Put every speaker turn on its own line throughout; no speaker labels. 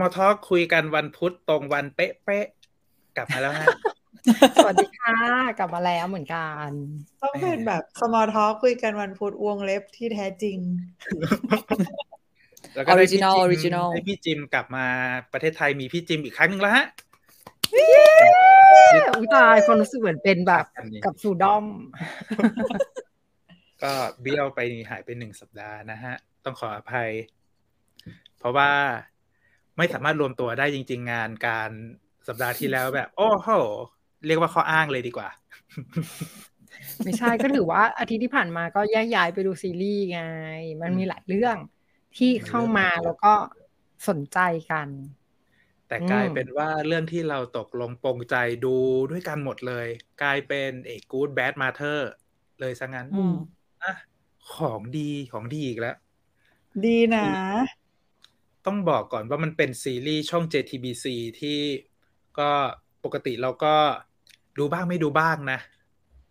มาละฮะสมอทอคุยกันวันพุธตรงวันเป๊ะๆกลับมาแล้วฮะ
สวัสดีค่ะ กลับมาแล้วเหมือนกัน
ต้องเป็นแบบสมอทอคุยกันวันพุธวงเล็บที่แท้จริง
แล้วก็ได้พี่
Original
จิม
Original
ได้พี่จิมกลับมาประเทศไทยมีพี่จิมอีกครั้งหนึ่งแล้วฮะ
อุ้ยตายคนรู้สึกเหมือนเป็นแบบกับสูดอม
ก็เบี้ยวไปหายไปหนึ่งสัปดาห์นะฮะ ต้องขออภัย เพราะว่า ไม่สามารถรวมตัวได้จริง ๆ งานการสัปดาห์ที่แล้วแบบ โอ้โห เรียกว่าข้ออ้างเลยดีกว่า
ไม่ใช่ก็ถือว่าอาทิตย์ที่ผ่านมาก็แยกย้ายไปดูซีรีส์ไง มันมีหลายเรื่องที่เข้ามาแล้วก็สนใจกัน
แต่กลายเป็นว่าเรื่องที่เราตกลงปรงใจดูด้วยกันหมดเลย กลายเป็นเอกกูดแบดมาเธอร์เลยซะงั้น
อืม
อะของดีของดีอีกแล้ว
ดีนะ
ต้องบอกก่อนว่ามันเป็นซีรีส์ช่อง JTBC ที่ก็ปกติเราก็ดูบ้างไม่ดูบ้างนะ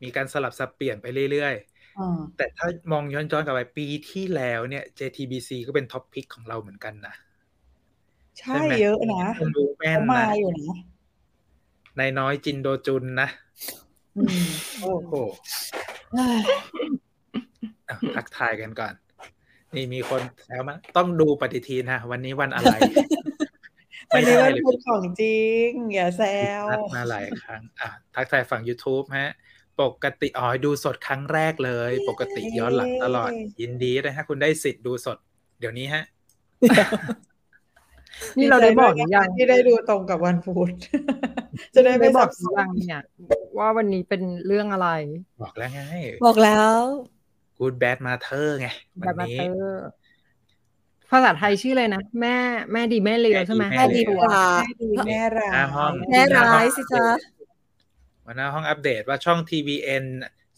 มีการสลับสับเปลี่ยนไปเรื่อย
อ่า
ๆแต่ถ้ามองย้อนๆกลับไปปีที่แล้วเนี่ย JTBC ก็เป็น top pick ของเราเหมือนกันนะ
ใช่
ใช่ไหม
เยอะนะ
คนดูแม่น
เขามา
นะ
อยู่นะ
นายน้อยจินโดจุนนะ
อืม
โอ้โหอะทักทายกันก่อน นี่มีคนแซวมาต้องดูปฏิทินฮะ วันนี้วันอะไร
วั
ไม่
นนี้
ได้
วัน
เลย
พุธของจริง อย่าแซว
นัดมาหลายครั้ง อะทักทายฝั่ง YouTube ฮะ ปกติอ๋อดูสดครั้งแรกเลย ปกติย้อนหลังตลอด ยินดีนะฮะ คุณได้สิทธิ์ดูสด เดี๋ยวนี้ฮะ
นี่เราได้บอกหรือยัง
ที่ได้ดูตรงกับวันพุธจะได้ไม่
บ
สั
อก
บ
ห
ส
รือนยังเนี่ยว่าวันนี้เป็นเรื่องอะไร
บอกแล้วไง
บอกแล้ว
Good Bad Mother ไง
แบ
วั
บ
น
มา
นี้
เตอร์ภาษาไทยชื่ออะไรนะ แม่แม่ดีแม่เลวใช่ไหม
แม่ดี
กว่า
แม่ดีแม่ร้า
หน้าห้อง
ย
แม่ร้ายสิจ๊ะ
วันหน้าห้องอัปเดตว่าช่อง TVN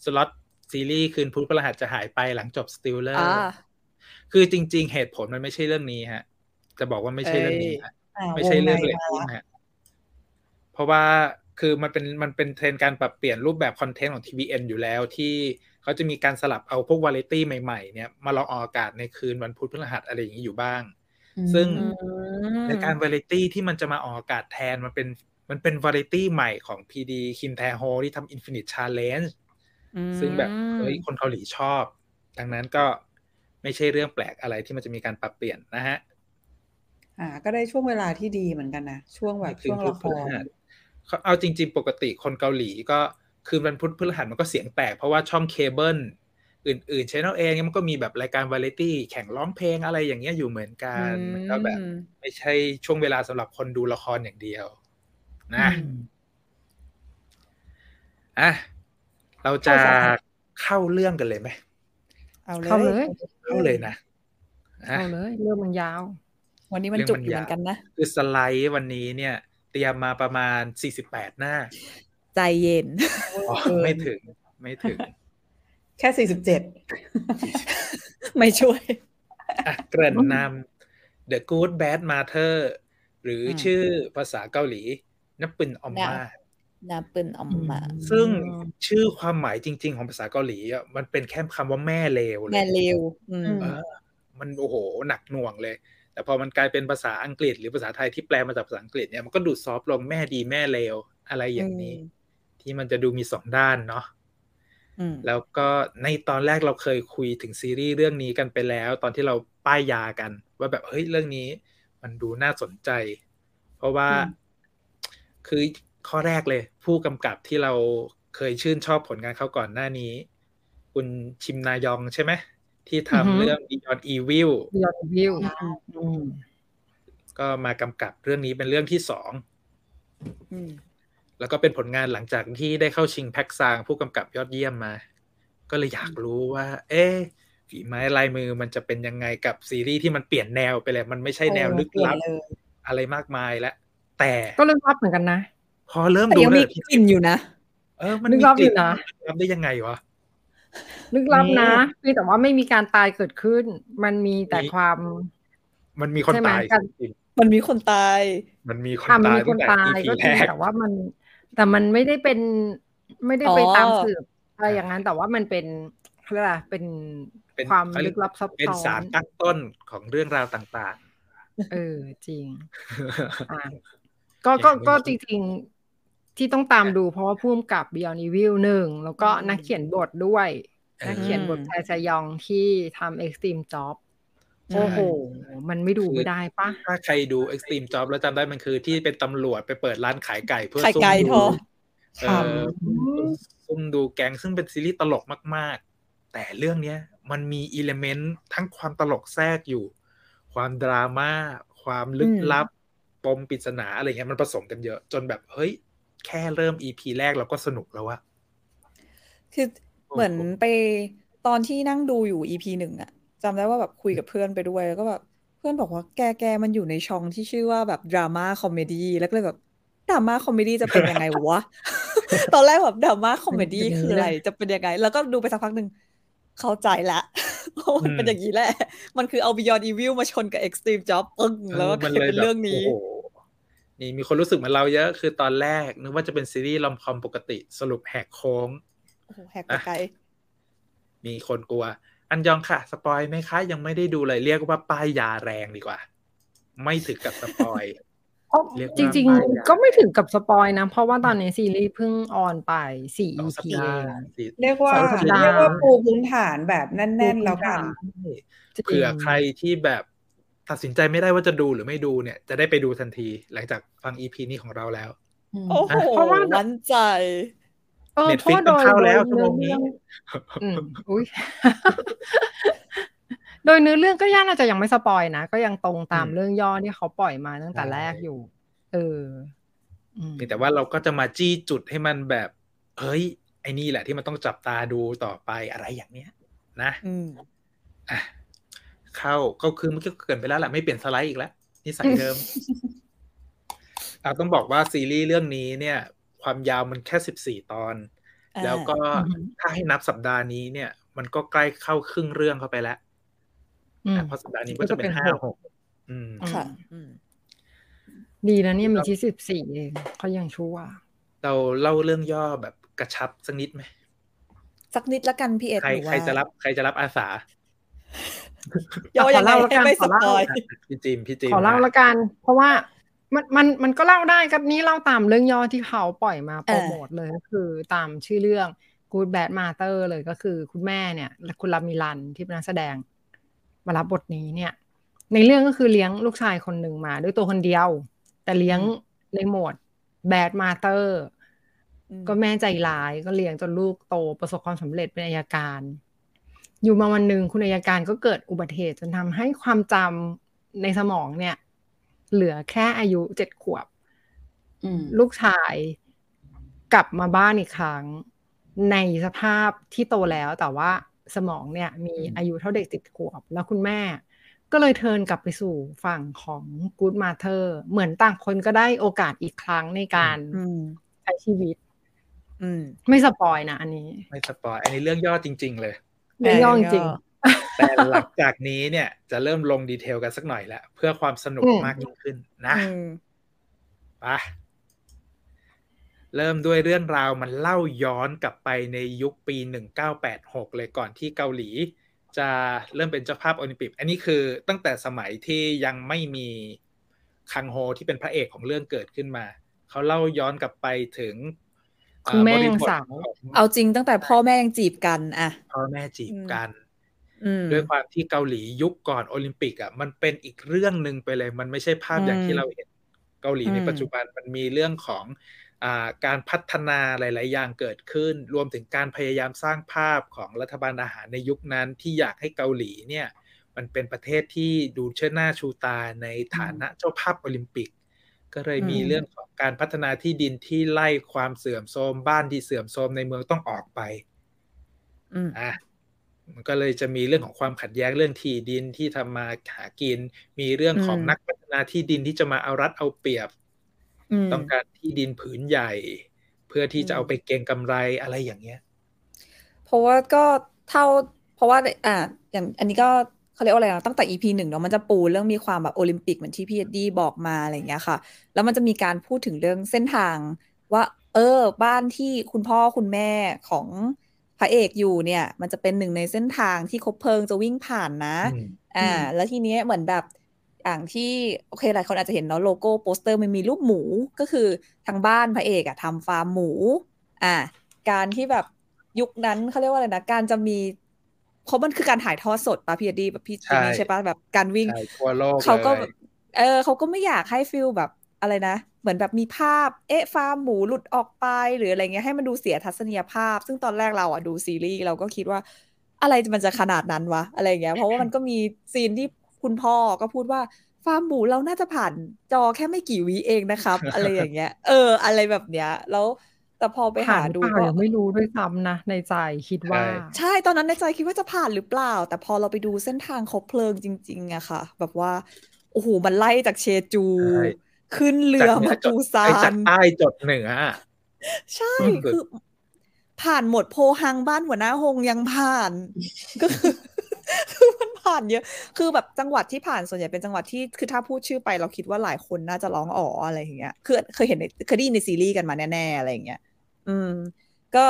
สล็อตซีรีส์คืนพุธพฤหัสจะหายไปหลังจบ Stiller
อ่า
คือจริง ๆ เหตุผลมันไม่ใช่เรื่องนี้ฮะ จะบอกว่าไม่ใช่เรื่องนี้ฮะ
อ่า
ไม่ใช่เรื่อง
วใน
เลตติ้งฮะเพราะว่าคือมันเป็นมันเป็นเทรนด์การปรับเปลี่ยนรูปแบบคอนเทนต์ของ TVN อยู่แล้วที่ เขาจะมีการสลับเอาพวกวาไรตี้ใหม่ๆเนี่ยมาลองออกอากาศในคืนวันพุธพฤหัสอะไรอย่างนี้อยู่บ้าง ซึ่งในการวาไรตี้ที่มันจะมาออกอากาศแทนมันเป็นมันเป็นวาไรตี้ใหม่ของ PD คิมแทโฮที่ทำ Infinite Challenge ซึ่งแบบเฮ้ยคนเกาหลีชอบ ดังนั้นก็ไม่ใช่เรื่องแปลกอะไรที่มันจะมีการปรับเปลี่ยนนะฮะ
อ่า ก็ได้ช่วงเวลาที่ดีเหมือนกันนะ ช่วงแบบช่วงละคร
เขาเอาจริง ๆ ปกติคนเกาหลีก็ คืนวันพุธพฤหัสมันก็เสียงแตก เพราะว่าช่องเคเบิลอื่นๆชแนลเองมันก็มีแบบรายการวาไรตี้แข่งร้องเพลงอะไรอย่างเงี้ยอยู่เหมือนกันมันก็แบบ ไม่ใช่ช่วงเวลาสำหรับคนดูละครอย่างเดียว นะอะเราจะเข้าเรื่องกันเลยไหม
เอาเลย
เข้าเลย
เข้าเลยนะอะ
เข้าเลยเรื่องมันยาว
วันนี้มันจุกอยู่เหมือนกันนะ
คือสไลด์วันนี้เนี่ย เตรียมมาประมาณ48หน้า
ใจเย็น
อ๋อไม่ถึง ไม่ถึง
แค่สี่สิบเจ็ด
ไม่ช่วย
อะเกริ่นนำ The Good Bad Mother หรืออ
ม
ชื่อภาษาเกาหลี นับปินออมมา
นาปืนออกมา
ซึ่งชื่อความหมายจริง ๆ ของภาษาเกาหลีอะมันเป็นแค่คำว่าแม่เลวเล
แม่
ย
เลวอืม
เออมันโอ้โห หนักหน่วงเลย แต่พอมันกลายเป็นภาษาอังกฤษ หรือภาษาไทยที่แปลมาจากภาษาอังกฤษเนี่ยมันก็ดูซอฟต์ลงแม่ดีแม่เลวอะไรอย่างนี้
อืม
ที่มันจะดูมีสองด้านเนาะ
อืม
แล้วก็ในตอนแรกเราเคยคุยถึงซีรีส์เรื่องนี้กันไปแล้ว ตอนที่เราป้ายยากัน ว่าแบบเฮ้ยเรื่องนี้ มันดูน่าสนใจ เพราะว่า
อืม
คือข้อแรกเลย ผู้กำกับที่เราเคยชื่นชอบผลงานเขาก่อนหน้านี้ คุณชิมนายองใช่ไหมที่
อือฮึ
ทำเรื่อง Beyond Evil
ยอดวิว
อืม
ก็มากำกับเรื่องนี้เป็นเรื่องที่สอง
อืม
แล้วก็เป็นผลงานหลังจากที่ได้เข้าชิงแพ็กซางผู้กำกับยอดเยี่ยมมา ก็เลยอยากรู้ว่า เอ๊ะฝีไม้ลายมือมันจะเป็นยังไงกับซีรีส์ที่มันเปลี่ยนแนวไปเลย มันไม่ใช่แนวลึกลับ
เออ
อะไรมากมายแล้วแต่
ก็เรื่องรับเหมือนกันนะ
พอเริ่ม
แต่
ดู
ยัง
เล
มี
ย
กลิ่นอยู่นะ
เออ มัน
ลึ
มี
กลับ
กลิ่น
อยู่นะ
ลึกลับได้ยังไงวะ
ลึกลับนะเพียงแต่ว่าไม่มีการตายเกิดขึ้น มันมีแต่
มี
ความ
มันมีคน
ใช่ไหม
ตาย
กัน
จริง
มันมีคนตาย
ๆมันมีคน
อะมัน
ตาย
มีค
ตั้
น
งแต่
ตาย
EP
ก็จ
แร
ริง
ก
แต่ว่ามัน แต่มันไม่ได้เป็นไม่ได้ไป
อ๋อ
ตามสืบอะไรอย่างนั้นแต่ว่ามันเป็นเขาเรียกอะไรเป็น
เป็น
ความ
เขาเรี
ลึ
ย
กลับซับ
เป็น
ซ้อ
สาร
น
ตั้งต้นของเรื่องราวต่าง
เออจริง
ๆ
อะก็ก็
อย่างนี้
ก็จริงๆที่ต้องตามดูเพราะว่าพุ่มกับ Beyond Evil หนึ่งแล้วก็นักเขียนบทด้วยนักเขียนบทแพรชยองที่ทำ Extreme Job โอ้โห มันไม่ดูไม่ได้ปะ
ถ้าใครดู Extreme Job แล้วจำได้มันคือที่เป็นตำรวจไปเปิดร้านขายไก่เพื่อ
ขาย
ซุ่ม
ไก่
ดู
พอ
เออซุ่มดูแก๊งซึ่งเป็นซีรีส์ตลกมาก ๆ แต่เรื่องเนี้ย มันมีอิเลเมนต์ทั้งความตลกแทรกอยู่ ความดราม่า ความลึกลับ ปมปริศนาอะไรเงี้ยมันผสมกันเยอะ จนแบบเฮ้ย แค่เริ่ม EP แรกเราก็สนุกแล้วอะ
คือเหมือนไปตอนที่นั่งดูอยู่ EP หนึ่งอะ จำได้ว่าแบบคุยกับเพื่อนไปด้วยแล้วก็แบบเพื่อนบอกว่าแกแกมันอยู่ในช่องที่ชื่อว่าแบบ drama comedy แล้วก็เลยแบบ drama comedy จะเป็นยังไงวะ ตอนแรกแบบ drama comedy คืออะไร จะเป็นยังไง แล้วก็ดูไปสักพักหนึ่งเข้าใจละว่ามันเป็นอย่างนี้แหละ มันคือเอา Beyond Evil มาชนกับ Extreme Job ปึ้งแล้วก็กลายเป็นเรื่องนี้
โอ้โหนี่มีคนรู้สึกเหมือนเราเยอะ คือตอนแรกนึกว่าจะเป็นซีรีส์ rom-com ปกติ สรุปแหกโค้ง
โอ้โหแหกไปไกล
มีคนกลัว 안녕ค่ะ spoil ไหมคะ ยังไม่ได้ดูเลย เรียกว่าป้ายยาแรงดีกว่า ไม่ถึงกับ spoil
เพราะ
เรียกว่า
จริง
ไปอะ
ๆก็ไม่ถึงกับ spoil นะ เพราะว่าตอนนี้ซีรีส์เพิ่ง on ไปสี่
สอง
EP
สัปดาห์เอ
ง
สิ
เรียกว่า
สองสัปดาห์
เรียกว่าปูพื้นฐานแบบแน่น ๆ แล้วกัน
จริง
เผื่อใครที่แบบตัดสินใจไม่ได้ว่าจะดูหรือไม่ดูเนี่ย จะได้ไปดูทันที หลังจากฟัง EP นี้ของเราแล้ว
โอ้โห
เพราะว่า
มั่นใจ
เออ
Netflix
เพราะว่าโดย
ต้องเข้าแล้ว
โดย
ชั่วโมงนี้
เรื่องอืมอุ้ยโดยเนื้อเรื่องก็ย่าน่าจะยังไม่สปอยนะ ก็ยังตรงตาม
อืม
เรื่องย่อที่เขาปล่อยมาตั้งแต่
ใช่
แรกอยู่ เอออืม
เพียงแต่ว่าเราก็จะมาจี้จุดให้มันแบบเฮ้ย ไอ้นี่แหละที่มันต้องจับตาดูต่อไปอะไรอย่างเนี้ย นะ
อืม
อะเข้าก็คือมันก็เกินไปแล้วแหละไม่เปลี่ยนสไลด์อีกแล้วนิสัยเดิมอะต้องบอกว่าซีรีส์เรื่องนี้เนี่ย ความยาวมันแค่สิบสี่ตอน
อ่า
แล้วก็
อือฮึ
ถ้าให้นับสัปดาห์นี้เนี่ย มันก็ใกล้เข้าครึ่งเรื่องเข้าไปแล้ว
อืม
อะเพราะสัปดาห์นี้ก็จะเป็น
ก็จะเป็น
ห้า
หก
หกอืม
อืม
ค่ะอืม
ดีนะเนี่ยมีที่สิบสี่เองเขายังชั่ว
เราเล่าเรื่องย่อแบบกระชับสักนิดไหม
สักนิดละกันพี่เอ็ด
ใคร
หนู
ใคร
ว่า
จะรับใครจะรับอาสา
ย่อยังไง
ขอเล่าละกั
ให้
น
ไม่
ข
ส
อเล่า
ปอย
พี่จิมพี่จิม
ขอเล่าละกัน เพราะว่า มันมันมันก็เล่าได้ครับนี่เล่าตามเรื่องย่อที่เขาปล่อยมาโปรโมทเลยก็คือตามชื่อเรื่อง Good Bad Mother เลยก็คือคุณแม่เนี่ยและคุณลามิลันที่เป็นนักแสดง มารับบทนี้เนี่ย ในเรื่องก็คือเลี้ยงลูกชายคนหนึ่งมา ด้วยตัวคนเดียว แต่เลี้ยงในโหมด Bad Mother
อืม
ก็แม่ใจร้ายก็เลี้ยงจนลูกโตประสบความสำเร็จเป็นอัยการ อยู่มาวันหนึ่งคุณอัยการก็เกิดอุบัติเหตุจนทำให้ความจำในสมองเนี่ย เหลือแค่อายุเจ็ดขวบ
อืม
ลูกชายกลับมาบ้านอีกครั้ง ในสภาพที่โตแล้วแต่ว่าสมองเนี่ย มีอายุเท่าเด็กติดขวบ แล้วคุณแม่ ก็เลยเทิร์นกลับไปสู่ฝั่งของ Good Mother เหมือนต่างคนก็ได้โอกาสอีกครั้งในการ
อืม
ใช้ชีวิต
อืม
ไม่ spoil นะอันนี้
ไม่ spoil อันนี้เรื่องย่อจริง ๆ เลย
เรื่องย่อจริง
แต่หลังจากนี้เนี่ยจะเริ่มลง detail กันสักหน่อยแล้วเพื่อความสนุก
อืม
มากยิ่งขึ้นนะ
อืม
ไปเริ่มด้วยเรื่องราวมันเล่าย้อนกลับไปในยุคปี 1986 เลยก่อนที่เกาหลี จะเริ่มเป็นเจ้าภาพโอลิมปิก อันนี้คือตั้งแต่สมัยที่ยังไม่มีคังโฮที่เป็นพระเอกของเรื่องเกิดขึ้นมา เขาเล่าย้อนกลับไปถึง
คุณแม่
บริ
ยัง
บท
สาว
ของ
เอาจริงตั้งแต่พ่อแม่ยังจีบกันอะ
พ่อแม่จีบกัน
อืม
ด้วยความที่เกาหลียุคก่อนโอลิมปิกอะมันเป็นอีกเรื่องหนึ่งไปเลย มันไม่ใช่ภาพอย่าง
อืม
ที่เราเห็นเกาหลีใน
อืม
ปัจจุบันมันมีเรื่องของอ่าการพัฒนาหลาย ๆ อย่างเกิดขึ้น รวมถึงการพยายามสร้างภาพของรัฐบาลอาหารในยุคนั้นที่อยากให้เกาหลีเนี่ยมันเป็นประเทศที่ดูเชิดหน้าชูตาในฐานะเจ้าภาพโอลิมปิก ก็เลยมี
อืม
เรื่องของการพัฒนาที่ดินที่ไล่ความเสื่อมโทรมบ้านที่เสื่อมโทรมในเมืองต้องออกไป
อืม
อะ มันก็เลยจะมีเรื่องของความขัดแย้งเรื่องที่ดินที่ทำมาหากิน มีเรื่องของ
อืม
นักพัฒนาที่ดินที่จะมาเอารัดเอาเปรียบ
อืม
ต้องการที่ดินผืนใหญ่ เพื่อที่จะ
อืม
เอาไปเก็งกำไรอะไรอย่างเงี้ย
เพราะว่าก็เท่า เพราะว่าอ่าอย่างอันนี้ก็เขาเรียกว่าอะไรนะตั้งแต่ EP หนึ่งเนาะมันจะปูเรื่องมีความแบบโอลิมปิกเหมือนที่พี่เอ็ดดี้บอกมาอะไรอย่างเงี้ยค่ะ แล้วมันจะมีการพูดถึงเรื่องเส้นทางว่า เออ บ้านที่คุณพ่อคุณแม่ของ พระเอกอยู่เนี่ย มันจะเป็นหนึ่งในเส้นทางที่คบเพลิงจะวิ่งผ่านนะ
อืม
อ่า
อืม
แล้วทีเนี้ยเหมือนแบบอย่างที่โอเคหลายคนอาจจะเห็นเนาะโลโก้โปสเตอร์มันมีรูปหมูก็คือทางบ้านพระเอกอะทำฟาร์มหมู อ่า การที่แบบยุคนั้นเขาเรียกว่าอะไรนะการจะมีเพราะมันคือการถ่ายทอดสดปะพี่อดีแบบพี่
ใช่
จิมมี่ใช่ปะแบบการวิ่ง
ใช่ทั่วโลก
เขาก็
เลย
เออเขาก็ไม่อยากให้ feel แบบอะไรนะ เหมือนแบบมีภาพ เอ๊ะฟาร์มหมูหลุดออกไป หรืออะไรเงี้ยให้มันดูเสียทัศนียภาพ ซึ่งตอนแรกเราอะดูซีรีส์เราก็คิดว่า อะไรมันจะขนาดนั้นวะอะไรเงี้ย เพราะว่ามันก็มี scene ที่คุณพ่อก็พูดว่าฟาร์มหมูเราน่าจะผ่านจอแค่ไม่กี่วิเองนะครับ อะไรอย่างเงี้ย เออ อะไรแบบเนี้ย แล้วแต่พอไปหา
ผ่าน
ดู
เปล่า
ก็
ยังไม่รู้ด้วยซ้ำนะในใจคิดว่า
ใช่
ใช่ตอนนั้นในใจคิดว่าจะผ่านหรือเปล่า แต่พอเราไปดูเส้นทางเขาเพลิงจริง ๆอะค่ะ แบบว่าโอ้โหมันไล่จากเชจู
ใช่
ขึ้นเรือ
จากหนื
มา
จด
ปูซา
ไอ้จาก
น
ใต้จดเหนืออะ
ใช่
อืม
คือผ่านหมดโพฮังบ้านหัวหน้าฮงยังผ่าน ก็คือคือมันผ่านเยอะ คือแบบจังหวัดที่ผ่านส่วนใหญ่เป็นจังหวัดที่คือถ้าพูดชื่อไปเราคิดว่าหลายคนน่าจะร้องอ๋ออะไรอย่างเงี้ยคือเคยเห็นในเคยได้ยินในซีรีส์กันมาแน่ๆอะไรอย่างเงี้ย อืม ก็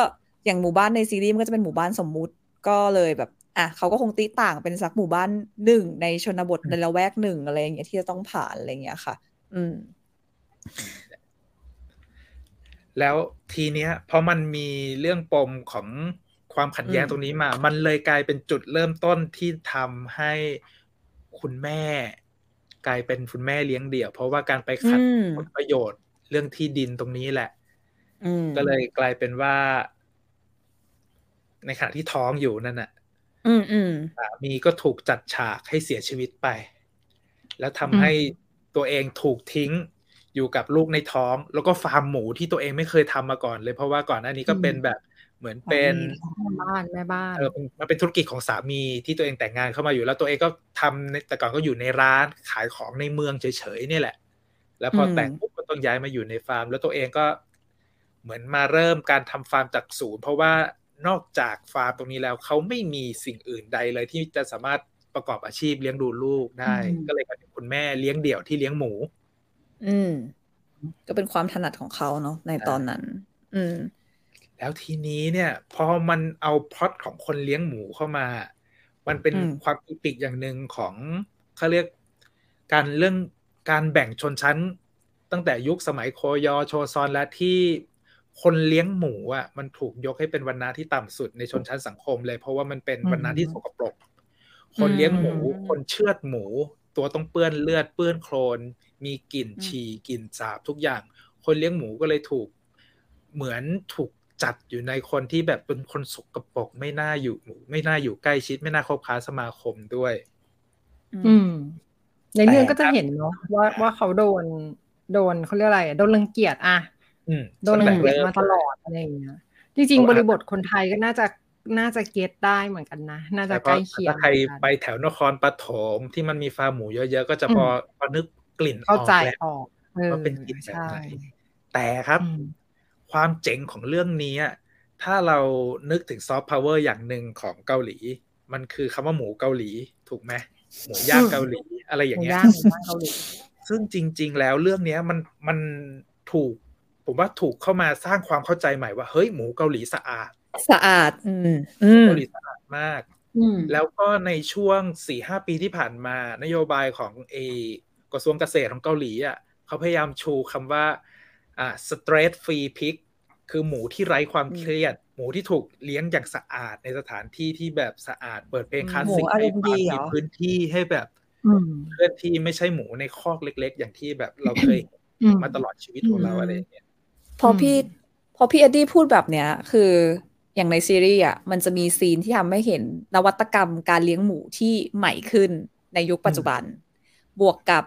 อย่างหมู่บ้านในซีรีส์มันก็จะเป็นหมู่บ้านสมมุติก็เลยแบบอะเขาก็คงตีต่างเป็นสักหมู่บ้านหนึ่งในชนบทในละแวกหนึ่งอะไรอย่างเงี้ยที่จะต้องผ่านอะไรอย่างเงี้ยค่ะ อืม
แล้วทีเนี้ยพอมันมีเรื่องปมของความขัดแย้ง
อืม
ตรงนี้มา มันเลยกลายเป็นจุดเริ่มต้นที่ทำให้คุณแม่ กลายเป็นคุณแม่เลี้ยงเดี่ยว เพราะว่าการไปขัด
อืม
ผลประโยชน์เรื่องที่ดินตรงนี้แหละ
อืม
ก็เลยกลายเป็นว่า ในขณะที่ท้องอยู่นั่นน่ะ
อืมอืม
สามีก็ถูกจัดฉากให้เสียชีวิตไป แล้วทำ
อืม
ให้ ตัวเองถูกทิ้งอยู่กับลูกในท้อง แล้วก็ฟาร์มหมูที่ตัวเองไม่เคยทำมาก่อนเลยเพราะว่าก่อนหน้านี้ก็เป็นแบบเหมือนเป็น
แม่บ้านแม่บ้าน
เออเป็นมันเป็นธุรกิจของสามีที่ตัวเองแต่งงานเข้ามาอยู่แล้วตัวเองก็ทำในแต่ก่อนก็อยู่ในร้านขายของในเมืองเฉยๆเนี่ยแหละ แล้วพออ
ม
แต่งปุ๊บก็ต้องย้ายมาอยู่ในฟาร์ม แล้วตัวเองก็เหมือนมาเริ่มการทำฟาร์มจากศูนย์เพราะว่านอกจากฟาร์มตรงนี้แล้วเขาไม่มีสิ่งอื่นใดเลยที่จะสามารถ ประกอบอาชีพเลี้ยงดูลูกได้
อืม
ก็เลยกลายเป็นคุณแม่เลี้ยงเดี่ยวที่เลี้ยงหมู
อืม ก็เป็นความถนัดของเขาเนาะในตอนนั้น อืม
แล้วทีนี้เนี่ย พอมันเอาพล็อตของคนเลี้ยงหมูเข้ามา มันเป็น
อืม
ความอีปิกอย่างหนึ่งของเขาเรียกการเรื่องการแบ่งชนชั้น ตั้งแต่ยุคสมัยโคยอโชซอนและที่คนเลี้ยงหมูอะมันถูกยกให้เป็นวรรณะที่ต่ำสุดในชนชั้นสังคมเลย เพราะว่ามันเป็นวรรณะที่สกปรก คนเลี้ยงหมู
อืม
คนเชือดหมู ตัวต้องเปื้อนเลือดเปื้อนโคลนมีกลิ่น
อืม
ฉี่กลิ่นสาบทุกอย่าง คนเลี้ยงหมูก็เลยถูก เหมือนถูกจัดอยู่ในคนที่แบบเป็นคนสกปรกไม่น่าอยู่หมู่ไม่น่าอยู่ใกล้ชิด ไม่น่าคบค้าสมาคมด้วย
อืม ในเรื่อง
แต่
ก็จะเห็นเนาะว่าว่าเขาโดนโดนเขาเรียกอะไรอะโดนรังเกียจอะ
อืม
โดนรังเกียจ
ตั้งแต่
มาตลอดอะไรอย่างเงี้ยจริง
เพ
ๆบ
ราะว่า
ริบทคนไทยก็น่าจะ น่าจะเก็ตได้เหมือนกันนะ น่าจะ
แต่
ใกล้เคียง
ถ้าใคร
เหมือนกัน
ไปแถวนครปฐมที่มันมีฟาร์มหมูเยอะๆ ก็จะ
อืม
พอพอนึกกลิ่นอ
เข้า
อก
ใจ
แล้ว
ออกเออ
ว่าเป็นกลิ่นแบบ
ใช่
ไหนแต่ครับ
อืม
ความเจ๋งของเรื่องนี้อะถ้าเรานึกถึงซอฟต์พาวเวอร์อย่างหนึ่งของเกาหลี มันคือคำว่าหมูเกาหลีถูกไหมหมูย่างเกาหลี อะไรอ
ห
ย่าง
มู
เงี้ย
ย่างหมูย่างเกาหลี
ซึ่งจริง ๆ แล้วเรื่องเนี้ยมันมันถูก ผมว่าถูกเข้ามาสร้างความเข้าใจใหม่ว่าเฮ้ยหมูเกาหลีสะอาด
สะอาดอืมอืม
เกาหลีสะอาดมาก
อืม
แล้วก็ในช่วงสี่ห้าปีที่ผ่านมา นโยบายของเอกระทรวงเกษตรของเกาหลีอะเขาพยายามชูคำว่าอ่า stress free pig คือหมูที่ไร้ความเครียด หมูที่ถูกเลี้ยงอย่างสะอาดในสถานที่ที่แบบสะอาดเปิดเพลงคลาสสิก
หมู
ให้
R&B
ฟัง
เหร
มี
อ
พื้นที่ให้แบบ
อืม
เคลื่อนที่ไม่ใช่หมูในคอกเล็ก ๆ อย่างที่แบบเราเคยเห็น
อืม
มาตลอดชีวิตของเรา
อืม
อะไรอย่างเงี้ย
พอพี่ พอพี่เอ็ดดี้พูดแบบเนี้ย คือ อย่างในซีรีส์อะมันจะมีซีนที่ทำให้เห็นนวัตกรรมการเลี้ยงหมูที่ใหม่ขึ้นในยุคปัจจุบัน บวกกับ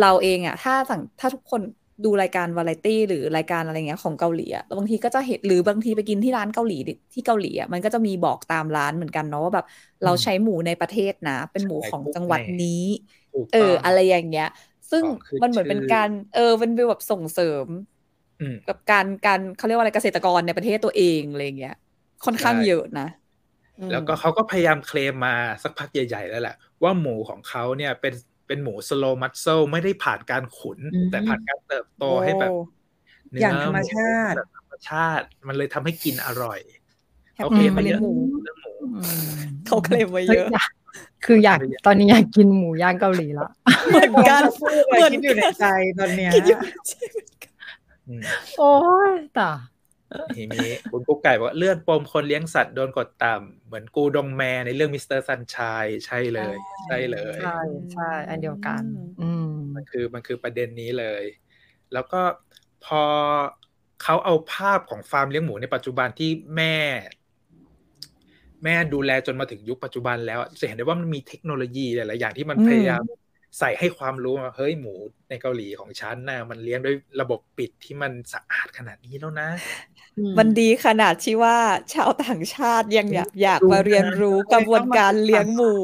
เราเองอะถ้าสั่งถ้าทุกคนดูรายการวาไรตี้หรือรายการอะไรเงี้ยของเกาหลีอะแล้วบางทีก็จะเห็นหรือบางทีไปกินที่ร้านเกาหลีที่เกาหลีอะมันก็จะมีบอกตามร้านเหมือนกันเนาะว่าแบบเราใช้หมูในประเทศนะ เป็นหมูของจังหวัดนี้
ถูก
เอ
ต้
อ
ง
อะไรอย่างเงี้ย ซึ่ง
ของขึ้น
มันเหมือนเป็น
ชื่อ
การ เออเป็นแบบส่งเสริม
อืม
กับการการเขาเรียกว่าอะไรเกษตรกรในประเทศตัวเองอะไรอย่างเงี้ย ค่อนข้าง
ใช่
เยอะนะอืม
แล้วก็เขาก็พยายามเคลมมาสักพักใหญ่ ๆ แล้วแหละ ว่าหมูของเขาเนี่ยเป็นเป็นหมูสโลมัตเซลไม่ได้ผ่านการขุน
อืม
แต่ผ่านการเติบโตให้แบบ
โอ้
เนื้
อย่างธรรมชาติ
แบบธรรมชาติ มันเลยทำให้กินอร่อย
แฮป
เขา
ปี้
เคลม
เขา
มา
เลี้
เย
ยง
อะ
หมู
เรื่องหมู
อืม
เขาเคลมไว้
เฮ้
เย
ย
อะ
อยากคืออยากตอนนี้อยากกินหมูย่างเกาหลีละ
เหมือนกัน
จะพูดอะไร
เหมือน
คิดอยู่ในใจตอนเนี้ย
คิดอยู่
อืม
โอ้ยตา
ทีนี้คุณกุ๊กไก่บอกว่าเลื่อนปมคนเลี้ยงสัตว์โดนกดต่ำเหมือนกูดงแมในเรื่อง Mr. Sunshine ใช่เลย ใช่เลย
ใช่ใช่อันเดียวกัน อืม
มันคือมันคือประเด็นนี้เลย แล้วก็พอเขาเอาภาพของฟาร์มเลี้ยงหมูในปัจจุบันที่แม่ แม่ดูแลจนมาถึงยุคปัจจุบันแล้วอะจะเห็นได้ว่ามันมีเทคโนโลยีหลายๆอย่างที่มัน
อืม
พยายาม ใส่ให้ความรู้ว่าเฮ้ยหมูในเกาหลีของฉันนะมันเลี้ยงด้วยระบบปิดที่มันสะอาดขนาดนี้แล้วนะ
มันดีขนาดที่ว่าชาวต่างชาติยังอยากอยาก
ดู
มาเรียนรู้กระบวนการเลี้ยงหมู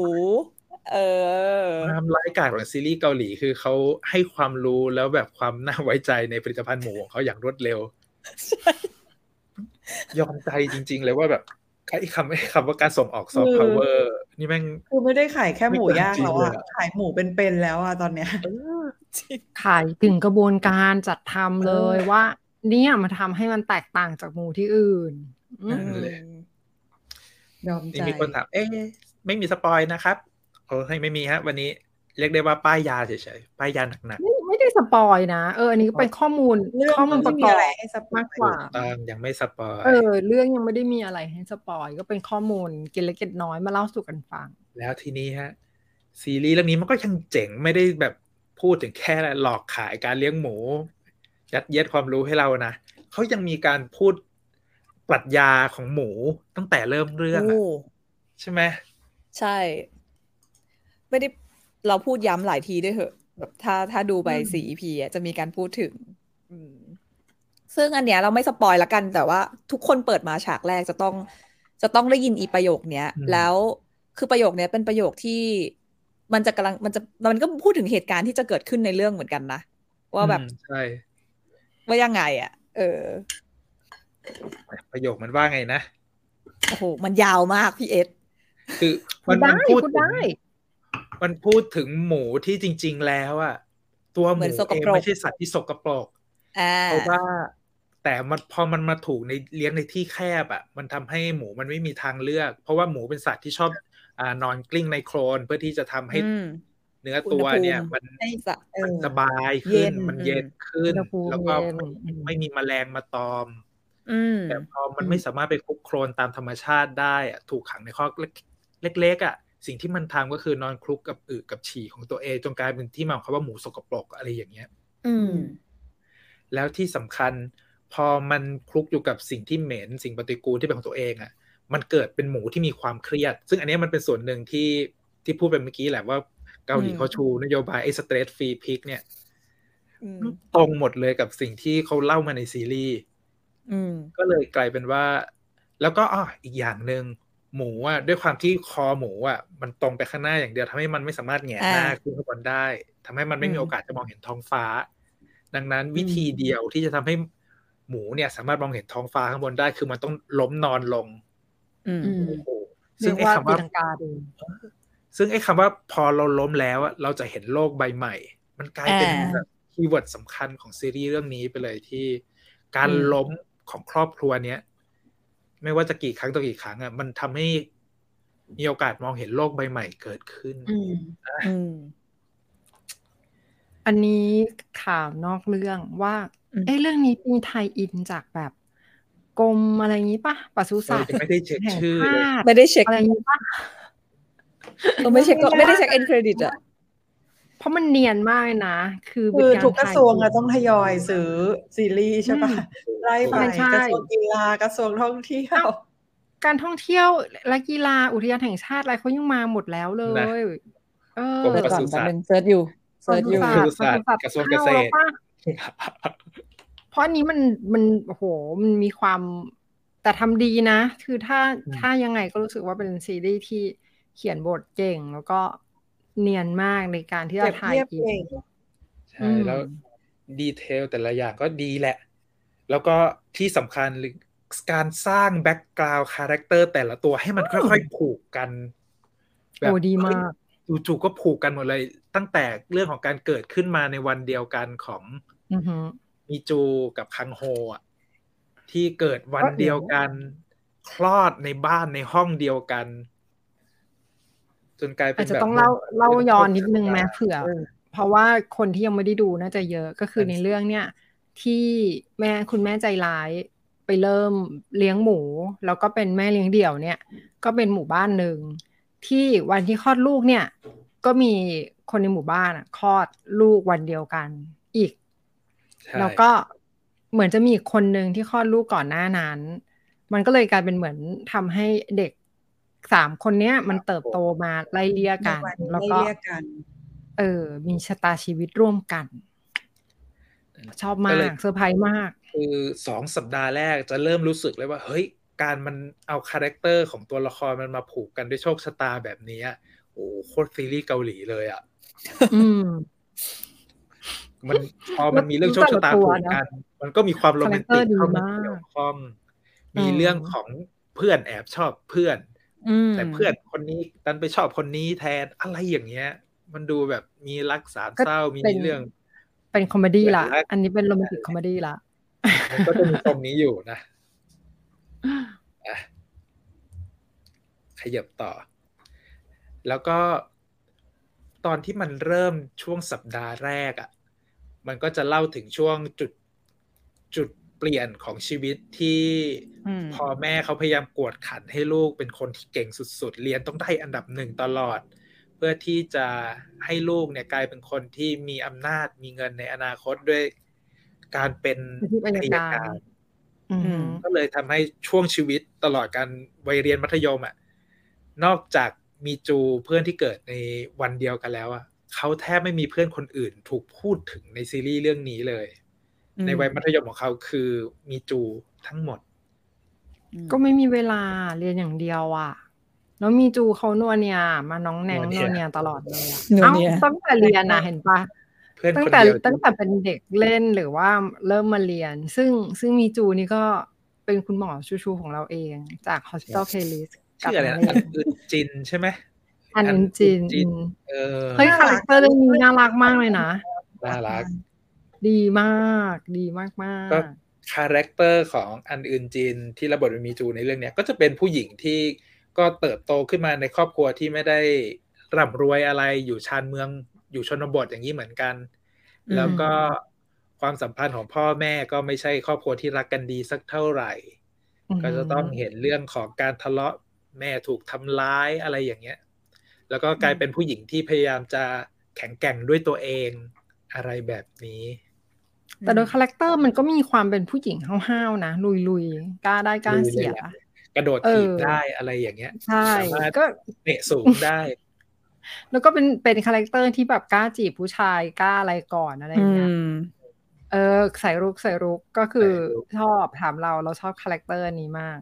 เออ
ความร้ายกาจของซีรีส์เกาหลีคือเขาให้ความรู้แล้วแบบความน่าไว้ใจในผลิตภัณฑ์หมูของเขาอย่างรวดเร็ว ยอมใจจริง ๆ เลยว่าแบบ ไอ้คำไอ้คำว่าการส่งออกซอฟต์พาวเวอร์นี่แม่ง
คือไม่ได้ขายแค่หมูย่างแล้ว
ไม่
อะ
เกินจริงเลยอะ
ขายหมูเป็นๆแล้วอะตอนเนี้ย
ขายถึงกระบวนการจัดทำเลยว่า เนี่ยมันทำให้มันแตกต่างจากหมูที่อื่นอืม
นั่นเลย
ยอม
นี่
ใจ
มีคนถามเอ๊ะไม่มี spoil นะครับโอ้ให้ไม่มีฮะ วันนี้เรียกได้ว่าป้ายยาเฉยๆป้ายยาหนัก
ไม่ ไม่ได้ spoil นะ เอออันนี้ก็เป็นข้อมูล
เรื่อง
ข้อมูลประกอบ
ไม่มีอะไรให้ spoil
มาก
ๆ
กว่า
ถูกต้องยังไม่สปอย
เออ เรื่องยังไม่ได้มีอะไรให้สปอยก็เป็นข้อมูลเกล็ดเล็กเกล็ดน้อยมาเล่าสู่กันฟัง
แล้วทีนี้ฮะ ซีรีส์เรื่องนี้มันก็ยังเจ๋งไม่ได้แบบพูดถึงแค่หลอกขายการเลี้ยงหมู ยัดเยียดความรู้ให้เรานะเขายังมีการพูดปรัชญาของหมูตั้งแต่เริ่มเรื่องอะ
โอ้
ใช่ไหม
ใช่ ไม่ได้เราพูดย้ำหลายทีด้วยเหอะแบบ ถ้าถ้าดูไป
อืม
สี่ EP อะจะมีการพูดถึงอืมซึ่งอันเนี้ยเราไม่สปอยละกัน แต่ว่าทุกคนเปิดมาฉากแรกจะต้อง จะต้องได้ยินอีประโยคเนี้ย แล้วคือประโยคเนี้ยเป็นประโยคที่มันจะกำลังมันจะมันก็พูดถึงเหตุการณ์ที่จะเกิดขึ้นในเรื่องเหมือนกันนะ ว่าแบบ
อืมใช่
ว่ายังไงอะ เออ
ประโยคมันว่าไงนะ
โอ้โหมันยาวมากพี่เอส
คือ
พู
มั
ด
น
ได้
มันพูด
พูด
ถึง
ได้
มันพูดถึงหมูที่จริง ๆ แล้วอะตัวห
เหมื
มู
อนสก
เอง
ปรก
ไม่ใช่สัตว์ที่สกปรก
อ่า
เพราะว่าแต่มันพอมันมาถูกในเลี้ยงในที่แคบอะมันทำให้หมูมันไม่มีทางเลือก เพราะว่าหมูเป็นสัตว์ที่ชอบอ่านอนกลิ้งในโคลนเพื่อที่จะทำให้
อืม
เนื้อตัวเนี่ย
อุณหภูมิ
มัน
ให้
จะ
เออ
สบาย
เย็
ขึ้น
น
มันเย็นขึ้น
อุณหภูมิ
แล้วก็
เย็น
ไม่
อืม
ไม่มีแมลงมาตอม
อืม
แต่พอมันไม่สามารถไปคลุกโคลนตามธรรมชาติได้อะถูกขังในคอกเล็กๆอะ สิ่งที่มันทำก็คือนอนคลุกกับอึกับฉี่ของตัวเองจนกลายเป็นที่มาของคำว่าหมูสกปรกอะไรอย่างเงี้ย
อืม
แล้วที่สำคัญ พอมันคลุกอยู่กับสิ่งที่เหม็นสิ่งปฏิกูลที่เป็นของตัวเองอะ มันเกิดเป็นหมูที่มีความเครียด ซึ่งอันเนี้ยมันเป็นส่วนหนึ่งที่ที่พูดไปเมื่อกี้แหละว่าเกาหลี
อืม
เขาชูนโยบายไอ้ stress-free pig เนี่ย
อืม
ตรงหมดเลยกับสิ่งที่เขาเล่ามาในซีรีส์
อืม
ก็เลยกลายเป็นว่า แล้วก็อ้ออีกอย่างหนึ่ง หมูอะด้วยความที่คอหมูอะมันตรงไปข้างหน้าอย่างเดียวทำให้มันไม่สามารถแหงนหน้า
อ่า
ขึ้นข้างบนได้ทำให้มันไม่มี
อืม
โอกาสจะมองเห็นท้องฟ้า ดังนั้นวิธีเดียวที่จะทำให้หมูเนี่ย สามารถมองเห็นท้องฟ้าข้างบนได้ คือมันต้องล้มนอนลง
อืม
อืม
โอ้โห
เรี
ซึ่
ย
ง
ก
ไอ้
ว่า
คำ
ตี
ว่า
ลังกาดู
ซึ่งไอ้คำว่าพอเราล้มแล้วอะเราจะเห็นโลกใบใหม่ มันกลายเป็น
อ่า
แบบ keyword สำคัญของซีรีส์เรื่องนี้ไปเลยที่ การ
อืม
ล้มของครอบครัวเนี้ย ไม่ว่าจะกี่ครั้งต่อกี่ครั้งอะมันทำให้มีโอกาสมองเห็นโลกใบใหม่เกิดขึ้น
อืม
อืม
อันนี้ข่าวนอกเรื่องว่า
อืม
เอ้เรื่องนี้มีไทยอินจากแบบกรมอะไรอย่างนี้ปะปศุสัตว์
เออไม่ได้เช็ค
แห่ง
ชื่อเลย
ชาติ
ไม่ได้เช็ค
อะไรอย่างนี้ปะ
เออไม่เช็คก็ไม่ได้เช็คเอ็นเครดิตอะ
เพ ราะมันเนียนมากเลยนะ คือ
คือ
เป็น
ทุกกระทรวงอะ
ถ่าย
ต้องทยอยซื้อซีรีส์ใช่ปะไล่ไป
ใช่
กระทรวงกีฬากระทรวงท่องเที่ยว
การท่องเที่ยวและกีฬาอุทยานแห่งชาติอะไรเขายังมาหมดแล้วเลย เออก
รมปศุสัตว์
เปิดก่อน
ศุสั
แป๊บนึง search อยู่ search อยู่
ปศุสัตว์กระทรวงเกษตร
ข้าแล้วปะเพราะอันนี้มันมันโอ้โหมันมีความแต่ทำดีนะ คือถ้า
อืม
ถ้ายังไงก็รู้สึกว่าเป็นซีรีส์ที่เขียนบทเก่งแล้วก็ เนียนมากในการที่
เปรี
จะ
ยบ
ถ่าย
เทียบ
อิ
เก่ง
น
ใช่แล้ว detail แต่ละอย่างก็ดีแหละ แล้วก็ที่สำคัญคือการสร้าง background character แต่ละตัวให้มันค่อยๆผูกกัน
โอ้ดีมาก
เฮ้ยจู่ๆก็ผูกกันหมดเลย ตั้งแต่เรื่องของการเกิดขึ้นมาในวันเดียวกันของ
อือหือ
มีจูกับคังโฮอะที่เกิดวันเดียวกัน คลอดในบ้านในห้องเดียวกัน จนกลายเป็
อาจ
น
จะ
แบบ
ต้องเล่าเล่าย้อนนิดนึงไหม
เป็
เผื่อ
เออ
เพราะว่าคนที่ยังไม่ได้ดูน่าจะเยอะก็คือ
เป็น
ในเรื่องเนี่ย ที่แม่คุณแม่ใจร้ายไปเริ่มเลี้ยงหมู แล้วก็เป็นแม่เลี้ยงเดี่ยวเนี่ย ก็เป็นหมู่บ้านหนึ่งที่วันที่คลอดลูกเนี่ย ก็มีคนในหมู่บ้านอะคลอดลูกวันเดียวกันอีก
ใช่
แล้วก็เหมือนจะมีอีกคนหนึ่งที่คลอดลูกก่อนหน้านั้น มันก็เลยกลายเป็นเหมือนทำให้เด็ก สามคนเนี้ยมันเติบโตมาไล่เลี่ยกัน
ในวัน
แล้ว
ไล่
ก็
เรียกกัน
เออ มีชะตาชีวิตร่วมกัน ชอบมา
ก็เลย
เซอร์ไพรส์มาก
คือสองสัปดาห์แรกจะเริ่มรู้สึกเลยว่า เฮ้ย การมันเอา character ของตัวละครมันมาผูกกันด้วยโชคชะตาแบบนี้อะโอ้โหโคตรซีรีส์เกาหลีเลยอะ
อืม
มันพอมันมีเรื่องโชคชะตา
แต่ละตัว
ผูกกัน มันก็มีความโรแมนติก
คาแรคเตอร์ดี
เข้ามา
มาก
เกี่ยวข้อง
อืม
มีเรื่องของเพื่อนแอบชอบเพื่อน
อืม
แต่เพื่อนคนนี้ดันไปชอบคนนี้แทนอะไรอย่างเงี้ย มันดูแบบมีรักสามเศร้าก็มี
เป็น
เรื่อง
เป็น comedy ละ
และ
อันนี้เป็น romantic comedy ละ
มันก็จะมีตรงนี้อยู่นะอะขยับต่อ แล้วก็ตอนที่มันเริ่มช่วงสัปดาห์แรกอะ่ะ มันก็จะเล่าถึงช่วงจุดจุดเป ลี่ยนของชีวิตที่
อืม
พอแม่เขาพยายามกวดขันให้ลูกเป็นคนที่เก่งสุดๆ เรียนต้องได้อันดับหนึ่งตลอด เพื่อที่จะให้ลูกเนี่ยกลายเป็นคนที่มีอำนาจมีเงินในอนาคตด้วยการเป็น
อาชีพอัยการอืม
ก็เลยทำให้ช่วงชีวิตตลอดการวัยเรียนมัธยมอะนอกจากมีจูเพื่อนที่เกิดในวันเดียวกันแล้วอะเขาแทบไม่มีเพื่อนคนอื่นถูกพูดถึงในซีรีส์เรื่องนี้เลย ในวัยมัธยมของเขาคือมีจูทั้งหมด
ก็ไม่มีเวลาเรียนอย่างเดียวอะ แล้วมีจูเขานัวเนียมาน้องแนง
นัวเนี
นั
ย
วเนียตลอดเลยอะ
นัว
เอ้า
เนีย
ตั้งแต่เรียนนะเห็นปะ
เพื่อน
ตั้
ค
ง
น
แต่
เดียว
ตั้งแต่เป็นเด็กเล่นหรือว่าเริ่มมาเรียน ซึ่งซึ่งมีจูนี่ก็เป็นคุณหมอชูชูของเราเองจาก Hospital Playlist กับ
ชื่ออะไร
นั
นะ
กเรีย
อั
น
นอื่นจินใช่ไหม
อันอินจิน
จินเออ
เฮ้ยคาแรคเตอร์เรื่องนี้น่ารักมากเลยนะ
น่ารัก
ดีมากดีมากมาก
ก็คาแรคเตอร์ของอันอื่นจินที่ระบทเป็นมีจูในเรื่องเนี้ยก็จะเป็นผู้หญิงที่ก็เติบโตขึ้นมาในครอบครัวที่ไม่ได้ร่ำรวยอะไรอยู่ชานเมืองอยู่ชนบทอย่างนี้เหมือนกัน
อืม
แล้วก็ความสัมพันธ์ของพ่อแม่ก็ไม่ใช่ครอบครัวที่รักกันดีสักเท่าไหร่ ก็จะต้องเห็นเรื่องของการทะเลาะแม่ถูกทำร้ายอะไรอย่างเงี้ย แล้วก็กลายเป็นผู้หญิงที่พยายามจะแข็งแกร่งด้วยตัวเองอะไรแบบนี้
แต่โดย character มันก็มีความเป็นผู้หญิงห้าวๆนะ ลุยๆกล้าได้กล้าเสีย
ลุยเลยแหละกระโดด
เออ
ถีบได้อะไรอย่างเงี้ย
ใช่
สามารถ
ก็
เตะสูงได้
แล้วก็เป็นเป็น character ที่แบบกล้าจีบผู้ชายกล้าอะไรก่อนอะไรอย่างเงี้ย
อืม
เออใส่รุกใส่รุกก็คือ
ใส่รุก
ชอบถามเราเราชอบ character นี้มาก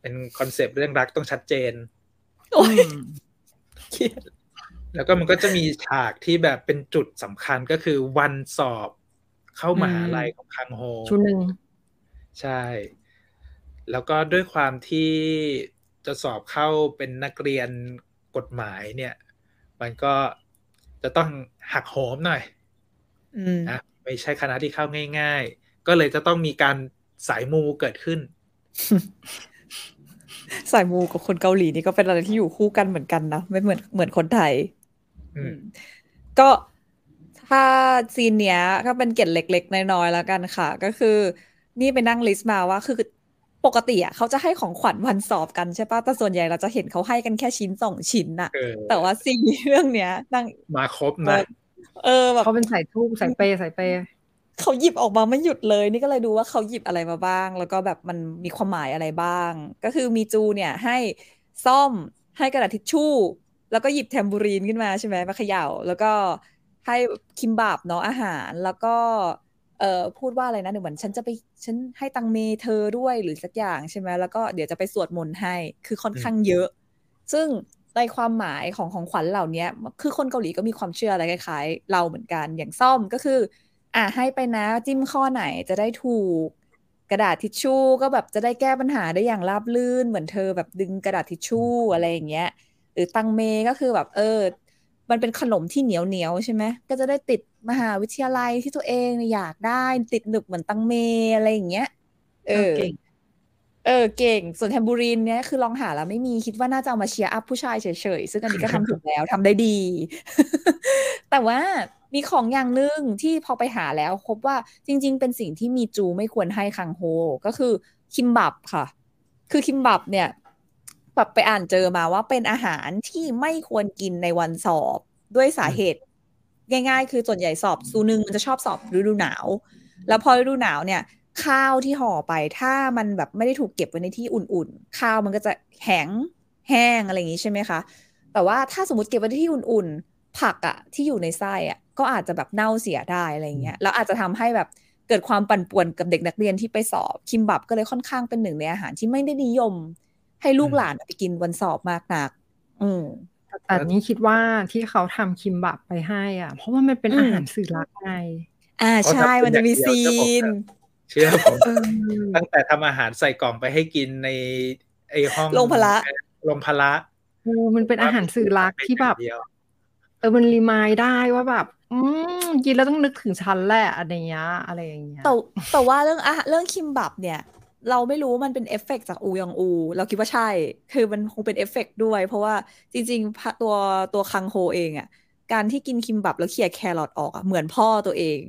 เป็นคอนเซปต์เรื่องรักต้องชัดเจน
โอ้ย
อืม
เครียด
แล้วก็มันก็จะมีฉากที่แบบเป็นจุดสำคัญก็คือวันสอบ เข้ามหาลัยของคังโฮ
ชุดหนึ่ง
ใช่ แล้วก็ด้วยความที่จะสอบเข้าเป็นนักเรียนกฎหมายเนี่ย มันก็จะต้องหักโหมหน่อย
อืม
นะไม่ใช่คณะที่เข้าง่าย ๆ ก็เลยจะต้องมีการสายมูเกิดขึ้น
สายมูกับคนเกาหลีนี่ก็เป็นอะไรที่อยู่คู่กันเหมือนกันนะ ไม่เหมือนเหมือนคนไทย
อืม
ก็ ถ้าซีนเนี้ยก็เป็นเกร็ดเล็ก ๆ น้อยๆแล้วกันค่ะ ก็คือ นี่ไปนั่งลิสต์มาว่าคือปกติอะเขาจะให้ของขวัญวันสอบกันใช่ปะแต่ส่วนใหญ่เราจะเห็นเขาให้กันแค่ชิ้นสองชิ้นน่ะ
เออ
แต่ว่าซีนเรื่องเนี้ยนั่ง
มาครบนะ
เออแบบ
เขาเป็นสายทูบสายเปย์สายเปย์
เขาหยิบออกมาไม่หยุดเลย นี่ก็เลยดูว่าเขาหยิบอะไรมาบ้าง แล้วก็แบบมันมีความหมายอะไรบ้าง ก็คือมีจูเนี่ยให้ซ่อมให้กระดาษทิชชู่ แล้วก็หยิบแทมบูรีนขึ้นมาใช่ไหมมาเขย่า แล้วก็ ให้คิมบับเนาะอาหารแล้วก็เอ่อพูดว่าอะไรนะเหมือนฉันจะไปฉันให้ตังเมเธอด้วยหรือสักอย่างใช่ไหมแล้วก็เดี๋ยวจะไปสวดมนต์ให้คือค่อนข้างเยอะ ซึ่งในความหมายของของขวัญเหล่านี้คือคนเกาหลีก็มีความเชื่ออะไรคล้ายๆ เราเหมือนกันอย่างซ่อมก็คือ อะให้ไปนะจิ้มข้อไหนจะได้ถูก กระดาษทิชชู่ก็แบบจะได้แก้ปัญหาได้อย่างราบรื่นเหมือนเธอแบบดึงกระดาษทิชชู่อะไรอย่างเงี้ย หรือตังเมก็คือแบบเออ มันเป็นขนมที่เหนียวเหนียวใช่ไหมก็จะได้ติดมหาวิทยาลัยที่ตัวเองอยากได้ติดหนึบเหมือนตังเมอะไรอย่างเงี้ย เออ
เก่ง
เออเก่ง ส่วนแทมบูรีนเนี่ยคือลองหาแล้วไม่มีคิดว่าน่าจะเอามาเชียร์อัพผู้ชายเฉยๆ ซึ่งอันนี้ก็ทำถูกแล้วทำได้ดี แต่ว่ามีของอย่างหนึ่งที่พอไปหาแล้วพบว่าจริง ๆ เป็นสิ่งที่มีจูไม่ควรให้คังโฮ ก็คือคิมบับค่ะ คือคิมบับเนี่ย แบบไปอ่านเจอมาว่าเป็นอาหารที่ไม่ควรกินในวันสอบด้วยสาเหตุ ง่าย ๆ คือส่วนใหญ่สอบซูนึงมันจะชอบสอบฤดูหนาว แล้วพอฤดูหนาวเนี่ย ข้าวที่ห่อไปถ้ามันแบบไม่ได้ถูกเก็บไว้ในที่อุ่นๆ ข้าวมันก็จะแข็งแห้งอะไรอย่างนี้ใช่ไหมคะแต่ว่าถ้าสมมติเก็บไว้ในที่อุ่นๆ ผักอะที่อยู่ในไส้อะก็อาจจะแบบเน่าเสียได้อะไรเงี้ยแล้วอาจจะทำให้แบบเกิดความปั่นป่วนกับเด็กนักเรียนที่ไปสอบคิมบับก็เลยค่อนข้างเป็นหนึ่งในอาหารที่ไม่ได้นิยม ให้ลูกหลานไปกินวันสอบมากนัก อืม
แต่นี้คิดว่าที่เขาทำคิมบับไปให้อะ เพราะว่ามันเป็น
อืม
อาหารสื่อรักไง
อ่าใช่มันจะมีซีน
เชื่อผม
เออ
ตั้งแต่ทำอาหารใส่กล่องไปให้กินในไอห้อง
โรงพละ
โรงพละ
เออมันเป็นอาหารสื่อรักที่แบบ
เดียว
เออมัน remind ได้ว่าแบบ อืมกินแล้วต้องนึกถึงฉันแหละอะไรเงี้ยอะไรอย่างเงี้ย
แต่แต่ว่าเรื่องอาหารเรื่องคิมบับเนี่ย เราไม่รู้ว่ามันเป็นเอฟเฟกต์จากอูยองอู เราคิดว่าใช่ คือมันคงเป็นเอฟเฟกต์ด้วย เพราะว่าจริงๆพะตัวตัวคังโฮเองอะ การที่กินคิมบับแล้วเขี่ยแครอทออกอะเหมือนพ่อตัวเอง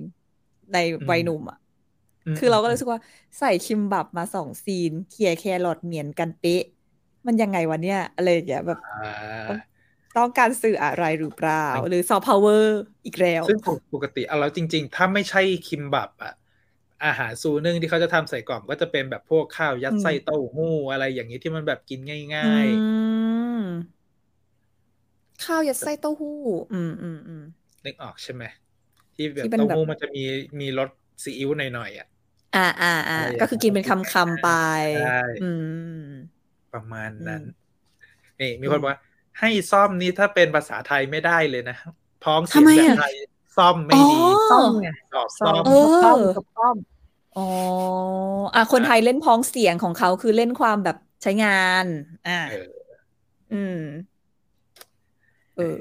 ในวัยหนุ่มอะ
ม
คือเราก็รู้สึกว่าใส่คิมบับมาสอง scene เขี่ยแครอทเหมือนกันเป๊ะ มันยังไงวะเนี่ย อะไรอย่างเงี้ยแบบ
อ่า
ต้องการสื่ออะไรหรือเปล่า หรือซอฟต์พาวเวอร์อีกแล้ว
ซึ่งปกติเอาแล้วจริง ๆ ถ้าไม่ใช่คิมบับอะ อาหารซูนึงที่เขาจะทำใส่กล่องก็จะเป็นแบบพวกข้าวยัด
อืม
ไส้เต้าหู้อะไรอย่างนี้ที่มันแบบกินง่าย
อืมข้าวยัดไส้เต้าหู้ อืมอืมอืม
ๆนึกออกใช่ไหมที่แบบ
ที่เป็น
เต้า
แบบ
หู้มันจะมีมีรสซีอิ๊วหน่อยๆอะ
อ่าอ่าอ่า
อะไรอย่าง
ก็คือกินเป็นคำคำๆไป
ใช่
อืม
ประมาณ
อืม
นั้น นี่มีคนบอกว่า ให้ซ่อมนี้ถ้าเป็นภาษาไทยไม่ได้เลยนะ พ้องเสียง
ทำไม
แบบ
อะ
ไทย ซ่อมไม่ดี
อ๋อ
ซ่อมไง
ตอบ
ซ่
ซ่
อ
อ
ม
ม
เออ
ซ่อมกับซ่อม
อ๋ออะคนไทยเล่นพ้องเสียงของเขาคือเล่นความแบบใช้งาน อ่า
เออ
อืม เออ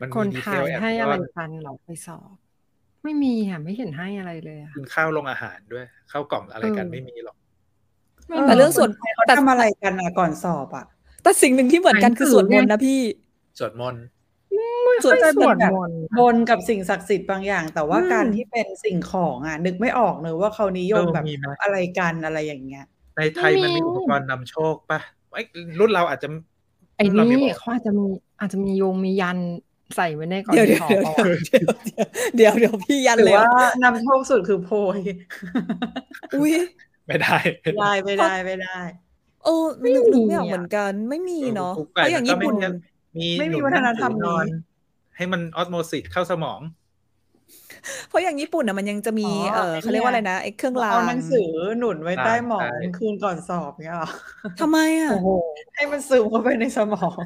มัน
คน
มีดี
ไท
เทล
ย
แอบ
ให้
ซ่
อะไร
อน
กันเหราไปสอบไม่มีอะไม่เห็นให้อะไรเลยอะ
กินข้าวลงอาหารด้วยข้าวกล่องอะไรกัน
เออ
ไม่มีหรอก
ไม่
แต่เรื่องส่วน
คนไทยเขาทำอะไรกันอะก่อนสอบอะ
แต่สิ่งหนึ่งที่เหมือนกันคือสวดมนต์นะพี่
สวดมนต์
สวด
ไม่สวด
แบบ
มนต์
บนกับสิ่งศักดิ์สิทธิ์บางอย่าง แต่ว่า
อืม
การที่เป็นสิ่งของอะนึกไม่ออกเลยว่าเขานิยม
เออ
แบบ
มีไหม
อะไรกันอะไรอย่างเงี้ย
ในไทยมันมีอุปกรณ์นำโชคปะไอ้รุ่นเราอาจจะ
ไอ้
รุ่เรา
นี่
ม่บอก
เขาอาจจะมีอาจจะมีโยงมียันใส่ไว้ในก่อน
เดี๋ยว
ที่
เดี๋ยว
สอบ
เดี๋ยว
เอา
เดี๋ยวเดี๋ยวเดี๋ยวพี่ยัน
หรื
เล
อย
เหร
ว่า
อ
นำโชคสุดคือโพย
อุ้ย
ไม่ได้
ไม่ได้ไม่ได้ไม่ได้
เออนึกนึกไม่ออกเหมือนกัน ไม่มีเนาะ
กุ๊ก
เพราะอย่างญี่ปุ่น
ก็ มี
ไม่มี
หนุ
วัฒนธรรมนี้
หงสือนอน ให้มันออสโมซิสเข้าสมอง
เพราะอย่างญี่ปุ่นอะมันยังจะมี
อ๋อ
เออ
ไอ้
เขาเรียกว่า
เนี่
อะไร
ย
นะไอ้เครื่องราง
เอาหนังสือหนุนไว้ใต้หมอน
ใช่
คืนก่อนสอบเงี้ยเหรอ
ทำไมอะ
โอ้โห
ให้มันซึมเข้าไปในสมอง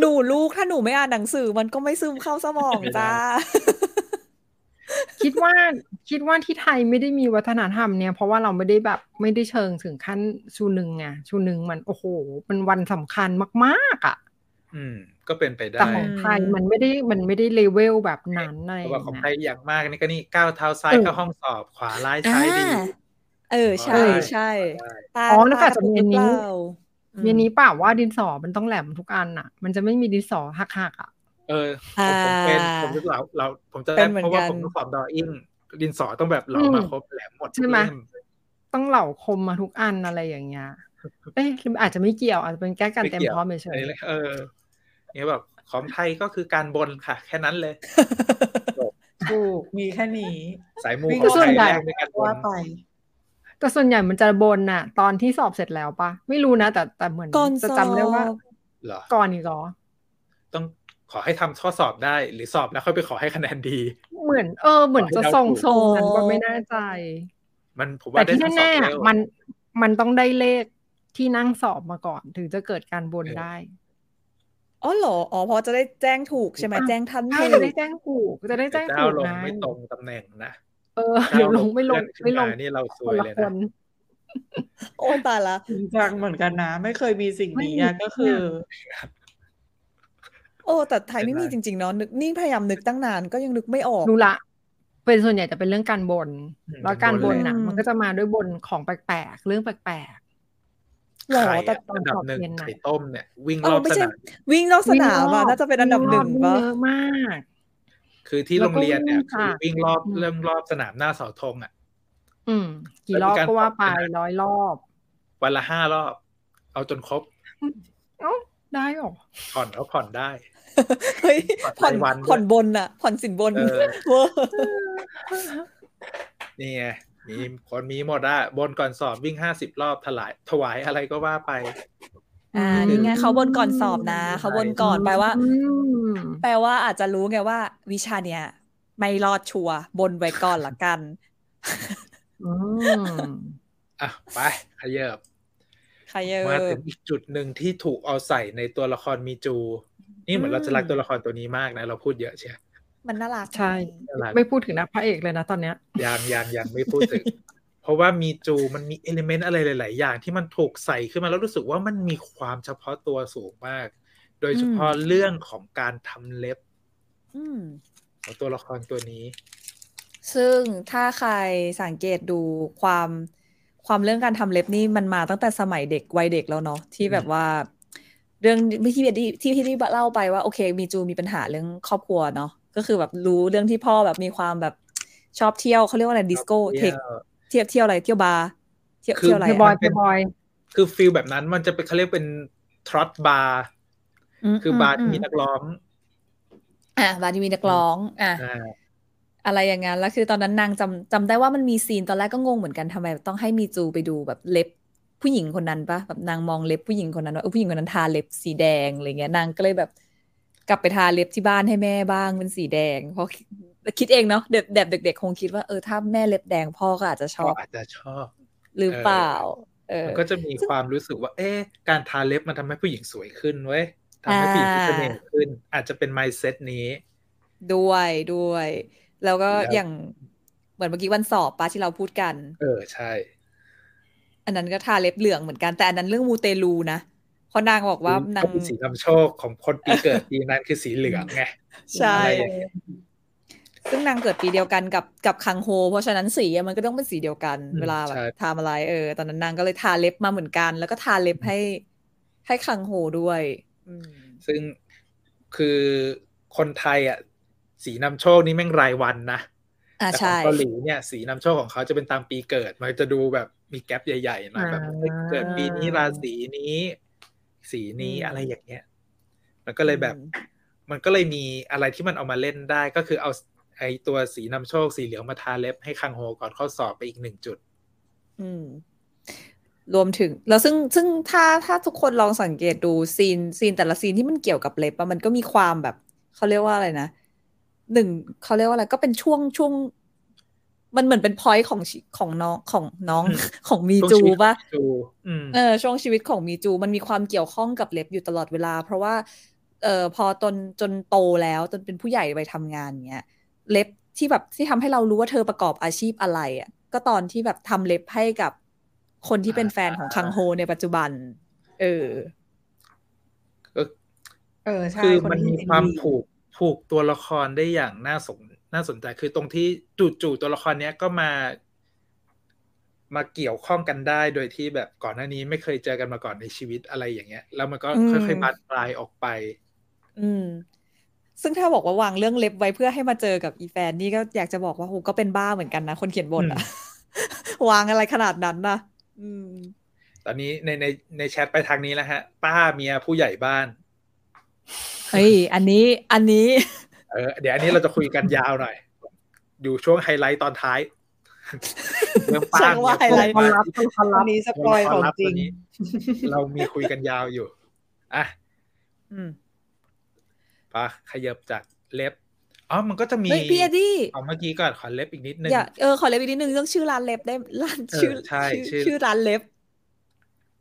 หนูลูกถ้าหนูไม่อ่านหนังสือมันก็ไม่ซึมเข้าสมองจ้า
คิดว่าคิดว่าที่ไทยไม่ได้มีวัฒนธรรมเนี่ย เพราะว่าเราไม่ได้แบบไม่ได้เชิงถึงขั้นชูหนึ่งไงชูหนึ่งมันโอ้โหมันวันสำคัญมาก ๆอะ
อืม ก็เป็นไปได้
แต่ของไทยมันไม่ได้มันไม่ได้เลเวลแบบนั้นอะไร
เพ
อ
ราะว่า
ย่าง
ของ
เงี้
ไท
ย
ยอย่างมากนี่ก็นี่ก้าวเท้าซ้าย
เออ
เข้าห้องสอบขวาร้ายซ้ายดี
อ่าเออใช่
เออ
ใช่
ได้
ตา
อ๋อแล้วก็
ตา
อาจจะมีอันนี้
กระตุกหรือเปล่าอืม
มีอันนี้เปล่าว่าดินสอมันต้องแหลมทุกอันอะ มันจะไม่มีดินสอหักๆอะ
เออ
อ่า
ผมผมเป็นผมรู้เราเราผมจะ
เป็
ได้
นเหมือน
เพราะว่า
กัน
ผมต้องสอบดออิ่งดินสอต้องแบบเหลา
อืม
มาครบแหลมหมด
ใช่ไหม
ทุกเล่
ต้องเหล่าคมมาทุกอันอะไรอย่างเงี้ยเอ๊ะหรืออาจจะไม่เกี่ยวอาจจะเป็นแก้การเต็มพร้อมเฉ
อัน
ย
นี้เลยเออ เนี่ยแบบของไทยก็คือการบนค่ะ แค่นั้นเลย
ถูกมีแค่นี้
สายมู
วิ่ง
ของ
ส่วน
ไทย
ใหญ่
แรกในการบน
ว่าไป
ๆแต่ส่วนใหญ่มันจะบนน่ะ ตอนที่สอบเสร็จแล้วปะไม่รู้นะ แต่แต่เหมือน
ก่อน
จะ
สอบ
จำได้ว่า
เหรอ
ก่อนอีกเหรอ
ต้องขอให้ทำข้อสอบได้ หรือสอบแล้วค่อยไปขอให้คะแนนดี
เหมือน เออ เหมือนจะทรงทรงนั้นว่าไม่แน่ใจ
มันผม
แต่
ว่าได้
ที่
ทั้งสอง
แน่
เล
ๆอะ
เวล
มันมันต้องได้เลขที่นั่งสอบมาก่อน ถึงจะเกิดการบน
เออ
ได้
อ๋อเหรอ อ๋อเพราะจะได้แจ้งถูกใช่ไหม
อะ
แจ้งทัน
ใช่
ถู
จะ
ก
ได้แจ้งถูกจะได้แจ้ง
เจ้า
ถูก
ลง
ไง
ไม่ตรงตำแหน่งนะ
เออเดี๋ยวลงไม่ลง
เลื่อนขึ้น
ไม่ลง
มานี่เราซ
ค
วย
นละ
เลย
ค
นะ
น
โอ้ยตายละ
จริงจังเหมือนกันนะ ไม่เคยมีสิ่งนี้อะ
ไม่มี
ก็คือ
โอ้แต่ไทยไม่มีจริงๆเนาะนึกนี่พยายามนึกตั้งนานก็ยังนึกไม่ออก
รู้ละเป็นส่วนใหญ่จะเป็นเรื่องการบน
อืม
แล้วการบน
เป็นบน
น่ะ
เลย
มันก็จะมาด้วยบนของแปลกๆ เรื่องแปลก
หรอ
ไข่
แต่
อะอันดับหนึ่ง
ตอนสอบเย็นน่ะ
ไข่ต้มเนี่ย วิ่ง
เอ
ร
อ
อบ
ไม่
ส
ใช่
นาม
วิ่งนอก
ๆ
สนาม
วิ่งร
อะ
บ
น่าจะเป็นอันดับหนึ่ง
วิ่ร
ปะ
อบเยอะมาก
คือที่
แล้
โร
ว
ง
ก็
เรียนเนี่ย
วิ่ง
คือ
ค่ะ
วิ่งรอบ
อืม
เรื่องรอบสนามหน้าเสาธงอะ
อืม กี่
แล้ว
ร
มี
อบ
การ
ก็ว่าไป
ปรับขนาด
ร้อยรอบ
วันละห้ารอบ เอาจนครบ
เอ้าได้หรอ
ผ่อนเขาผ่อนได้
เฮ้ย
ผ่อน
ผ่อน
รายวันด้วย
ผ่อนบนอะผ่อนสินบน
เออ
เวอร์
นี่ไง มีคนมีหมดอะบนก่อนสอบวิ่งห้าสิบรอบถลายถวายอะไรก็ว่าไป
อ่า
อืม
นี่ไงเขาบนก่อนสอบนะเขาบนก่อนแปลว่า
อืม
แปลว่าอาจจะรู้ไงว่า วิชาเนี้ยไม่รอดชัวร์บนไว้ก่อนละกัน
อืม
อะไปขยับ
ใครเยอ
มาถึงอีกจุดหนึ่งที่ถูกเอาใส่ในตัวละครมีจู นี่เหมือนเราจะรักตัวละครตัวนี้มากนะ เราพูดเยอะเชียว
มันน่ารัก
ใช่
น่ารัก
ไม่พูดถึงนะพระเอกเลยนะตอนเนี้ย
ยังยังยังไม่พูดถึง เพราะว่ามีจูมันมีเอลิเมนต์อะไรหลาย ๆ อย่างที่มันถูกใส่ขึ้นมาแล้วรู้สึกว่ามันมีความเฉพาะตัวสูงมาก โดยเฉพาะเรื่องของการทำเล็บ
อืม
ของตัวละครตัวนี้
ซึ่งถ้าใครสังเกตดูความความเรื่องการทำเล็บนี่มันมาตั้งแต่สมัยเด็กวัยเด็กแล้วเนาะที่แบบว่าเรื่องที่ที่ที่ที่ที่เล่าไปว่าโอเค มีจูมีปัญหาเรื่องครอบครัวเนาะ ก็คือแบบรู้เรื่องที่พ่อแบบมีความแบบชอบเที่ยวเขาเรียกว่าอะไรดิสโก้เทคเที่ยวเที่ยวอะไรเที่ยวบาร์เที่ยว
คือ
เที่ยวอะไร
เพย์บอย
อะ
เพย์บอย
คือ feel แบบนั้นมันจะเป็นเขาเรียกเป็น trot bar
ม
คือบาร์ที่
มี
นักร้อง
อะบาร์ที่มีนักร้อง อะ
อ่า
อะไรอย่างนั้นแล้วคือตอนนั้นนางจำจำได้ว่ามันมี scene ตอนแรกก็งงเหมือนกันทำไมต้องให้มีจูไปดูแบบเล็บผู้หญิงคนนั้นปะแบบนางมองเล็บผู้หญิงคนนั้นว่าเออผู้หญิงคนนั้นทาเล็บสีแดงอะไรเงี้ยนางก็เลยแบบ กลับไปทาเล็บที่บ้านให้แม่บ้างเป็นสีแดง เพราะคิดเองเนาะเด็กเด็กเด็กๆคงคิดว่าเออถ้าแม่เล็บแดงพ่อก็อาจจะช
ก็
อบ
อาจจะชอบ
หรือเปล่าเออ
มันก็จะมีความรู้สึกว่า เอ๊ะการทาเล็บมันทำให้ผู้หญิงสวยขึ้นเว้ยทำให้ผู้หญิงมีเสน่ห์ขึ้น อาจจะเป็น mindset นี้
ด้วยด้วย แล้วก็
แล้ว
อย่างเหมือนเมื่อกี้วันสอบปะที่เราพูดกัน
เออใช่
อันนั้นก็ทาเล็บเหลืองเหมือนกันแต่อันนั้นเรื่องมูเตลูนะ เพราะนางบอกว่านาง
ก็เป็นสีนำโชคของคนปีเกิดปีนั้นคือสีเหลืองไง
ใช่
อะไรอย่างเงี้ย
ซึ่งนางเกิดปีเดียวกันกับกับคังโฮ เพราะฉะนั้นสีอะมันก็ต้องเป็นสีเดียวกัน
อืม
เวลาแบบ
ใช่
ทำอะไรเออตอนนั้นนางก็เลยทาเล็บมาเหมือนกัน แล้วก็ทาเล็บให้ให้คังโฮด้วยอืม
ซึ่งคือคนไทยอะสีนำโชคนี่แม่งรายวันนะ
อ่า
แต่ขอ
ใช่
งเกาหลีเนี่ยสีนำโชคของเขาจะเป็นตามปีเกิด มันจะดูแบบมี gap ใหญ่ๆหน่อยแบบเฮ้ยเกิดปีนี้ราศีนี้ สีนี้อะไรอย่างเงี้ย มันก็เลยแบบ มันก็เลยมีอะไรที่มันเอามาเล่นได้ก็คือเอาไอ้ตัวสีนำโชคสีเหลืองมาทาเล็บให้คังโฮก่อนเข้าสอบไปอีกหนึ่งจุด
อืมรวมถึง แล้วซึ่งซึ่งถ้าถ้าทุกคนลองสังเกตดู scene scene แต่ละ scene ที่มันเกี่ยวกับเล็บอะมันก็มีความแบบเขาเรียกว่าอะไรนะหนึ่งเขาเรียกว่าอะไรก็เป็นช่วงช่วง มันเหมือนเป็นพอยต์ของชีของน้องของน้อง
อืม
ของมี
ช่วง
จู
ชีวิต
ปะ
ของจูอืม
เออช่วงชีวิตของมีจู มันมีความเกี่ยวข้องกับเล็บอยู่ตลอดเวลา เพราะว่า เอ่อพอตนจนโตแล้วจนเป็นผู้ใหญ่ไปทำงานเงี้ยเล็บที่แบบที่ทำให้เรารู้ว่าเธอประกอบอาชีพอะไรอะก็ตอนที่แบบทำเล็บให้กับคนที่เป็นแฟนของคังโฮในปัจจุบัน เออ
ก็
เออใช่
คือ
คน
มัน
ที่
มี
เป็น
ความ
ลีด
ผูกผูกตัวละครได้อย่างน่าสน น่าสนใจคือตรงที่จู่ๆตัวละครเนี้ยก็มา มาเกี่ยวข้องกันได้ โดยที่แบบก่อนหน้านี้ไม่เคยเจอกันมาก่อนในชีวิตอะไรอย่างเงี้ย แล้วมันก็
อืม
ค่อยๆบานปลายออกไป
อืม ซึ่งถ้าบอกว่าวางเรื่องเล็บไว้เพื่อให้มาเจอกับอีแฟนนี่ก็อยากจะบอกว่าโหก็เป็นบ้าเหมือนกันนะ คนเขียนบทอะวางอะไรขนาดนั้นนะอืม
ตอนนี้ในในในแชทไปทางนี้แล้วฮะ ป้าเมียผู้ใหญ่บ้าน
เฮ้ยอันนี้ อันนี้
เออเดี๋ยวอันนี้เราจะคุยกันยาวหน่อย อยู่ช่วงไฮไลท์ตอนท้ายเรื่องป้า
ใช่ว่าไฮไลท์
ความลับต้องความ
อั
ลั
น
บ
นี้สปอยของจริง
ตัวนี้เรามีคุยกันยาวอยู่อะ
อืม
ปะขยับจากเล็บอ๋อมันก็จะมี
เฮ้ยพี่เอ็ดดี้
เอาเมื่อกี้ก่อนขอเล็บอีกนิดนึง
อย่าเออขอเล็บอีกนิดนึงเรื่องชื่อร้านเล็บได้ร้าน
เออ
ชื่อ
ใช่ชื่อ
ชื่อร้านเล็บ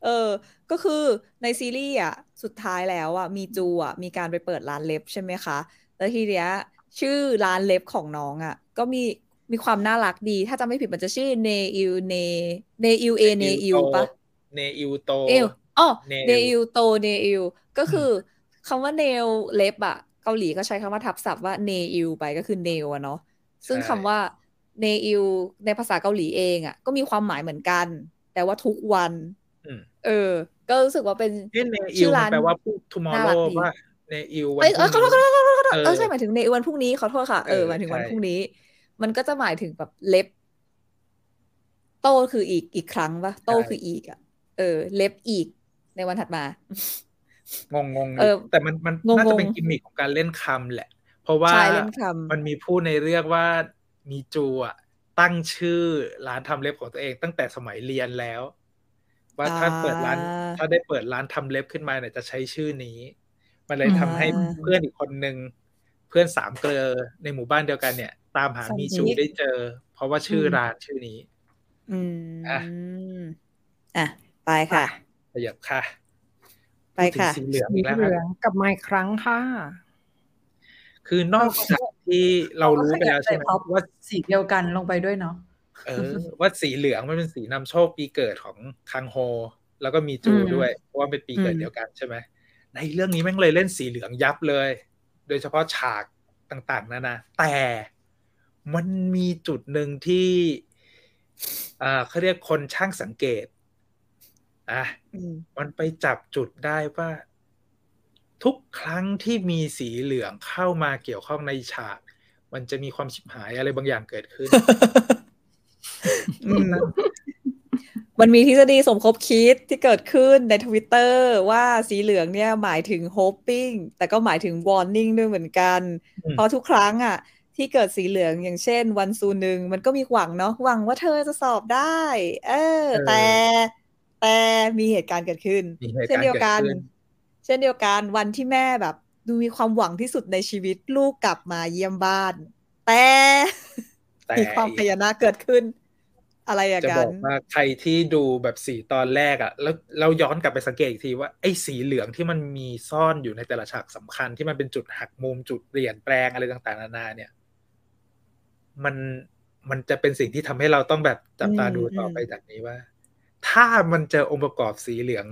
เออ ก็คือในซีรีส์อะ สุดท้ายแล้วอะมีจูอะมีการไปเปิดร้านเล็บใช่ไหมคะ แล้วทีเนี้ยชื่อร้านเล็บของน้องอะ ก็มีมีความน่ารักดี ถ้าจำไม่ผิดมันจะชื่อเนอิวเนเนอิวเอเนอิวปะ
เนอิวโต
เอลอ๋อ
Nail
เนอิลโตเนอิลก็คือคำว่า nail เล็บอะเกาหลีก็ใช้คำว่าทับศัพท์ว่าเนอิลไปก็คือเนลอะเนาะซึ่ง
ใช่
คำว่าเนอิลในภาษาเกาหลีเองอะก็มีความหมายเหมือนกัน แต่ว่าทุกวัน
อืม
เออ ก็รู้สึกว่าเป็น
เอ๊ะเนอิ
ชื่
ล
อ
มั
ร้าน
นแปลว่าพรุ่ง
น่ารัก
tomorrow
ดี
ว่า เนอิลวัน
เอ้ย
พ
เอ
รุ่
องขอโทษขอโทษขอโทษขอโทษ
เออ
เออใช่หมายถึงในวันพรุ่งนี้ขอโทษค่ะเออ
เออ
หมายถึงวัน
ใช่
พรุ่งนี้ มันก็จะหมายถึงแบบเล็บ โตคืออีกอีกครั้งปะโตคืออีกอะเออ เล็บอีกในวันถัดมา
งงงง
เออ
แต่มันมัน
งงๆ
น่าจะเป็นกิมมิคของการเล่นคำแหละ เพราะว่า
ใช่เล่นคำ
มันมีพูดในเรื่องว่ามีจูอะตั้งชื่อร้านทำเล็บของตัวเองตั้งแต่สมัยเรียนแล้ว ว่าถ้าเปิดร้าน
อ่า
ถ้าได้เปิดร้านทำเล็บขึ้นมาเนี่ยจะใช้ชื่อนี้ มันเลยทำให้
อ่า
เพื่อนอีกคนนึงเพื่อนสามเกลอในหมู่บ้านเดียวกันเนี่ย ตามหา
สามี
มีจูได้เจอ เพราะว่าชื่อร้านชื่อนี้
อืม
อะ
อะไปค่ะ
ขยับค่ะ
ไปค่ะ
พูดถึงสีเหลือง
สี
อีกแล้ว
เห
ค
ลื
รั
อบงกลับมาอีกครั้งค่ะ
คือนอกจากที่เรารู้ไปแล้วใช่ไหม
เขาก็ขยับใส่
ว่า
สีเดียวกันลงไปด้วยเนาะ
เออว่าสีเหลืองมันเป็นสีนำโชคปีเกิดของคังโฮ แล้วก็มีจู
อืม
ด้วย เพราะว่าเป็นปีเกิด
อืม
เดียวกันใช่ไหม ในเรื่องนี้แม่งเลยเล่นสีเหลืองยับเลย โดยเฉพาะฉากต่าง ๆนานาแต่มันมีจุดหนึ่งที่อ่าเขาเรียกคนช่างสังเกตอะ
อืม
มันไปจับจุดได้ว่า ทุกครั้งที่มีสีเหลืองเข้ามาเกี่ยวข้องในฉาก มันจะมีความชิบหายอะไรบางอย่างเกิดขึ้น
อื มมันมีทฤษฎีสมคบคิดที่เกิดขึ้นในทวิตเตอร์ว่าสีเหลืองเนี่ยหมายถึง hoping แต่ก็หมายถึง warning ด้วยเหมือนกัน
อืม
เพราะทุกครั้งอะ ที่เกิดสีเหลืองอย่างเช่น วันซูหนึ่งมันก็มีหวังเนาะหวังว่าเธอจะสอบได้ เออ แต่แต่มีเหตุการณ์เกิดขึ้น
มีเหตุ
เช่น
การณ์
เดียว
เกิด
กัน
ขึ้น
เช่นเดียวกันวันที่แม่แบบ ดูมีความหวังที่สุดในชีวิตลูกกลับมาเยี่ยมบ้าน แต่
แต่
มีความพยานาคเกิดขึ้น อะไรอย่าง
จะบ
นั้
อนกว่าใครที่ดูแบบสีตอนแรกอะ่ะแล้วเราย้อนกลับไปสังเกตอีกทีว่าไอ้สีเหลืองที่มันมีซ่อนอยู่ในแต่ละฉากสำคัญที่มันเป็นจุดหักมุมจุดเปลี่ยนแปลงอะไรต่างๆนานา เนี่ย มันมันจะเป็นสิ่งที่ทำให้เราต้องแบบจับตาดูต่อไปจากนี้ว่า ถ้ามันเจอองค์ประกอบสีเหลือง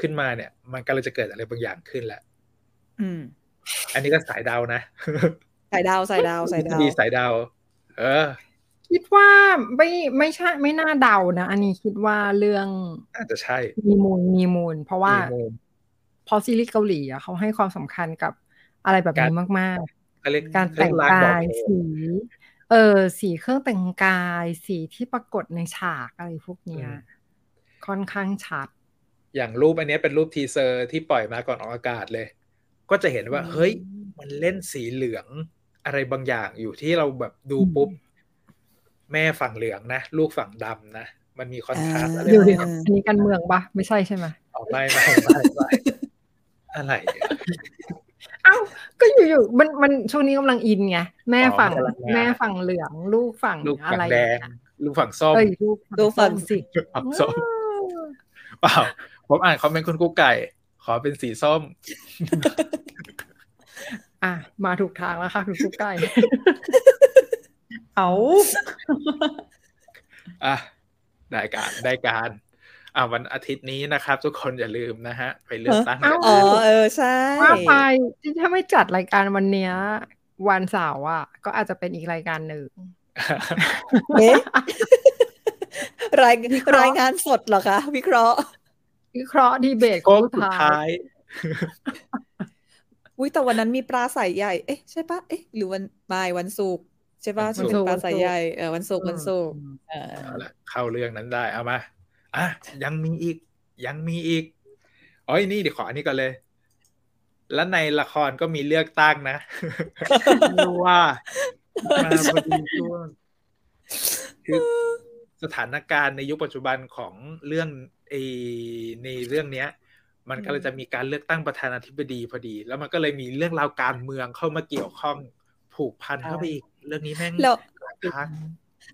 ขึ้นมาเนี่ย มันก็เลยจะเกิดอะไรบางอย่างขึ้นแหละ
อืม
อันนี้ก็สายดาวนะ
ใส่ดาวใส่ดาวใส่ดาว
ดีสายดาว เออ
คิดว่าไม่ไม่ใช่ไม่น่าเดานะ อันนี้คิดว่าเรื่อง
น่าจะใช่
มีมูลมีมูล เพราะว่า
มีมุม
พอซีรีส์เกาหลีอะเขาให้ความสำคัญกับอะไรแบบนี้มาก
เขาเรียก
ๆการแต่ง
เขเรียล
กาย
บอกเหตุ
สีเออสีเครื่องแต่งกาย สีที่ปรากฏในฉากอะไรพวกเนี้ยค่อนข้างชัด
อย่างรูปอันเนี้ยเป็นรูป teaser ที่ปล่อยมาก่อนออกอากาศเลย ก็จะเห็นว่า
อืม
เฮ้ย มันเล่นสีเหลืองอะไรบางอย่างอยู่ที่เราแบบดูปุ๊บ แม่ฝั่งเหลืองนะ ลูกฝั่งดำนะ มันมี contrast อะไร
อยู่
บาง
ที่
อย่าง
อันนี้การเมืองปะไม่ใช่ใช่ไหม
ออกไม่ไม่ไม่ไม่อะไรอะ
เอ้าก็อยู่ๆมันมันช่วงนี้กำลังอินไงแม่
อ๋อ
ฝั่ง
กำลังมา
แม่ฝั่งเหลือง ลูกฝั่ง
ลูก
อะ
ฝั่ง
ไร
แด
อย่าง
ง
เงี้ย
ลูกฝั่งส้ม
เอ้ยลูก
ลูกฝั่ง
ส้มสิ
ฝั่งส้มเปล่าผมอ่านคอมเมนต์คุณกุ๊กไก่ ขอเป็นสีส้ม
อะมาถูกทางแล้วค่ะคุณกุ๊กไก่
เอา
อะได้การได้การอะวันอาทิตย์นี้นะครับ ทุกคนอย่าลืมนะฮะ ไปเลือกตั้งกัน
อ๋อเออใช่
ว่าไปที่ถ้าไม่จัดรายการวันเนี้ย วันเสาร์อะ ก็อาจจะเป็นอีกรายการหนึ่ง
เอ๊ะราย
วิเคราะห์
รายงานสดเหรอคะ วิเคราะห์
วิเคราะห์ดีเบต
โค้ง
สุด
สุด
ท้า
ท้ายย
อุ้ยแต่วันนั้นมีปลาใสใหญ่ เอ๊ะใช่ปะเอ๊ะหรือวันไม่วันศุกร์ ใช่ปะ
วันศุ
ที่
กร์
เป็นปลาใสใหญ่เออวันศุกร์วันศุกร์เออ
เอาละเข้าเรื่องนั้นได้เอามาอะยังมีอีก ยังมีอีกอ๋อนี่เดี๋ยวขออันนี้ก่อนเลย แล้วในละครก็มีเลือกตั้งนะไม่รู้ว่ามาพอดีช่วงคือสถานการณ์ในยุคปัจจุบันของเรื่องเอในเรื่องเนี้ย มันก็เลยจะมีการเลือกตั้งประธานาธิบดีพอดี แล้วมันก็เลยมีเรื่องราวการเมืองเข้ามาเกี่ยวข้องผูกพันเข้าไปอีก เรื่องนี้แม่ง
แล้ว
ทัก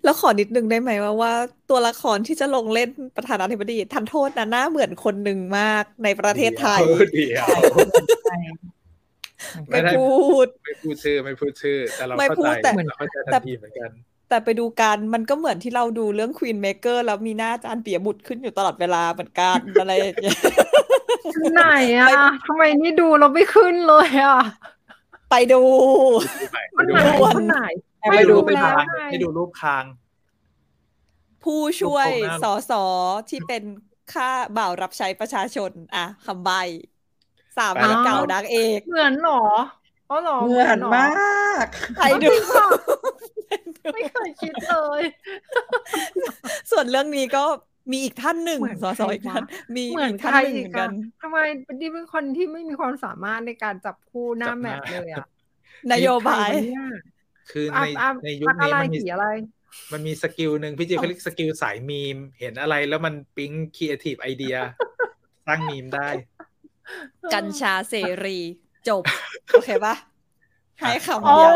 แล้วขอนิดนึงได้ไหมว่าว่าตัวละครที่จะลงเล่นประธานาธิบดีทันโทษนะหน้าเหมือนคนหนึ่งมากในประเทศไทย
เดี๋ยวไม่
ไม่
ได้
พูด
ไม่พูดชื่อไม่พูดชื่อ แต่เรา
ไม่
เข้า
พู
ใจ
ดแต่
เราเข้าใจทั
แต่
นทีเหมือนกัน
แต่ไปดูกันมันก็เหมือนที่เราดูเรื่อง Queen Maker แล้วมีหน้าอาจารย์เปียบุตรขึ้นอยู่ตลอดเวลาเหมือนกันอะไรอย่างเงี้ย
ไหนอะทำไมนี่ดูเราไม่ขึ้นเลยอะ
ไปดู
คนไหน
ดู
คนไหน
ไปอบ
ให้
ไป
ดู
ดู
รูป
เป็น
คาง
แล้วไง
ให้ดูรูปคาง
ผู้ช่วย
โครงหน้า
สอสอที่เป็นข้าบ่าวรับใช้ประชาชน อะคำใบสามีเก่าดังเอก
เหมือนหรออ๋อหรอ
เหมือน
หร
มาก
ใครดู
ไม่เคยคิดเลย
ส่วนเรื่องนี้ก็ มีอีกท่านหนึ่ง
เหมือน
สอสอ
ใคร
อีกท่าน
วะ
มี
เหมือน
อีก
ใค
ท่าน
ร
หนึ่ง
อี
เหมื
ก
อนกั
อะ
น
ทำไมดิเป็นคนที่ไม่มีความสามารถในการจับคู่หน้า
จับห
แม
น้า
ทเลยอะ
นโยบาย
ใครวะเนี่ย
คือ
อะ
ใน
อะ
ในยุค
พักอะ
นี้
ไร
มันมี
สีอะไร
มันมีสกิลหนึ่งพี่จีเขาเรียกสกิลสายมีม เห็นอะไรแล้วมันปิ๊งครีเอทีฟไอเดียสร้างมีมได้
กัญชาเสรีจบ โอเคปะให้คำ
อ๋อ
เดียว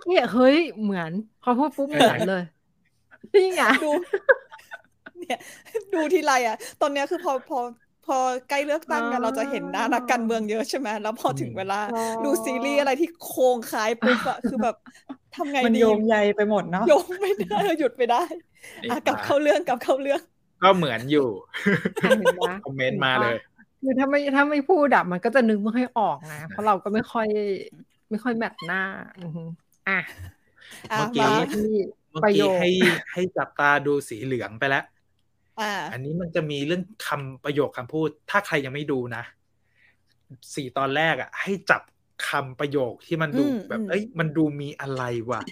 เกียเฮ้ยเหมือนพอพูดปุ๊บเหมือนเลยนี่ไง
ดู เนี่ย ดูทีไรอะ ตอนเนี้ยคือพอพอพอใกล้เลือกตั้งกันเราจะเห็นหน้านักการเมืองเยอะใช่ไหมแล้วพอถึงเวลา
อ๋อ
ดูซีรีส์อะไรที่โครงคล้ายปุ๊บอะคือแบบทำไง
มัน
ดี
โยงใยไปหมดเนาะ
โยงไม่ได้หยุดไม่ได้อะกลับเข้าเรื่องกลับเข้าเรื่อง
ก็เหมือนอยู่
อะเห็นปะ
คอมเมนต์มาเลย
คือถ้าไม่ถ้าไม่พูดอะมันก็จะนึกไม่ค่อยออกไงเพราะเราก็ไม่ค่อย ไม่ค่อยแมทหน้าอือฮึอะ
อะ
เมื่อกี้
มา
มาที่
เมื่อ
ประโย
กี้
ค
ให้ให้จับตาดูสีเหลืองไปแล้ว
อ่า
อันนี้มันจะมีเรื่องคำประโยคคำพูด ถ้าใครยังไม่ดูนะสี่ตอนแรกอะ ให้จับคำประโยคที่มันดู
อืม
แบบ
อืม
เอ้ย มันดูมีอะไรวะ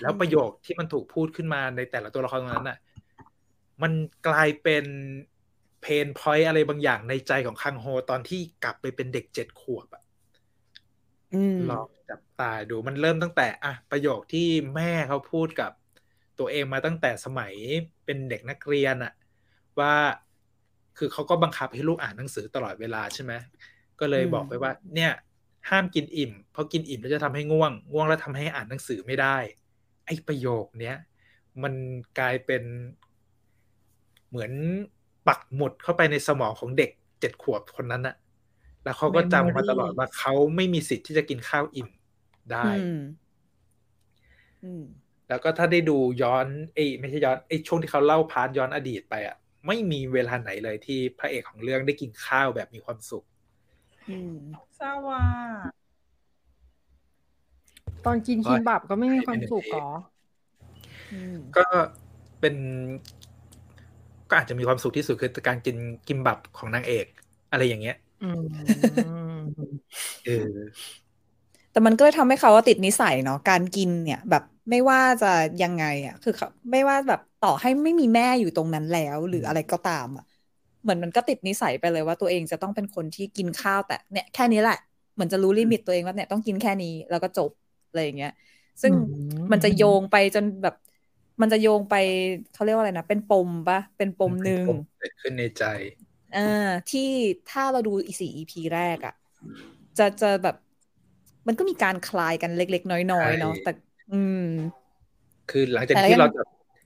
แล้วประโยคที่มันถูกพูดขึ้นมาในแต่ละตัวละครตรงนั้นอะ มันกลายเป็นเพนพอยต์อะไรบางอย่างในใจของคังโฮตอนที่กลับไปเป็นเด็กเจ็ดขวบอะ
อืม
ลองจับตาดูมันเริ่มตั้งแต่ อะ ประโยคที่แม่เขาพูดกับตัวเองมาตั้งแต่สมัยเป็นเด็กนักเรียนอะ ว่า คือเขาก็บังคับให้ลูกอ่านหนังสือตลอดเวลาใช่ไหมก็เลย
อืม
บอกไปว่า เนี่ย ห้ามกินอิ่ม เพราะกินอิ่มแล้วจะทำให้ง่วง ง่วงแล้วทำให้อ่านหนังสือไม่ได้ ไอ้ประโยคเนี้ยมันกลายเป็นเหมือนปักหมุดเข้าไปในสมองของเด็กเจ็ดขวบคนนั้นอะแล้วเขาก็จำมาตลอดว่าเขาไม่มีสิทธิ์ที่จะกินข้าวอิ่มได้
อืมอืม
แล้วก็ถ้าได้ดูย้อนเอ้ยไม่ใช่ย้อนไอ้ช่วงที่เขาเล่าพาร์ทย้อนอดีตไปอะ ไม่มีเวลาไหนเลยที่พระเอกของเรื่องได้กินข้าวแบบมีความสุข
อืม
ทราบว่า
ตอนกินคิมบับก็ไม่มีความสุขหรอ
อืม
ก็เป็น ก็อาจจะมีความสุขที่สุดคือการกินกิมบับของนางเอก อะไรอย่างเงี้ย
อืม
เออ
แต่มันก็เลยทำให้เขาว่าติดนิสัยเนาะการกินเนี่ย แบบไม่ว่าจะยังไงอะ คือเขาไม่ว่าแบบ ต่อให้ไม่มีแม่อยู่ตรงนั้นแล้ว หรืออะไรก็ตามอะเหมือนมันก็ติดนิสัยไปเลยว่าตัวเองจะต้องเป็นคนที่กินข้าวแต่เนี่ยแค่นี้แหละเหมือนจะรู้ลิมิตตัวเองว่าเนี่ยต้องกินแค่นี้แล้วก็จบอะไรอย่างเงี้ย ซึ่ง
อืม
มันจะโยงไปจนแบบ มันจะโยงไปเขาเรียกว่าอะไรนะเป็นปมปะเป็นปมหนึ่ง
เกิดขึ้นในใจ
อ่าที่ถ้าเราดูอีสี่ EP แรกอะ่ะ จะจะแบบ มันก็มีการคลายกันเล็ก ๆ น้อยๆเนาะ
ใช่
แต่ อืม
คือหลังจาก
แต่
ที่
ก็ยัง
เราจะ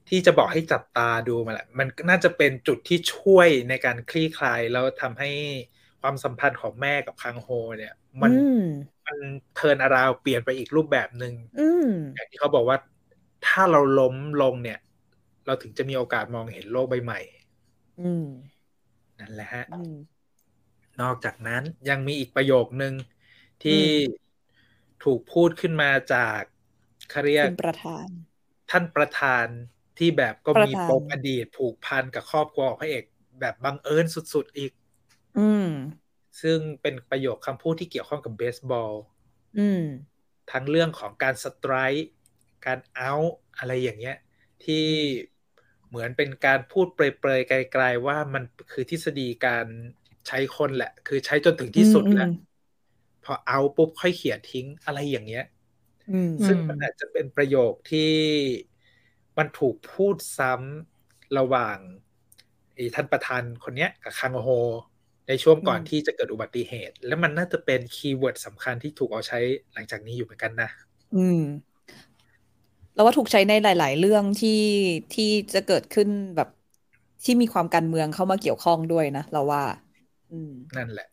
ที่จะบอกให้จับตาดูมาแหละ มันน่าจะเป็นจุดที่ช่วยในการคลี่คลาย แล้วทำให้ความสัมพันธ์ของแม่กับคังโฮ เนี่ย มัน
อืม
มันเทิร์นอาราวเปลี่ยนไปอีกรูปแบบหนึ่ง
อืม
อย่างที่เขาบอกว่าถ้าเราล้มลงเนี่ย เราถึงจะมีโอกาสมองเห็นโลกใบใหม่
อืม
นั่นแหละฮะ
อืม
นอกจากนั้นยังมีอีกประโยคนึงที่
อืม
ถูกพูดขึ้นมาจากเขาเรียก
คุณประธาน
ท่านประธาน ที่แบบก็
ประ
มี
ธาน
ปมอดีตผูกพันกับครอบครัวของพระเอก แบบบังเอิญสุดๆอีก
อืม
ซึ่งเป็นประโยคคำพูดที่เกี่ยวข้องกับเบสบอล
อืม
ทั้งเรื่องของการสไตร์การเอาอะไรอย่างเงี้ย ที่เหมือนเป็นการพูดเปรยๆไกลๆว่ามันคือทฤษฎีการใช้คนแหละ คือใช้จนถึงที่สุดแหละ
อืม
พอเอาปุ๊บค่อยเขี่ยทิ้งอะไรอย่างเงี้ย
อืม
ซึ่ง
อืม
มันอาจจะเป็นประโยคที่ มันถูกพูดซ้ำระหว่างไอ้ท่านประธานคนเนี้ยกับคังโฮ ในช่วงก่อน
อืม
ที่จะเกิดอุบัติเหตุ และมันน่าจะเป็น keyword สำคัญที่ถูกเอาใช้หลังจากนี้อยู่เหมือนกันนะ
อืมแล้วว่าถูกใช้ในหลาย ๆ เรื่องที่ที่จะเกิดขึ้นแบบที่มีความการเมืองเข้ามาเกี่ยวข้องด้วยนะเราว่า อืม
นั่นแหละ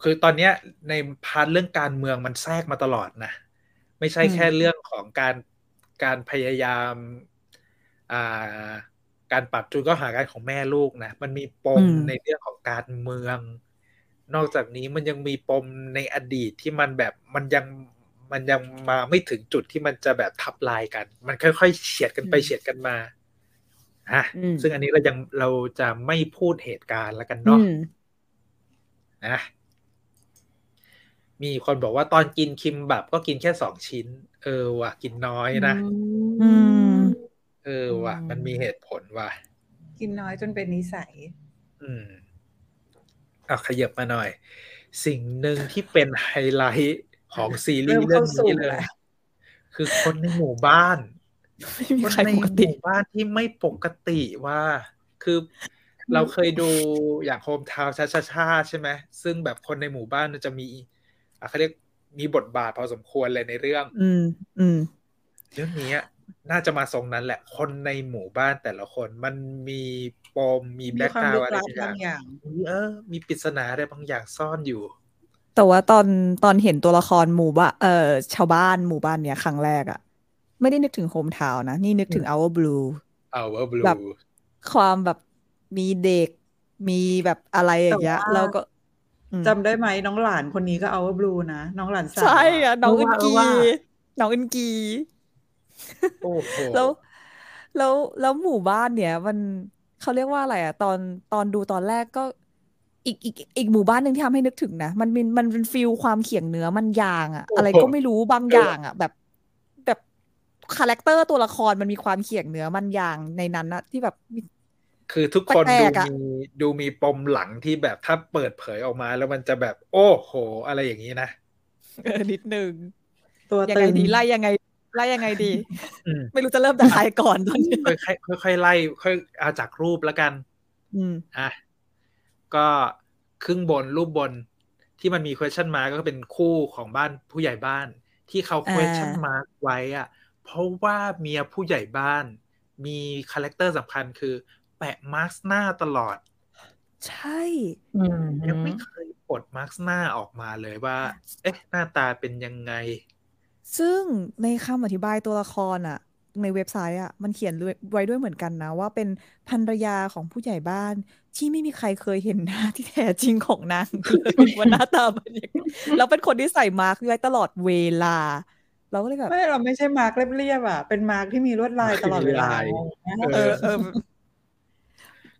คือตอนเนี้ยใน part เรื่องการเมืองมันแทรกมาตลอดนะ ไม่ใช่
อืม
แค่เรื่องของการการพยายามอ่า การปรับจูนก็หากันของแม่ลูกนะมันมีปมในเรื่องของการเมือง นอกจากนี้มันยังมีปมในอดีตที่มันแบบมันยังมันยังมาไม่ถึงจุดที่มันจะแบบทับลายกัน มันค่อยๆเฉียดกันไป
อืม
เฉียดกันมาฮะ
อืม
ซึ่งอันนี้เรายังเราจะไม่พูดเหตุการณ์แล้วกัน
อื
เนาะ
ม
นะมีคนบอกว่าตอนกินคิมบับก็กินแค่สองชิ้น เออว่ะกินน้อยนะ
อืม
เออว่ะ
อืม
มันมีเหตุผลว่ะ
กินน้อยจนเป็นนิสัย
อืมอะขยับมาหน่อย สิ่งหนึ่งที่เป็นไฮไลท์ของซีรี
เริ่ม
ส์เรื่อง
เข้าสู่
นี้เลย
แล้ว
คือคนในหมู่บ้าน
ไม่มี
คน
ใคร
ใน
ป
ห
กติ
มู่บ้านที่ไม่ปกติว่า คือเราเคยดูอย่าง Hometown Cha-Cha-Cha ใช่ไหมซึ่งแบบคนในหมู่บ้านมันจะมีอะเขาเรียกมีบทบาทพอสมควรเลยในเรื่อง
อืม อืม
เรื่องนี้ น่าจะมาทรงนั้นแหละ คนในหมู่บ้านแต่ละคนมันมีปมมี
มี
แบ็ก
ความ
ลึก
ลับ
อะไร
บา
งอย่า
บางอย่าง
มีเออ มีปริศนาอะไรบางอย่างซ่อนอยู่
แต่ว่าตอนตอนเห็นตัวละครหมู่บ้านเอ่อชาวบ้านหมู่บ้านเนี้ยครั้งแรกอะไม่ได้นึกถึงโฮมทาวน์นะนี่นึกถึง Our Blue
เอาว่าบลู
แบบความแบบมีเด็กมีแบบอะไรอย่างเงี้ย
แต่ว่า
แล้วก็อืม
จำได้ไหมน้องหลานคนนี้ก็เอาบลูนะ น้องหลานสาว
ใช่อะน้องอึนกี
ว่า
น้องอึนกี
โอ้โห
แล้วแล้วแล้วหมู่บ้านเนี่ย มันเขาเรียกว่าอะไรอะตอนตอนดูตอนแรกก็ อีกอีกอีกหมู่บ้านหนึ่งที่ทำให้นึกถึงนะมันเป็นมันเป็นฟิลความเขียงเนื้อมันยางอะอะไรก็ไม่รู้บางอย่างอะแบบแบบคาแรคเตอร์ตัวละครมันมีความเขียงเนื้อมันยางในนั้นนะที่แบบมี
คือทุกคน
แปล
ดู
กๆอะ
มีดูมีปมหลังที่แบบถ้าเปิดเผยออกมา แล้วมันจะแบบ โอ้โห อะไรอย่างนี้นะ
เออนิดนึง
ตัว
ยัง
ตึ
ไง
ง
ดีไล่ยังไง ไล่ยังไงดี
อืม
ไม่รู้จะเริ่มจากใครก่อนตอนนี้
ค่อยค่อยๆค่อยๆไล่ ค่อยเอาจากรูปแล้วกัน
อืม
อะก็ครึ่งบนรูปบนที่มันมี question mark ก็เป็นคู่ของบ้านผู้ใหญ่บ้าน ที่เขา
อ่า
question mark ไว้อะเพราะว่าเมียผู้ใหญ่บ้าน มี character สำคัญคือ แปะมาส์กหน้าตลอด
ใช่
อืม
ยังไม่เคยปลดมาส์กหน้าออกมาเลยว่า เอ๊ะ หน้าตาเป็นยังไง
ซึ่งในคำอธิบายตัวละครอะในเว็บไซต์อะมันเขียนไว้ด้วยเหมือนกันนะ ว่าเป็นภรรยาของผู้ใหญ่บ้านที่ไม่มีใครเคยเห็นหน้าที่แท้จริงของนางเลยว่าหน้าตาเป็นยังไงแล้วเป็นคนที่ใส่มาส์กไว้ตลอดเวลา เราก็เลยแบบ
ไม่เราไม่ใช่มาส์กเรียบๆอะ เป็นมาส์กที่มีลวดลายตลอดเวลา
ลาย
เออ
เออเออ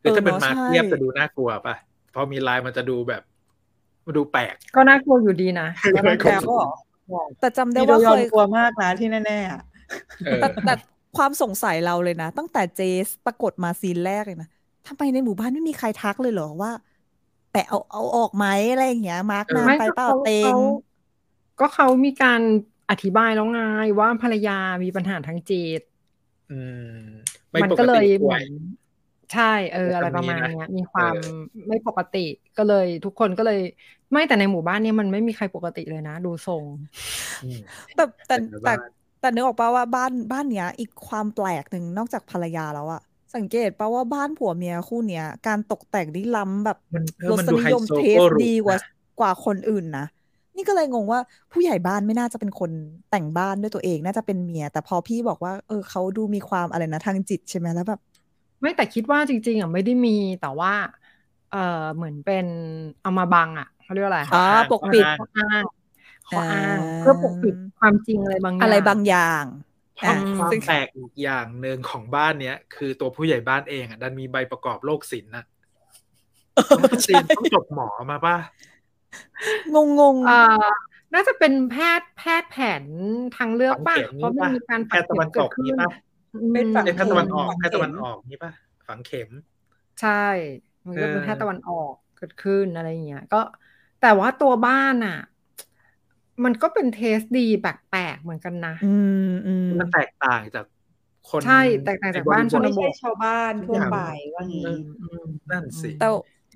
หรือถ้าเป็น
เออเนอะ
มาส์ก
ใช่
เทียบจะดูน่ากลัวป่ะพอมีลายมันจะดูแบบมันดูแปลก
ก็น่ากลัวอยู่ดีนะ
แล้วน้องแก้วก็บอก
แต่จำได้
มีโด
ว่าย
อ
เค
น
ย
กลัวมากนะที่แน่ๆอะ
เออ
แต่แต่ความสงสัยเราเลยนะ ตั้งแต่เจสปรากฏมาซีนแรกเลยนะทำไมในหมู่บ้านไม่มีใครทักเลยเหรอว่า แปะเอาเอาออกไหมอะไรอย่างเงี้ย มาร์กนาน
ไม่
ไป
ก็
เปล่า
เขา
เต็ง
เขาก็เขามีการอธิบายแล้วไงว่าภรรยามีปัญหาทางจิต
อืมไม่
มัน
ปก
ก็เล
ติ
ย
ป่
เห
ว
มื
ย
อนใช่ เออ อะไรประมาณ
แบบนี้นะ
เนี้ยมีความ
เออ
ไม่ปกติก็เลยทุกคนก็เลย ไม่แต่ในหมู่บ้านเนี้มันไม่มีใครปกติเลยนะ ดูทรง
อืม
แต่แต่
เป็น
แต่
บ้าน
แต่นึกออกป่าว่าบ้านบ้านเนี้ย อีกความแปลกหนึ่งนอกจากภรรยาแล้วอะสังเกตป่าว่าบ้านผัวเมียคู่เนี้ย การตกแต่งนี่ล้ำแบบ
มันเออ
ร
มัน
ส
ดู
นิ
ไฮ
ยม
โซ
เท
โก
ส
หรู
ดีกว่า
นะ
กว่าคนอื่นนะนี่ก็เลยงงว่าผู้ใหญ่บ้านไม่น่าจะเป็นคนแต่งบ้านด้วยตัวเองน่าจะเป็นเมีย แต่พอพี่บอกว่า เออเขาดูมีความอะไรนะทางจิตใช่ไหมแล้วแบบ
ไม่แต่คิดว่าจริง ๆอะไม่ได้มีแต่ว่า เออเหมือนเป็นเอามาบังอะ เขาเรียกว่าอะไร
อ่า
ข้อ
ปกปิด
ข้ออ้าง
ข้ออ้างข้ออ้าง
อ่า
เพื่อปกปิดความจริงอะไรบางอย่าง
อะไรบางอย่าง
ความ
อ่า
ความ
ซึ่ง
แปลกอีกอย่างหนึ่งของบ้านเนี้ยคือตัวผู้ใหญ่บ้านเองอะดันมีใบประกอบโรคศิลป์นะศิลป์ต้องจบหมอมาป่ะ
งงง
เอ่อน่าจะเป็นแพทย์แพทย์แผนทางเลือก
ฝัง
ป่ะ
เข็ม
เพราะมัน
ป่ะ
มีการ
แพทย์ตะวันตก
ฝัง
นี่
เข็ม
ป่ะ
เกิดขึ้น
เป็นฝัง
ไอ้แพทย์ตะวันออก
ฝัง
แพทย์
เข็
ตะวัน
ม
ออกนี่ป่ะฝังเข็ม
ใช่ มันก็เป็น
เออ
แพทย์ตะวันออกเกิดขึ้นอะไรอย่างเงี้ยก็ แต่ว่าตัวบ้านอะ มันก็เป็นเทสดีแปลกๆเหมือนกันนะ
อืมอืม
มันแตกต่างจากคน
ใช่แตกต่างจากบ้านชน
ไม่
บ
ใช่
ท
ชาวบ้านทั่วไปว่างี้
เออ
อืม
นั่นสิ
แต่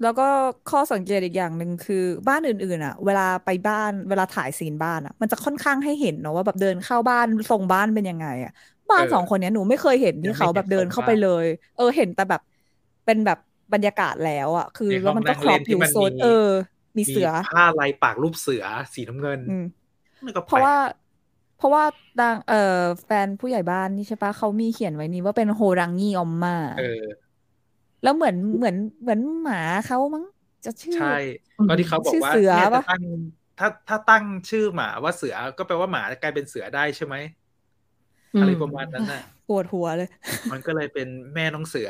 แล้วก็ข้อสังเกตอีกอย่างหนึ่งคือบ้านอื่นๆอะ เวลาไปบ้านเวลาถ่ายซีนบ้านอะ มันจะค่อนข้างให้เห็นเนาะว่าแบบเดินเข้าบ้านทรงบ้านเป็นยังไงอะ บ้าน
เออ
สองคนเนี้ยหนูไม่เคยเห็น
ยัง
ที่
ไม่
เขา
เห็น
แบบเดิน
ทรง
เข้าไป
บ้าน
เลย เออเห็นแต่แบบเป็นแบบบรรยากาศแล้วอะ คือ
ในห้
แล้
อ
ว
ง
มันก็
นั่ง
ครอ
เล่
บ
น
ผิ
ที่
ว
มัน
โซน
มี
เออ มีเสือ
ผ้าลายปากรูปเสือสีน้ำเงิน
อืม
มันก็
เพราะ
แปลก
ว่า เพราะว่าดังเอ่อแฟนผู้ใหญ่บ้านนี่ใช่ปะเขามีเขียนไว้นี่ว่าเป็นโฮรังงีออมมา
เออ
แล้วเหมือนเหมือนเหมือนหมาเขามั้งจะชื่อ
ใช่ก็ที่เขาบอกว่า
ชื่อเสือ
เนี่ย
ปะ
ถ้าตั้งถถ้าถ้าตั้งชื่อหมาว่าเสือก็แปลว่าหมากลายเป็นเสือได้ใช่ไหมอะไรประมาณนั้นน่ะ
ปวดหัวเลย
มันก็เลยเป็นแม่น้องเสือ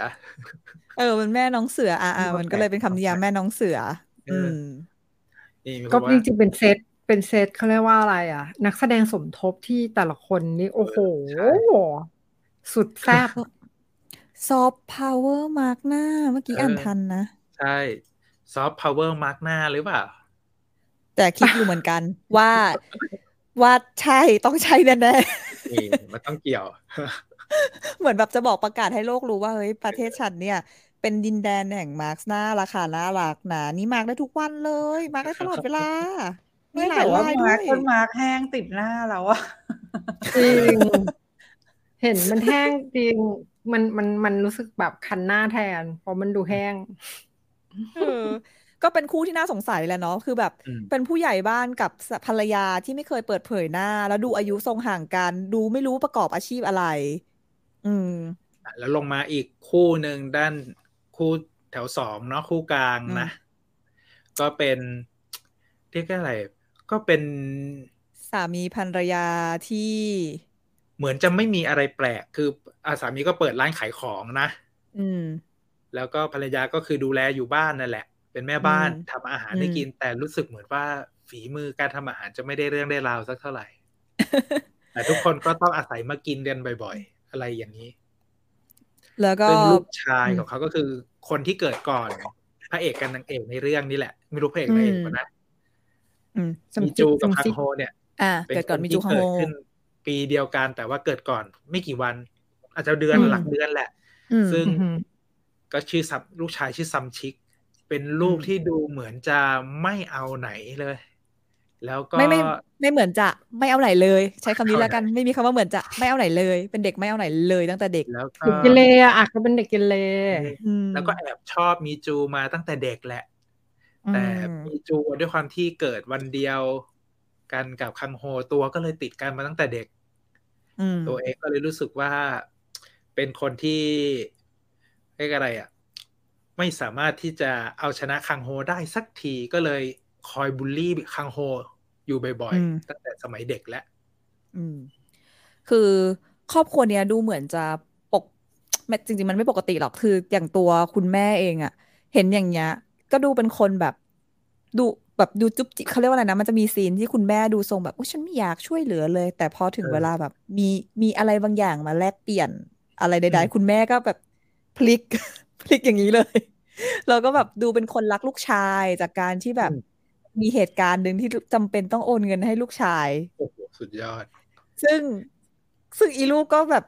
เออมันแม่น้องเสือ อ่าอ่ามันก็เลยเป็นคำนิยามแม่น้องเสือ
เอ
อื
อ
ม
นี่มีคน
ก็
ว่า
จริงๆเป็นเซตเป็นเซตเขาเรียกว่าอะไรอะ นักแสดงสมทบที่แต่ละคนนี่โอ้โห
ใช่
สุดแซ่บ
ซอฟต์พาวเวอร์มาส์กหน้าเมื่อกี้อ่านทันนะ
ใช่ซอฟต์พาวเวอร์มาร์กหน้าหรือเปล่า
แต่คิดอยู่เหมือนกัน ว่าว่าใช่ต้องใช่แน่
นี่มันต้องเกี่ยว
ๆ เหมือนแบบจะบอกประกาศให้โลกรู้ว่าเฮ้ยประเทศฉันเนี่ย เป็นดินแดนแห่งมาร์กหน้าราคาน่ารักนะนี่มาร์กได้ทุกวันเลย มาร์กได้ตลอดเวลามี
ไม่
หลา
แต่
ย
ว่า
ลายด้
มา
วย
ร์คต้นมาร์คแห้งติดหน้าแล้วอะ
จริง เห็นมันแห้งจริง มันมันมันรู้สึกแบบคันหน้าแทนเพราะมันดูแห้ง
เออก็เป็นคู่ที่น่าสงสัยแหละเนาะคือแบบ
อืม
เป็นผู้ใหญ่บ้านกับภรรยาที่ไม่เคยเปิดเผยหน้า แล้วดูอายุทรงห่างกัน ดูไม่รู้ประกอบอาชีพอะไร อืม
อะแล้วลงมาอีกคู่หนึ่งด้าน คู่แถวสองเนาะคู่กลางนะ ก็เป็นเรียกว่าอะไร ก็เป็น
สามีภรรยาที่
เหมือนจะไม่มีอะไรแปลก คืออาสามีก็เปิดร้านขายของนะ
อืม
แล้วก็ภรรยาก็คือดูแลอยู่บ้านนั่นแหละ เป็นแม่บ้าน
อืม
ทำอาหาร
อืม
ให้กิน แต่รู้สึกเหมือนว่าฝีมือการทำอาหารจะไม่ได้เรื่องได้ราวสักเท่าไหร่ แต่ทุกคนก็ต้องอาศัยมากินกันบ่อย ๆ อะไรอย่างนี้
แล้วก็
ซึ่งลูกชาย
อืม
ของเขาก็คือ คนที่เกิดก่อน พระเอกกับนางเอกในเรื่องนี่แหละ ไม่รู้พระเอกนางเอก
อืม
ปะนะ
อืม
สม
มี
จิ
จู
ก
กับ
สม
คั
จิ
ง
ก
โฮเนี่ย
อ่า
เป็น
เกิดก่อน
คน
มิ
ที่
จูฮัง
เกิ
โฮ
ดขึ้นปีเดียวกันแต่ว่าเกิดก่อนไม่กี่วัน อาจจะเดือน
อืม
หลักเดือนแหละ
อืม
ซึ่ง
อือหือ
ก็ชื่อซัมลูกชายชื่อซัมชิก เป็นลูก
อืม
ที่ดูเหมือนจะไม่เอาไหนเลย แล้วก็
ไม่ไม่ไม่เหมือนจะไม่เอาไหนเลย ใช้คำนี้
เอาไหน
แล้วกันไม่มีคำว่าเหมือนจะไม่เอาไหนเลย เป็นเด็กไม่เอาไหนเลยตั้งแต่เด็ก
แล้วก็
เด็กเกเรอะอะก็เป็นเด็กเกเร
อืม
แล้วก็แอบชอบมีจูมาตั้งแต่เด็กแหละ แต่
อืม
มีจูด้วยความที่เกิดวันเดียวกันกับคังโฮตัวก็เลยติดกันมาตั้งแต่เด็ก
อืม
ตัวเองก็เลยรู้สึกว่าเป็นคนที่เรียกอะไรอะ ไม่สามารถที่จะเอาชนะคังโฮได้สักทีก็เลยคอยบูลลี่คังโฮ อยู่บ่อย
อืม
ๆตั้งแต่สมัยเด็กแล้ว
อืมคือครอบครัวเนี้ยดูเหมือนจะปกไม่จริง ๆ มันไม่ปกติหรอกคืออย่างตัวคุณแม่เองอะเห็นอย่างเงี้ย ก็ดูเป็นคนแบบดูแบบดูจุ๊บจิ๊บเขาเรียกว่าอะไรนะมันจะมีซีนที่คุณแม่ดูทรงแบบโอ้ฉันไม่อยากช่วยเหลือเลย แต่พอถึง
เออ
เวลาแบบ มีมีอะไรบางอย่างมาแลกเปลี่ยนอะไรใด
อืม
ๆคุณแม่ก็แบบพลิกพลิกอย่างนี้เลยแล้วก็แบบดูเป็นคนรักลูกชายจากการที่แบบ
อื ม
มีเหตุการณ์หนึ่งที่จำเป็นต้องโอนเงินให้ลูกชาย
โอ้โหสุดยอด
ซึ่งซึ่งอีลูกก็แบบ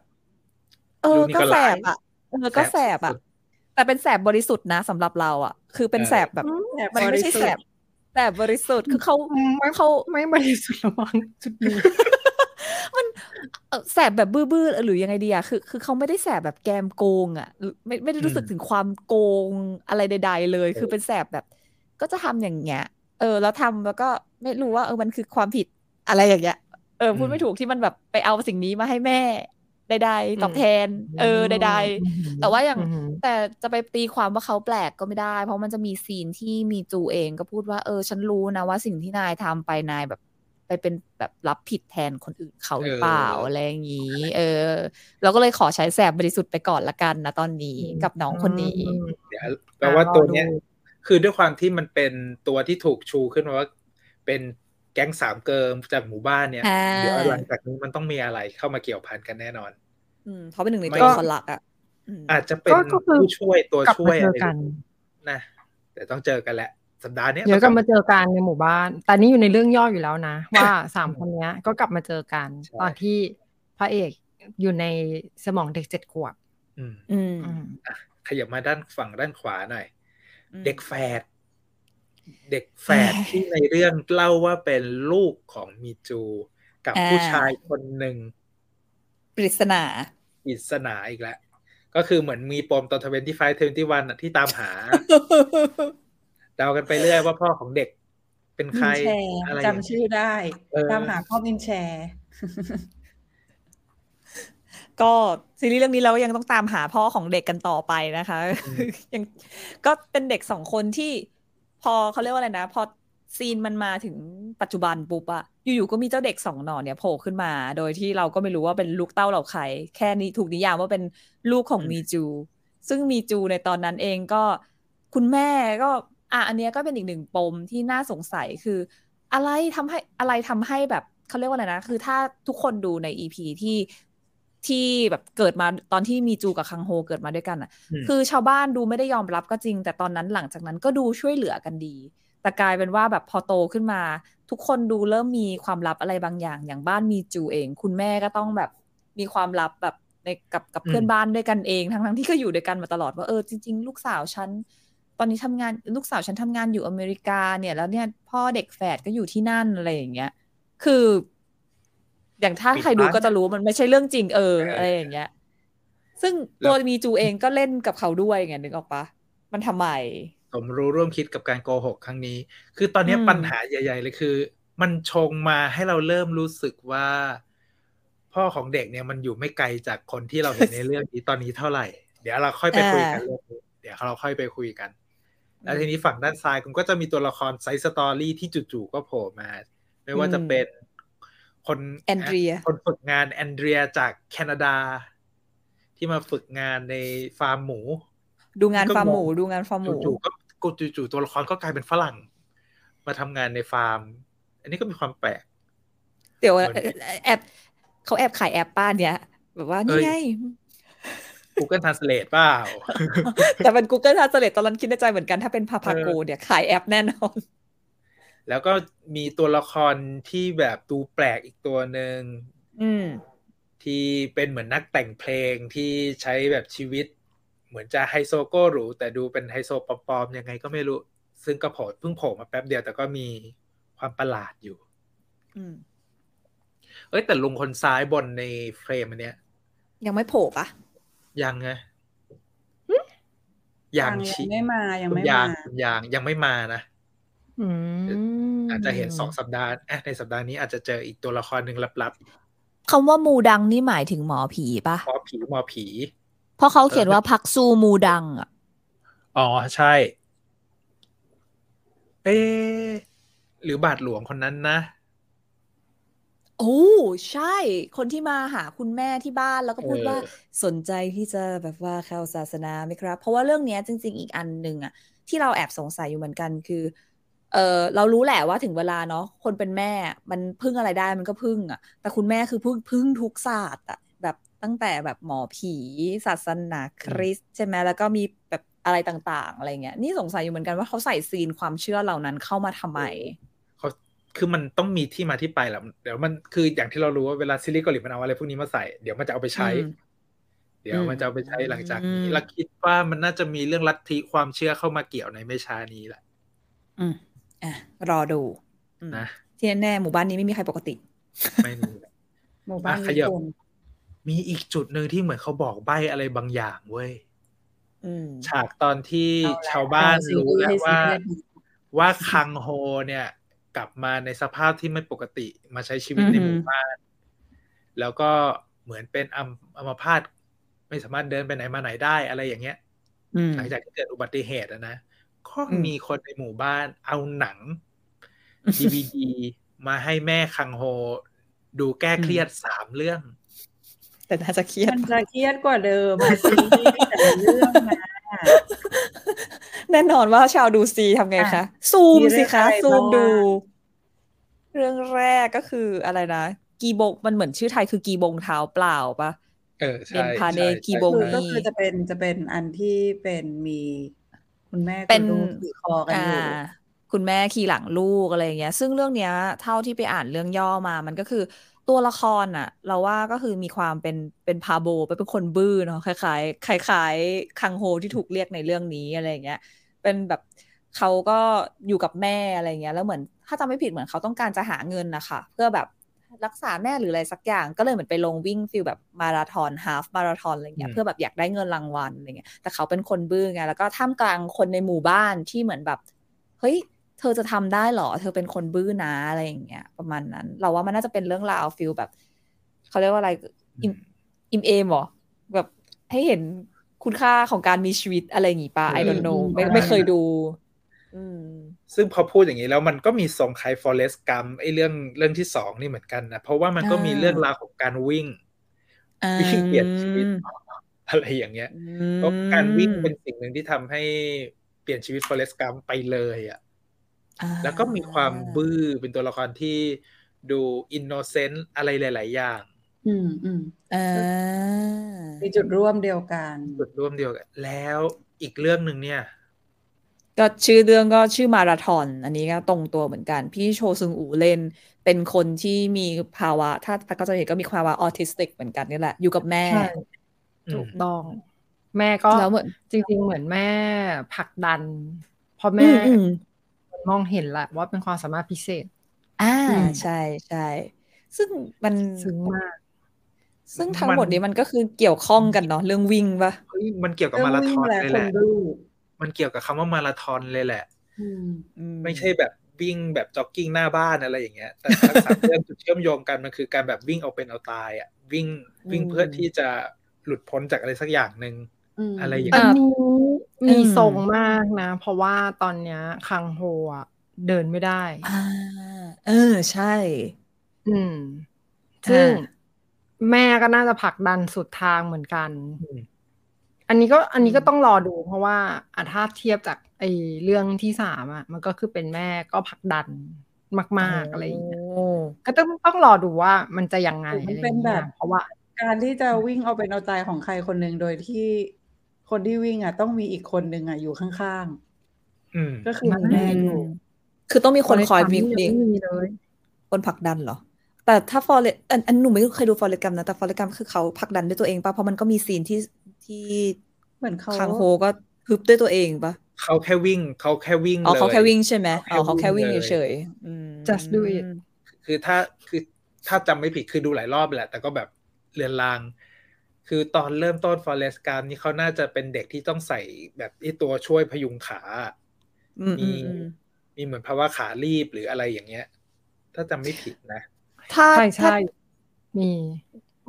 เออ
ลูกนี่
ก็
ก็
แส
ร้าย
บอะเออก็แสบอะ
สุด
แต่เป็นแสบบริสุทธิ์นะสำหรับเราอะ คือเป็น
เออ
แสบแบบ
แสบ
มันไม่ใช่
บริสุทธิ์
แสบแสบบริสุทธิ์คือเขา
ไม่
เขา
ไม่บริสุทธิ์ระวังจุดนี้
มันเอ่อแสบแบบบื้อๆหรือยังไงดีอะคือคือเขาไม่ได้แสบแบบแกมโกงอะไม่ไม่ได้รู้สึก
อืม
ถึงความโกงอะไรใด ๆ เลย คือเป็นแสบแบบ ก็จะทำอย่างเงี้ย เออ แล้วทำแล้วก็ไม่รู้ว่าเออมันคือความผิดอะไรอย่างเงี้ยเออพูดไม่ถูกที่มันแบบไปเอาสิ่งนี้มาให้แม่ใดๆตอบแทน เออใดๆแต่ว่าอย่าง
อืม
แต่จะไปตีความว่าเขาแปลกก็ไม่ได้ เพราะมันจะมีซีนที่มีจูเองก็พูดว่าเออ ฉันรู้นะว่าสิ่งที่นายทำไปนายแบบ ไปเป็นแบบรับผิดแทนคนอื่นเขาหรือเปล่า
เอออ
อะไรอย่างนี้ เออ เราก็เลยขอใช้แสบบริสุทธิ์ไปก่อนละกันนะตอนนี้กับน้องคนนี้
อืม
เดี๋ยวแปลว่าตัวเนี้ย
รอดู
คือด้วยความที่มันเป็นตัวที่ถูกชูขึ้นมาว่าเป็นแก๊งสามเกิร์มจากหมู่บ้านเนี่ย
อ่า
เดี๋ยวหลังจากนี้มันต้องมีอะไรเข้ามาเกี่ยวพันกันแน่นอน
อืมเขาเป็นหนึ่งใน
ไม่
ตัวละครหลักอะอืม
อาจจะเป็น
ก็ก็คือ
ผู้ช่วยตัว
กลับ
ช่ว
มายเจ
อะ
อ
ไร
กัน
นะแต่ต้องเจอกันแหละสัปดาห์เนี้ย
เดี๋ยวกลับมา
ต้อง
เจอกันในหมู่บ้าน แต่นี่อยู่ในเรื่องย่ออยู่แล้วนะ ว่าสามคนเนี้ยก็กลับมาเจอกัน
ใช่
ตอนที่พระเอกอยู่ในสมองเด็กเจ็ดขวบ
อืม
อืม
อืม
ขยับมาด้านฝั่งด้านขวาหน่อย
อืม
เด็กแฝดเด็กแฝด
เอ้ย
ที่ในเรื่องเล่าว่าเป็นลูกของมีจู กับ
อ่า
ผู้ชายคนหนึ่ง
ปริศนา
ปริศนาอีกแล้วก็คือเหมือนมีปมตอน Twenty-Five Twenty-One ที่ตามหา เดากันไปเรื่อยว่าพ่อของเด็กเป็นใคร
มินแชร์
อะไรอย่าง
จำชื่อได้
เออ
ตามหาพ่อมินแชร์
ก็ซีรีส์เรื่องนี้เราก็ยังต้องตามหาพ่อของเด็กกันต่อไปนะคะ
อืม
ยังก็เป็นเด็กสองคนที่พอเขาเรียกว่าอะไรนะ พอซีนมันมาถึงปัจจุบันปุ๊บอะอยู่ๆก็มีเจ้าเด็กสองหน่อเนี่ยโผล่ขึ้นมา โดยที่เราก็ไม่รู้ว่าเป็นลูกเต้าเหล่าใคร แค่นี้ถูกนิยามว่าเป็นลูกของมีจู ซึ่งมีจูในตอนนั้นเองก็คุณแม่ก็ อะอันเนี้ยก็เป็นอีกหนึ่งปมที่น่าสงสัยคือ อะไรทำให้อะไรทำให้แบบเขาเรียกว่าอะไรนะ คือถ้าทุกคนดูในอีพีที่ ที่แบบเกิดมาตอนที่มีจูกับคังโฮเกิดมาด้วยกันอะ
อืม
คือชาวบ้านดูไม่ได้ยอมรับก็จริง แต่ตอนนั้นหลังจากนั้นก็ดูช่วยเหลือกันดี แต่กลายเป็นว่าแบบพอโตขึ้นมา ทุกคนดูเริ่มมีความลับอะไรบางอย่าง อย่างบ้านมีจูเอง คุณแม่ก็ต้องแบบมีความลับแบบในกับกับเพื่อนบ้านด้วยกันเอง ทั้งทั้งๆที่ก็อยู่ด้วยกันมาตลอดว่าเออจริง ๆ ลูกสาวฉันตอนนี้ทำงานลูกสาวฉันทำงานอยู่อเมริกาเนี่ย แล้วเนี่ยพ่อเด็กแฝดก็อยู่ที่นั่นอะไรอย่างเงี้ย คือ อย่างถ้า
ปิด
ใครดู
บ้าน
ก็จะรู้ว่ามันไม่ใช่เรื่องจริงเออ
เอออ
อะไรอย่างเงี้ย ซึ่ง
แล้ว
ตัวมีจูเองก็เล่นกับเขาด้วยไงนึกออกปะมันทำไม
สมรู้ร่วมคิดกับการโกหกครั้งนี้ คือตอนเนี้ย
อืม
ปัญหาใหญ่ ๆ เลยคือ มันชงมาให้เราเริ่มรู้สึกว่า พ่อของเด็กเนี่ยมันอยู่ไม่ไกลจากคนที่เราเห็นในเรื่องนี้ตอนนี้เท่าไหร่ เดี๋ยวเราค่อยไปคุยกันเรื่องนี้เดี๋ยวเราค่อยไปคุยกัน แล้วทีนี้ฝั่งด้านซ้ายคุณก็จะมีตัวละคร side story ที่จู่ๆก็โผล่มา ไม่ว่าจะเป็น คน
แอนเดรีย
คนฝึกงานแอนเดรียจากแคนาดา ที่มาฝึกงานในฟาร์มหมู
ดูงาน
ก็
ฟาร์ม
งง
หมู ดูงานฟาร์มหมู
จู่ๆก็กูจู่ๆตัวละครก็กลายเป็นฝรั่ง มาทำงานในฟาร์ม อันนี้ก็มีความแปลก
เดี๋ยว
เหมือน
แอบเขาแอบขายแอปป้านเนี้ยแบบว่า
เอ้
นี่
ย
ไง
Google Translate เปล่า
แต่เป็น Google Translate ตอนนั้นคิดในใจเหมือนกันถ้าเป็นพาพาโก
เออ
เนี่ยขายแอปแน่นอน
แล้วก็มีตัวละครที่แบบดูแปลกอีกตัวหนึ่ง
อืม
ที่เป็นเหมือนนักแต่งเพลงที่ใช้แบบชีวิต เหมือนจะไฮโซโก้หรูแต่ดูเป็นไฮโซปลอมๆยังไงก็ไม่รู้ ซึ่งก็โผล่เพิ่งโผล่มาแป๊บเดียวแต่ก็มีความประหลาดอยู่
อืม
เอ้ยแต่ลุงคนซ้ายบนในเฟรมอันเนี้ย
ยังไม่โผล่ปะ
ยังไงยัง
ยั
ชิ
งไม่มายังไม่
ยามา
ง
ยางยังไม่มานะ
อืม
อาจจะเห็นสองสัปดาห์อะในสัปดาห์นี้อาจจะเจออีกตัวละครหนึ่งลับ
คำว่ามูดังนี่หมายถึงหมอผีปะ
ๆหมอผีหมอผี
เพราะเขาเขียนว่าพักซูมูดังอะ
อ๋อใช่ เอ๊ะหรือบาทหลวงคนนั้นนะ
โอ้ใช่ คนที่มาหาคุณแม่ที่บ้านแล้วก็พูด
เออ
ว่าสนใจที่จะแบบว่าเข้าศาสนาไหมครับ เพราะว่าเรื่องเนี้ยจริง ๆ อีกอันหนึ่งอะที่เราแอบสงสัยอยู่เหมือนกันคือ เออเรารู้แหละว่าถึงเวลาเนาะคนเป็นแม่มันพึ่งอะไรได้มันก็พึ่งอะแต่คุณแม่คือพึ่งพึ่งทุกศาสตร์อะแบบตั้งแต่แบบหมอผีศาสนาคริสต์ใช่ไหมแล้วก็มีแบบอะไรต่าง ๆ อะไรเงี้ยนี่สงสัยอยู่เหมือนกันว่าเขาใส่ซีนความเชื่อเหล่านั้นเข้ามาทำไม
เขาคือมันต้องมีที่มาที่ไปแหละเดี๋ยวมันคืออย่างที่เรารู้ว่าเวลาซีรีส์เกาหลีมันเอาอะไรพวกนี้มาใส่เดี๋ยวมันจะเอาไปใช้
อืม
เดี๋ยวมันจะเอาไปใช้หลังจากนี้
อืม
แล้วคิดว่ามันน่าจะมีเรื่องลัทธิความเชื่อเข้ามาเกี่ยวในไม่ช้านี้แหละ
อืม อะรอดูอืม
นะ
ที่แน่ๆหมู่บ้านนี้ไม่มีใครปกติ
ไม่มีแหละ
หมู่บ้าน
อะข
ญี่
ยับ
ปุ่น
มีอีกจุดหนึ่งที่เหมือนเขาบอกใบ้อะไรบางอย่างเว้ย
อืม
ฉากตอนที่
เอาละ
ชาวบ้าน
เอาซี
รู้
รีส์
แล้ว
ให้
ว่า
ซีเรียสหน่อย
ว่าคังโฮเนี่ย กลับมาในสภาพที่ไม่ปกติมาใช้ชีวิตในหมู่บ้าน แล้วก็เหมือนเป็นอัมอัมพาตไม่สามารถเดินไปไหนมาไหนได้อะไรอย่างเงี้ย
อืม
หลังจากที่เกิดอุบัติเหตุอะนะ ก็
อืม
มีคนในหมู่บ้านเอาหนัง DVD มาให้แม่คังโฮ ดูแก้เครียดสามเรื่อง
แต่น่าจะเครียด
มันจะเครียดกว่าเดิมอะซีรีส์แต่ละเรื่องนะ
แน่นอนว่าชาวดูซีทำไงคะ
อะ
ซูม
มีเรื่
สิ
อง
คะ
อะไร
ซูม
บ้าง
ดู เรื่องแรกก็คืออะไรนะ กีบงมันเหมือนชื่อไทยคือกีบงเท้าเปล่าปะ
เออ
เป็
ใช่
นพาเน
ใช่
กี
ใช่
บง
คือ
ใช่
ก็คือจะเป็นจะเป็นอันที่เป็นมี คุณแม่
เป็
คุ
น
ณลูกถือคอกัน
อ่า
อยู่
คุณแม่ขี่หลังลูกอะไรอย่างเงี้ย ซึ่งเรื่องเนี้ย เท่าที่ไปอ่านเรื่องย่อมามันก็คือตัวละครอะเราว่าก็คือมีความเป็นเป็นพาโบเป็นคนบื้อเนาะคล้ายๆคล้ายๆคังโฮที่ถูกเรียกในเรื่องนี้อะไรอย่างเงี้ย เป็นแบบเขาก็อยู่กับแม่อะไรเงี้ย แล้วเหมือนถ้าจำไม่ผิดเหมือนเขาต้องการจะหาเงินนะคะเพื่อแบบ รักษาแม่หรืออะไรสักอย่าง ก็เลยเหมือนไปลงวิ่ง feel แบบมาราธอน half marathon อะไรเงี้ย
อืม
เพื่อแบบอยากได้เงินรางวัลอะไรเงี้ยแต่เขาเป็นคนบื้อไงแล้วก็ท่ามกลางคนในหมู่บ้านที่เหมือนแบบเฮ้ยเธอจะทำได้เหรอ เธอเป็นคนบื้อนะอะไรอย่างเงี้ยประมาณนั้น เราว่ามันน่าจะเป็นเรื่องราว feel แบบเขาเรียกว่าอะไรอิ่มอิ่มเอมเหรอแบบให้เห็นคุณค่าของการมีชีวิตอะไรอย่างงี้ป่ะ I don't know ไม่ไม่เคยดู อืม
ซึ่งพอพูดอย่างนี้แล้วมันก็มีทรงคล้าย Forest Gump ไอ้เรื่องเรื่องที่สองนี่เหมือนกันนะ เพราะว่ามันก็มี
อ่า
เรื่องราวของการวิ่ง
อ่า
วิ่งเปลี่ยนชีวิตอะไรอย่างเงี้ย
อื
เพราะการวิ่ง
ม
เป็นสิ่งหนึ่งที่ทำให้เปลี่ยนชีวิต Forest Gump ไปเลยอะ
อ่า
แล้วก็มีความบื้อเป็นตัวละครที่ดูinnocent อะไรหลาย ๆ อย่าง
อืมอืม
อ่า
มีจุดร่วมเดียวกัน
จุดร่วมเดียวกัน แล้วอีกเรื่องหนึ่งเนี่ย
ก็ชื่อเรื่องก็ชื่อมาราธอน อันนี้ก็ตรงตัวเหมือนกัน พี่โชซึงอูเล่น เป็นคนที่มีภาวะ ถ้าถ้าก็จะเห็นก็มีภาวะออทิสติกเหมือนกันนี่แหละ อยู่กับแม่
ใช่
อืม
ถูกต้อง แม่ก็
แล้วเหมือน
จริง ๆ เหมือนแม่ผลักดันเพราะ
อื
แม่
มอืม
มองเห็นแหละว่าเป็นความสามารถพิเศษ
อ่า
อืม
ใช่ใช่ซึ่งมัน
ซึ้งมาก
ซึ่งทั้งหมดนี้มันก็คือเกี่ยวข้องกันเนาะเรื่องวิ่งปะ
เฮ้ยมันเกี่ยวกับ
เรื่อง
มาราธ
วิ่ง
อน
และ
เลย
ค
แห
น
ละ
ดื้อ
มันเกี่ยวกับคำว่ามาราธอนเลยแหละ
อืม
อื
ไม่ใช่แบบวิ่งแบบจ็อกกิ้งหน้าบ้านอะไรอย่างเงี้ย แต่ทั้งสามเรื่องจุดเชื่อมโยงกันมันคือการแบบวิ่งเอาเป็นเอาตายอะวิ่งวิ่งเพื่อที่จะหลุดพ้นจากอะไรสักอย่างหนึ่ง
อืม
อะไรอย่าง
อั
เงี้ย
นนี้มีทรงมากนะ เพราะว่าตอนเนี้ยคังโฮอะเดินไม่ได้
อ่าเออใช่
อืม ซึ่ง
อ่า
แม่ก็น่าจะผลักดันสุดทางเหมือนกัน
อืม
อันนี้ก็อันนี้ก็ต้องรอดู เพราะว่าอะถ้าเทียบจากไอ้เรื่องที่สามอะ มันก็คือเป็นแม่ก็ผลักดันมาก ๆอะไรอย่างเงี้ย
โอ้
ก็ต้องต้องรอดูว่ามันจะยังไง
มั
อะไร
น
อ
เป็น
ย่าง
แบ
เงี้ย
บ
เพราะว่า
การที่จะวิ่งเอาเป็นเอาตายของใครคนหนึ่งโดยที่คนที่วิ่งอะ ต้องมีอีกคนหนึ่งอะอยู่ข้าง
อืม
ๆก็คือมีแม่อยู่
คือต้องมีคนคอยวิ่ง
ฟอเรสต์กัมป์ยังไม่มีเลย
คนผลักดันเหรอแต่ถ้า Forrest อันอันหนูไม่เคยดู Forrest Gump นะแต่ Forrest Gump คือเขาผลักดันด้วยตัวเองป่ะเพราะมันก็มี scene ที่ ที่
เหมือนเขา
คังโฮก็ฮึบด้วยตัวเองป่ะ
เขาแค่วิ่งเขาแค่วิ่ง
อ๋อ
เลย
เขาแค่วิ่งใช่ไหม
เขาแค่
อ๋อเขาแค่วิ่ง
วิ่งเลย
เฉยๆอืม
Just do it
คือถ้าคือถ้าจำไม่ผิดคือดูหลายรอบแหละ แต่ก็แบบเลือนลาง คือตอนเริ่มต้น Forest Gump นี่เขาน่าจะเป็นเด็กที่ต้องใส่แบบไอ้ตัวช่วยพยุงขา
อืมอืมอืม
มีเหมือนภาวะขารีบหรืออะไรอย่างเงี้ย ถ้าจำไม่ผิดนะ
ถ้า
ใช่
ถ้า
ใช่มี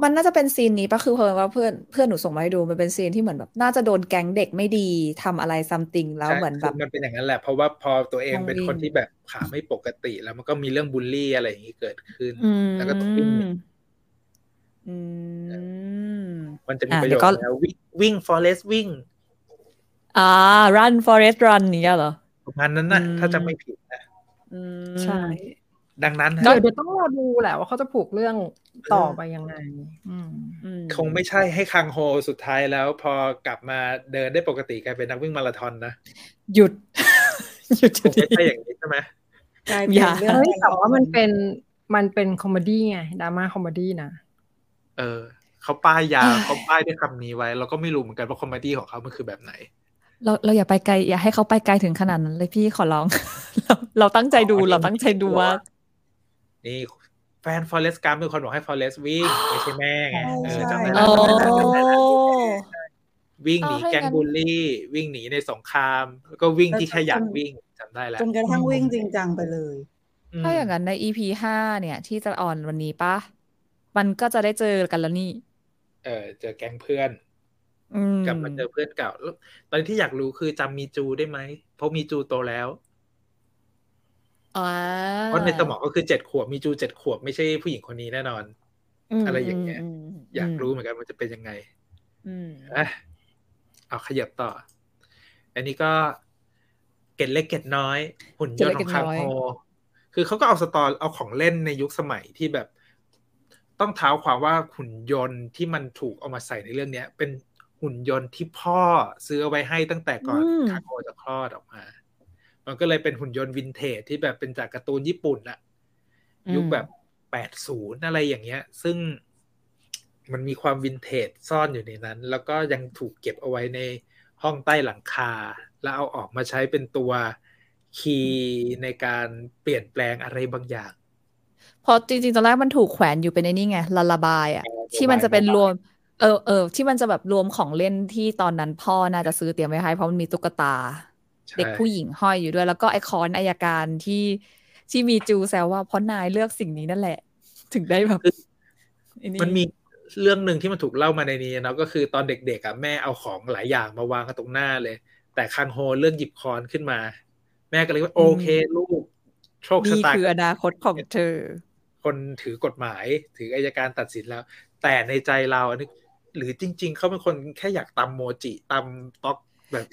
มันน่าจะเป็นซีนนี้ปะคือเพราะว่าเพื่อนเพื่อนหนูส่งมาให้ดูมันเป็นซีนที่เหมือนแบบน่าจะโดนแก๊งเด็กไม่ดีทำอะไรซัมติงแล้ว
ใช่
เหมือนแบบ
คือมันเป็นอย่างนั้นแหละ เพราะว่าพอตัวเอง
ต้อง
เป็น
วิ่ง
คนที่แบบขาไม่ปกติ แล้วมันก็มีเรื่องบูลลี่อะไรอย่างนี้เกิดขึ้น
อืม
แล้วก็ต้องวิ่งหนี
อืม
มันจะมี
อะ
ประ
เดี๋
โย
ยว
ค
ก็
แล้ววิ่งวิ่ง forest วิ่ง
อ่า run forest run เนี่ยเหรอ
ประมาณนั้นนะ
อืม
ถ้าจำไม่ผิดนะ
อืม
ใช่
ดังนั้น
เดี๋ยว
ฮะ
เดี๋ยวต้องรอดูแหละว่าเขาจะผูกเรื่องต่อไปยังไงอืม
อืม
คงไม่ใช่ให้คังโฮสุดท้ายแล้ว พอกลับมาเดินได้ปกติกลายเป็นนักวิ่งมาราธอนนะ
หยุด หยุด
คงไม่ใช่อย่างนี้ใช่ไหม
กลายเป็น
อย่า
เรื่อง
เฮ้ยแต่ว่ามันเป็นมันเป็น comedy ไงดราม่า comedy นะ
เออเขาป้ายยาเขาป้ายด้วยคำนี้ไว้ เราก็ไม่รู้เหมือนกันว่า comedy ของเขามันคือแบบไหน
เราเราอย่าไปไกล อย่าให้เขาไปไกลถึงขนาดนั้นเลยพี่ขอร้อง เราเราตั้งใจดู
อ๋อนี่
เราตั้งใจดูว่า
นี่แฟน Forest Gump เป็นคนบอกให้ Forest วิ่งไม่ใช่แม่ไงเออ
ใช่
จำได้
โอ้
แล้ววิ่งหนี
เอาให้
แก๊ง
งั้น
บูลลี่ วิ่งหนีในสงคราม แล้วก็วิ่งที่แค่อยากวิ่งจำได้แล้ว
จนกระทั่งวิ่งจริงจังไปเลย
อืม
ถ้าอย่างนั้นใน EP ห้าเนี่ย ที่จะออนวันนี้ปะมันก็จะได้เจอกันแล้วนี่
เออเจอแก๊งเพื่อน
อืม
กลับมาเจอเพื่อนเก่าแล้วตอนนที่อยากรู้คือจำมีจูได้ไหมเพราะมีจูโตแล้ว
อ่า
เพราะในสมองก็คือเจ็ดขวบมีจูเจ็ดขวบไม่ใช่ผู้หญิงคนนี้แน่นอน อะไรอย่างเงี้ย
มม
อยากรู้เหมือนกันมันจะเป็นยังไง
อืม
อะเอาขยับต่อ อันนี้ก็เกร็ดเล็กเกร็ดน้อย หุ่นยนต์ของคางโฮคือเขาก็เอาสตอเอาของเล่นในยุคสมัยที่แบบ ต้องเท้าความว่าหุ่นยนต์ที่มันถูกเอามาใส่ในเรื่องเนี้ย เป็นหุ่นยนต์ที่พ่อซื้อเอาไว้ให้ตั้งแต่ก่อนคางโฮจะคลอดออกมา มันก็เลยเป็นหุ่นยนต์วินเทจที่แบบเป็นจากการ์ตูนญี่ปุ่นอะยุคแบบแปดศูนย์อะไรอย่างเงี้ย ซึ่งมันมีความวินเทจซ่อนอยู่ในนั้น แล้วก็ยังถูกเก็บเอาไว้ในห้องใต้หลังคา แล้วเอาออกมาใช้เป็นตัวคีย์ในการเปลี่ยนแปลงอะไรบางอย่าง
เพราะจริงๆตอนแรกมันถูกแขวนอยู่เป็นในนี่ไงลาลาบายอะที่มันจะเป็นรวม เออเออที่มันจะแบบรวมของเล่นที่ตอนนั้นพ่อน่าจะซื้อเตรียมไว้ให้เพราะมันมีตุ๊กตา
ใช่
เด็กผู้หญิงห้อยอยู่ด้วย แล้วก็ไอคอนอายการที่ที่มีจูแซวว่าเพราะนายเลือกสิ่งนี้นั่นแหละ ถึงได้แบบไอ้
มันมีเรื่องหนึ่งที่มันถูกเล่ามาในนี้เนาะก็คือตอนเด็กๆอะแม่เอาของหลายอย่างมาวางกันตรงหน้าเลย แต่คังโฮเลือกหยิบคอนขึ้นมา แม่ก็เลยว่าโอเคลูก โชคชะ
นี่
ตา
คืออนาคตของเธอ
คนถือกฎหมาย ถืออัยการตัดสินแล้ว แต่ในใจเราอันนี้หรือจริง ๆเขาเป็นคนแค่อยากตำโมจิตำต๊อกแบบ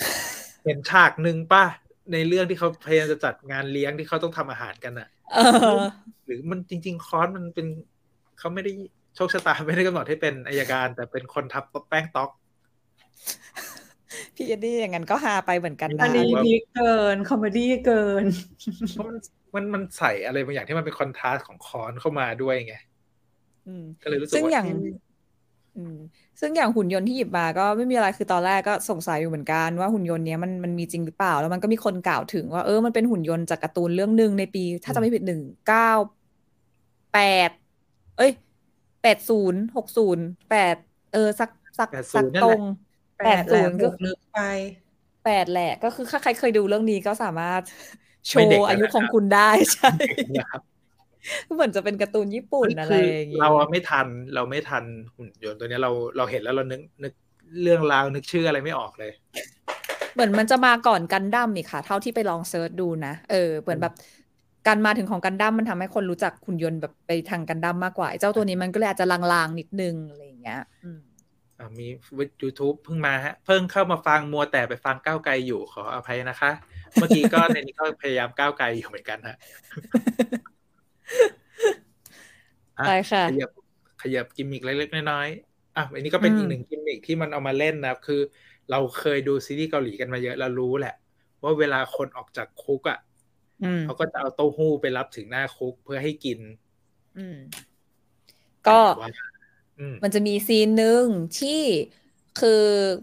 เป็นฉากหนึ่งป่ะ ในเรื่องที่เขาพยายามจะจัดงานเลี้ยงที่เขาต้องทำอาหารกันอะ
เออ
หรือมันจริง ๆ คอนมันเป็นเขาไม่ได้โชคชะตาไม่ได้กำหนดให้เป็นอัยการ แต่เป็นคนทับแป้งต๊อก
พี่เอ็ดดี้อย่างนั้นก็ฮาไปเหมือนกัน
อั
นะ
นนี้ peak เกิน comedy เกิน
เพราะมันมันมันใส่อะไรบางอย่างที่มันเป็นคอนทราสต์ของคอนเข้ามาด้วยไง
อืม
ก็เลยรู้สึก
ซึ่ง
ว่า
อย่าง
เอ๊ะ
อืมซึ่งอย่างหุ่นยนต์ที่หยิบมาก็ไม่มีอะไรคือตอนแรกก็สงสัยอยู่เหมือนกันว่าหุ่นยนต์เนี้ยมันมันมีจริงหรือเปล่า แล้วมันก็มีคนกล่าวถึงว่าเออมันเป็นหุ่นยนต์จากการ์ตูนเรื่องหนึ่งในปี ถ้าจำไม่ผิดหนึ่งเก้าแปดเอ้ยแปดศูนย์หกศูนย์แปดเออสักสักสัก
80นั่น
ต
แห
ร
ละ
ง
แป
แป
ด
ด
แห
ศู
ละ
นย์
บ
ก็
วกลึกไป
แปดแหละ ก็คือถ้าใครเคยดูเรื่องนี้ก็สามารถโช
ไม่เด็ก
ว์
แล้ว
อายุ
นะครับ
ของคุณได้ใช่
นะครับ
เหมือนจะเป็นการ์ตูนญี่ปุ่นอะไร
คือ
อย่างงี้
เราอะไม่ทันเราไม่ทันหุ่นยนต์ตัวเนี้ยเราเราเห็นแล้วเรานึกนึกเรื่องราวนึกชื่ออะไรไม่ออกเลย
เหมือนมันจะมาก่อนกันดั้มอีกค่ะ เท่าที่ไปลอง search ดูนะเออเหมือนแบบการมาถึงของกันดั้มมันทำให้คนรู้จักหุ่นยนต์แบบไปทางกันดั้มมากกว่าไอ้เจ้าตัวนี้มันก็เลยอาจจะลางๆนิดนึงอะไรอย่างเงี้ยอืม
อ่ามีวิด YouTube เพิ่งมาฮะ เพิ่งเข้ามาฟังมัวแต่ไปฟังก้าวไกลอยู่ขออภัยนะคะ เมื่อกี้ก็ในนี้ก็พยายามก้าวไกลอยู่เหมือนกันฮะ อะ
ใช่ค่ะ
ขยับขยับกิมมิกเล็กๆน้อยๆอะอันนี้ก็เป็น
อืม
อีกหนึ่งกิมมิกที่มันเอามาเล่นนะครับคือ เราเคยดูซีรีส์เกาหลีกันมาเยอะเรารู้แหละ ว่าเวลาคนออกจากคุกอะ
อืม
เขาก็จะเอาเต้าหู้ไปรับถึงหน้าคุกเพื่อให้กิน
อืมก็
แต่ว่าอืม
มันจะมีซีนหนึ่งที่คือ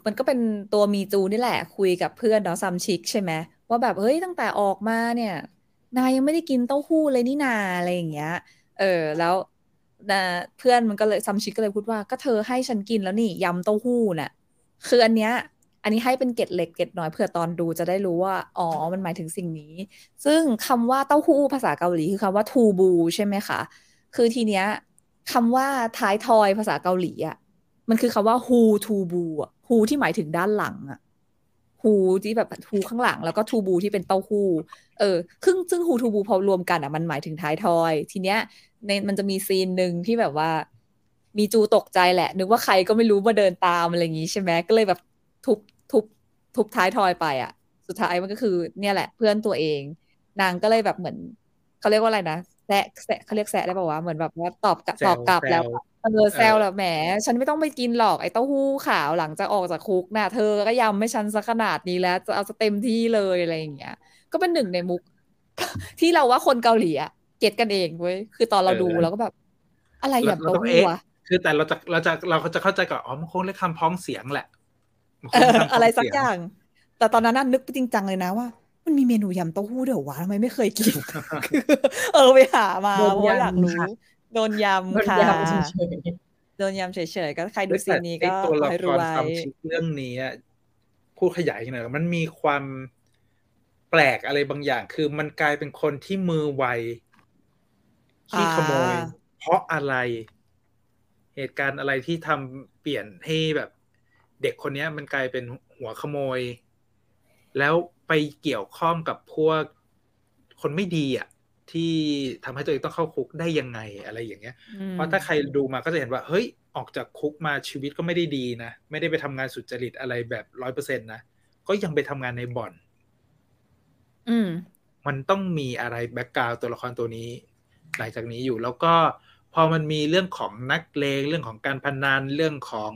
มันก็เป็นตัวมีจูนี่แหละ คุยกับเพื่อนเนาะซัมชิกใช่ไหมว่าแบบเฮ้ยตั้งแต่ออกมาเนี่ย นายยังไม่ได้กินเต้าหู้เลยนี่นาอะไรอย่างเงี้ย เออ แล้วนะเพื่อนมันก็เลยซัมชิกก็เลยพูดว่าก็เธอให้ฉันกินแล้วนี่ยำเต้าหู้น่ะคืออันเนี้ย อันนี้ให้เป็นเกร็ดเล็กเกร็ดน้อยเผื่อตอนดูจะได้รู้ว่า อ๋อ มันหมายถึงสิ่งนี้ ซึ่งคำว่าเต้าหู้ภาษาเกาหลีคือคำว่าทูบูใช่ไหมคะ คือทีเนี้ยคำว่าท้ายทอยภาษาเกาหลีอะมันคือคำว่า hu to bu อะ hu ที่หมายถึงด้านหลังอะ hu ที่แบบ hu ข้างหลังแล้วก็ to bu ที่เป็นเต้าหู้เออซึ่งซึ่ง hu to bu พอรวมกันอะมันหมายถึงท้ายทอย ทีเนี้ยในมันจะมีซีนหนึ่งที่แบบว่า มีจูตกใจแหละ นึกว่าใครก็ไม่รู้มาเดินตามอะไรอย่างงี้ใช่ไหมก็เลยแบบทุบทุบทุบท้ายทอยไปอะ สุดท้ายมันก็คือเนี่ยแหละเพื่อนตัวเอง นางก็เลยแบบเหมือนเขาเรียกว่าอะไรนะแซะแซะเขาเรียกแซะได้ป่าวะเหมือนแบบว่าตอบกลับตอบกลับแล้ว
แซว
เออ แซวแล้วแหม ฉันไม่ต้องไปกินหรอกไอ้เต้าหู้ขาวหลังจากออกจากคุกน่ะ เธอก็ยำให้ฉันซะขนาดนี้แล้ว จะเอาจะเต็มที่เลยอะไรอย่างเงี้ย ก็เป็นหนึ่งในมุก ที่เราว่าคนเกาหลีอะเก็ตกันเองเว้ย คือตอนเราดู
เออ
เราก็แบบ อะไร
เรา
แบบ
เรา
เต้า
ต้อง
หู้
เอ๊ะ
วะ
คือแต่เราจะเราจะเราจะเข้าใจก่อนอ๋อมันคงเรียกคำพ้องเสียงแหละมันค
เองอ
เรียกคำพ้ง
อะไรสัก
เสียง
อย่าง แต่ตอนนั้นน่ะนึกจริงจังเลยนะว่า มันมีเมนูยำเต้าหู้เดี๋ยววะทำไมไม่เคยกินเออไปหามา
โดน
เพราะว่าอยาก
ยำ
รู้
ค่ะ
โดน
โด
ยำ
น
ค่ะ
ยำเฉย
โดนยำเฉยๆก็ใครดู
เฮ้ย
ซี
แต่
นนี้
ไอ้
ก็
ตัว
ขอ
ละ
ให้
ค
รู้
ร
ไว้
ซัมชิกเรื่องนี้อะพูดขยายหน่อยมันมีความแปลกอะไรบางอย่าง คือมันกลายเป็นคนที่มือไวที่ขโมย
อ่า
เพราะอะไร เหตุการณ์อะไรที่ทำเปลี่ยนให้แบบ เด็กคนเนี้ยมันกลายเป็นหัวขโมย แล้วไปเกี่ยวข้องกับพวกคนไม่ดีอะ ที่ทำให้ตัวเองต้องเข้าคุกได้ยังไงอะไรอย่างเงี้ย
อืม
เพราะถ้าใครดูมาก็จะเห็นว่า เฮ้ย ออกจากคุกมาชีวิตก็ไม่ได้ดีนะ ไม่ได้ไปทำงานสุจริตอะไรแบบร้อยเปอร์เซ็นต์นะ ก็ยังไปทำงานในบ่อน
อืม
มันต้องมีอะไรแบ็กกราวตัวละครตัวนี้ หลังจากนี้อยู่แล้วก็พอมันมีเรื่องของนักเลงเรื่องของการพนันเรื่องของ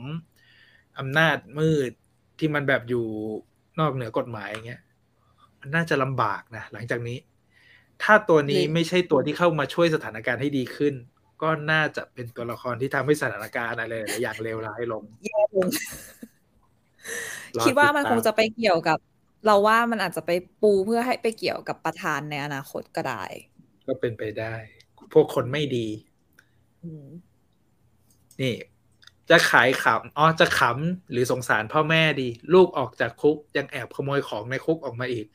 อำนาจมืดที่มันแบบอยู่นอกเหนือกฎหมายอย่างเงี้ย มันน่าจะลำบากนะหลังจากนี้ ถ้าตัวนี้
หรือ
ไม่ใช่ตัวที่เข้ามาช่วยสถานการณ์ให้ดีขึ้น ก็น่าจะเป็นตัวละครที่ทำให้สถานการณ์อะไรหลายอย่างเลวร้ายลง
แย่ลง
รอ
คิดว่ามัน
ติด
ค
ตาม
งจะไปเกี่ยวกับ เราว่ามันอาจจะไปปูเพื่อให้ไปเกี่ยวกับประธานในอนาคตก็ได้
ก็เป็นไปได้ พวกคนไม่ดี
อืม
นี่ จะขายขำอ๋อจะขำหรือสงสารพ่อแม่ดี ลูกออกจากคุกยังแอบขโมยของในคุกออกมาอีก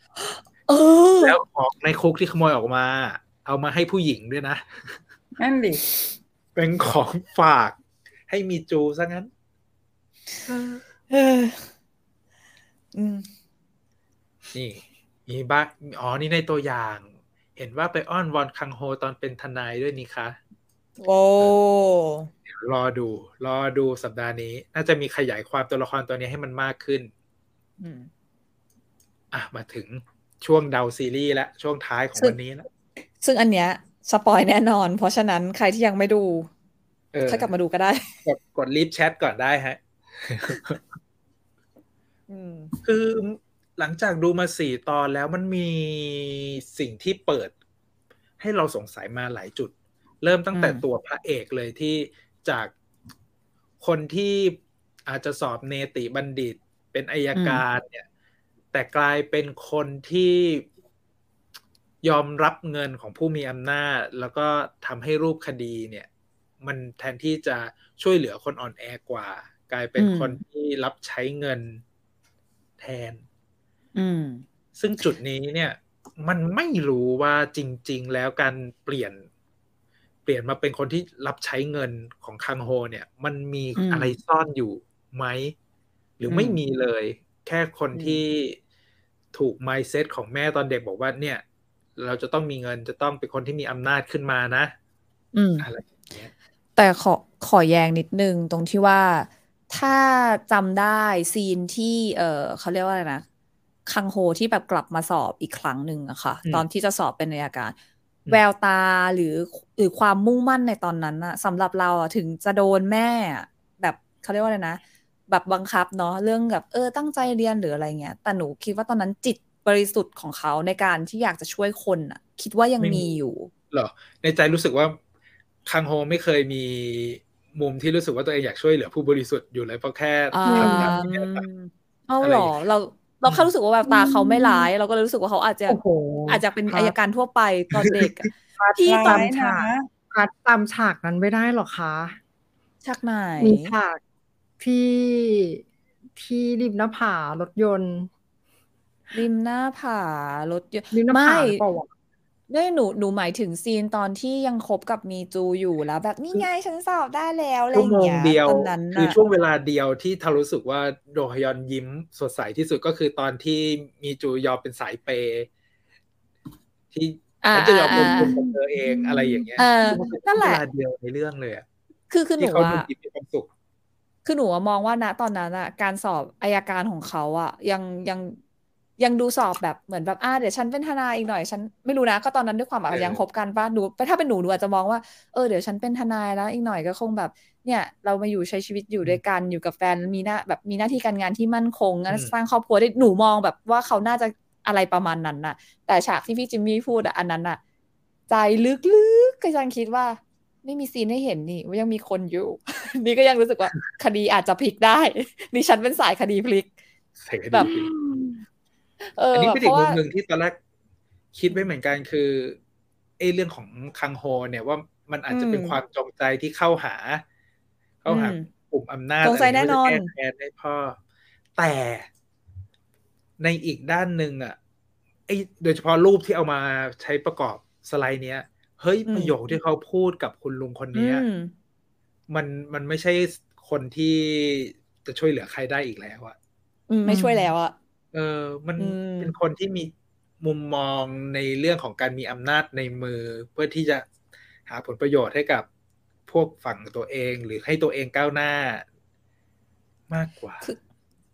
เออ
แล้วของในคุกที่ขโมยออกมา เอามาให้ผู้หญิงด้วยนะ
ๆนั่นดิ
เป็นของฝากให้มีจูซะงั้น
เออ อืม
นี่มีบ้าอ๋อ นี่ในตัวอย่าง เห็นว่าไปอ้อนวอนคังโฮตอนเป็นทนายด้วยนี่คะ
โอ้
รอดู รอดูสัปดาห์นี้ น่าจะมีขยายความตัวละครตัวนี้ให้มันมากขึ้น
อืม
อะ มาถึง ช่วงเดาซีรีส์และช่วงท้ายของ
ซึ่ง
วันนี้แล้ว
ซึ่งอันเนี้ยสปอยแน่นอน เพราะฉะนั้นใครที่ยังไม่ดู
เออ
ค่อยกลับมาดูก็ได้
กดกดรีบแชทก่อนได้ฮะ
อืม
คือหลังจากดูมาสี่ตอนแล้วมันมีสิ่งที่เปิด ให้เราสงสัยมาหลายจุด เริ่มตั้งแต่
อืม
ตัวพระเอกเลยที่จากคนที่อาจจะสอบเนติบัณฑิตเป็นอายการเนี่ย แต่กลายเป็นคนที่ยอมรับเงินของผู้มีอำนาจ แล้วก็ทำให้รูปคดีเนี่ย มันแทนที่จะช่วยเหลือคนอ่อนแอกว่า กลายเป็นคนที่รับใช้เงินแทนซึ่งจุดนี้เนี่ย มันไม่รู้ว่าจริง ๆ แล้วการเปลี่ยน เปลี่ยนมาเป็นคนที่รับใช้เงินของคังโฮ เนี่ย มันมี
อะ
ไรซ่อนอยู่ไหม หรือไม่มีเลย แค่คน
อืม
ที่ถูก mindset ของแม่ตอนเด็กบอกว่าเนี่ย เราจะต้องมีเงินจะต้องเป็นคนที่มีอำนาจขึ้นมานะ
อืม
อะไรอย่างเงี้ย
แต่ขอขอแย้งนิดนึงตรงที่ว่าถ้าจำได้ซีนที่ เออเขาเรียกว่าอะไรนะคังโฮที่แบบกลับมาสอบอีกครั้งหนึ่งอะค่ะ
อืม
ตอนที่จะสอบเป็นอัยการ
อืม
แววตาหรือหรือความมุ่งมั่นในตอนนั้นอะสำหรับเราอะถึงจะโดนแม่อะแบบเขาเรียกว่าอะไรนะ แบบบังคับเนาะเรื่องแบบเออตั้งใจเรียนหรืออะไรเงี้ย แต่หนูคิดว่าตอนนั้นจิตบริสุทธิ์ของเขาในการที่อยากจะช่วยคนอะคิดว่ายัง
ไม่มี
มีอยู่
เหรอ ในใจรู้สึกว่าคังโฮไม่เคยมีมุมที่รู้สึกว่าตัวเองอยากช่วยเหลือผู้บริสุทธิ์อยู่เลยเพราะแค่
อ่า
ทำตามที่แม่สั่ง
เอา
อะไร
เหร
อ
อย่าง
เงี้ย
เราเราแค่รู้สึกว่าแววตาเขาไม่ร้าย เราก็เลยรู้สึกว่าเขาอาจจะ
โอ้โห
อาจจะเป็น
ครับ
อายการทั่วไปตอนเด็กอะ
พี่
ร้าย
จำฉาก
นะ
พัดจำฉากนั้นไม่ได้หรอคะ
ชักไหน
มีฉาก ที่ที่ริมหน้าผารถยนต์
ริมหน้าผารถยนต์
ริมหน้า
ไม่
ผาหรือเปล่าวะ
ด้วยหนูหนูหมายถึงซีนตอนที่ยังคบกับมีจูอยู่แล้ว แบบนี่ไงฉันสอบได้แล้วอะไรอ
ชั่ว
ย่าง
โมง
เงี้ย
เดียว
ตอนนั้น
คือ
น่ะ
ช่วงเวลาเดียวที่ทารู้สึกว่าโดฮยอนยิ้มสดใสที่สุดก็คือตอนที่มีจูยอมเป็นสายเปย์ที่
อ่า
ฉันจะยอมล
อ่าง
ทุนกับเธอเองอะไรอย่างเงี้ย
เออ
มันเป็น
นั่นแหละ
ช่วงเวลาเดียวในเรื่องเลยอะ
คือคือหนู
ที่เขาดู
อะ
ยิ้มมีความสุข
คือหนูอะมองว่าณตอนนั้นอะการสอบอายการของเขาอะยังยังยังดูสอบแบบเหมือนแบบอ่าเดี๋ยวฉันเป็นทนายอีกหน่อยฉันไม่รู้นะก็ตอนนั้นด้วยความแบบ
เออ
ยังคบกันป้าหนูถ้าเป็นหนูหนูอาจจะมองว่าเออเดี๋ยวฉันเป็นทนายแล้วอีกหน่อยก็คงแบบ เนี่ย เรามาอยู่ใช้ชีวิตอยู่ด้วยกันอยู่กับแฟนมีหน้าแบบมีหน้าที่การงานที่มั่นคงงั้นสร้างครอบครัวได้หนูมองแบบว่าเขาน่าจะอะไรประมาณนั้นน่ะ แต่ฉากที่พี่จิมมี่พูดอะอันนั้นอะใจลึกๆก็ยังคิดว่า ไม่มีซีนให้เห็นนี่ว่ายังมีคนอยู่ นี่ก็ยังรู้สึกว่า คดีอาจจะพลิกได้ดิฉันเป็นสายคดีพลิก
ใส่คดี
แบบ
ผิด
เออ
อันนี้
แบบ
เป็น
เพ
อีก
ราะ
มุ
ว่าม
หนึ่งที่ตอนแรกคิดไว้เหมือนกันคือไอ้เรื่องของคังโฮ เนี่ยว่ามันอาจจะเป็นความจงใจที่เข้าหา เข้าหา
อืม
กลุ่มอำนาจ
จงใจแน่นอนะ
ไรเพื่จะแก้แค้นให้พ่อ แต่ในอีกด้านหนึ่งอะไอ้โดยเฉพาะรูปที่เอามาใช้ประกอบสไลด์เนี้ย เฮ้ยประโยคที่เขาพูดกับคุณลุงคน
อื
เนี้ย
ม
มันมันไม่ใช่คนที่จะช่วยเหลือใครได้อีกแล้วอะ
อืมไม่ช่วยแล้วอะ
เออ มัน
อืม
เป็นคนที่มีมุมมองในเรื่องของการมีอำนาจในมือ เพื่อที่จะหาผลประโยชน์ให้กับพวกฝั่งตัวเองหรือให้ตัวเองก้าวหน้ามากกว่า
คือ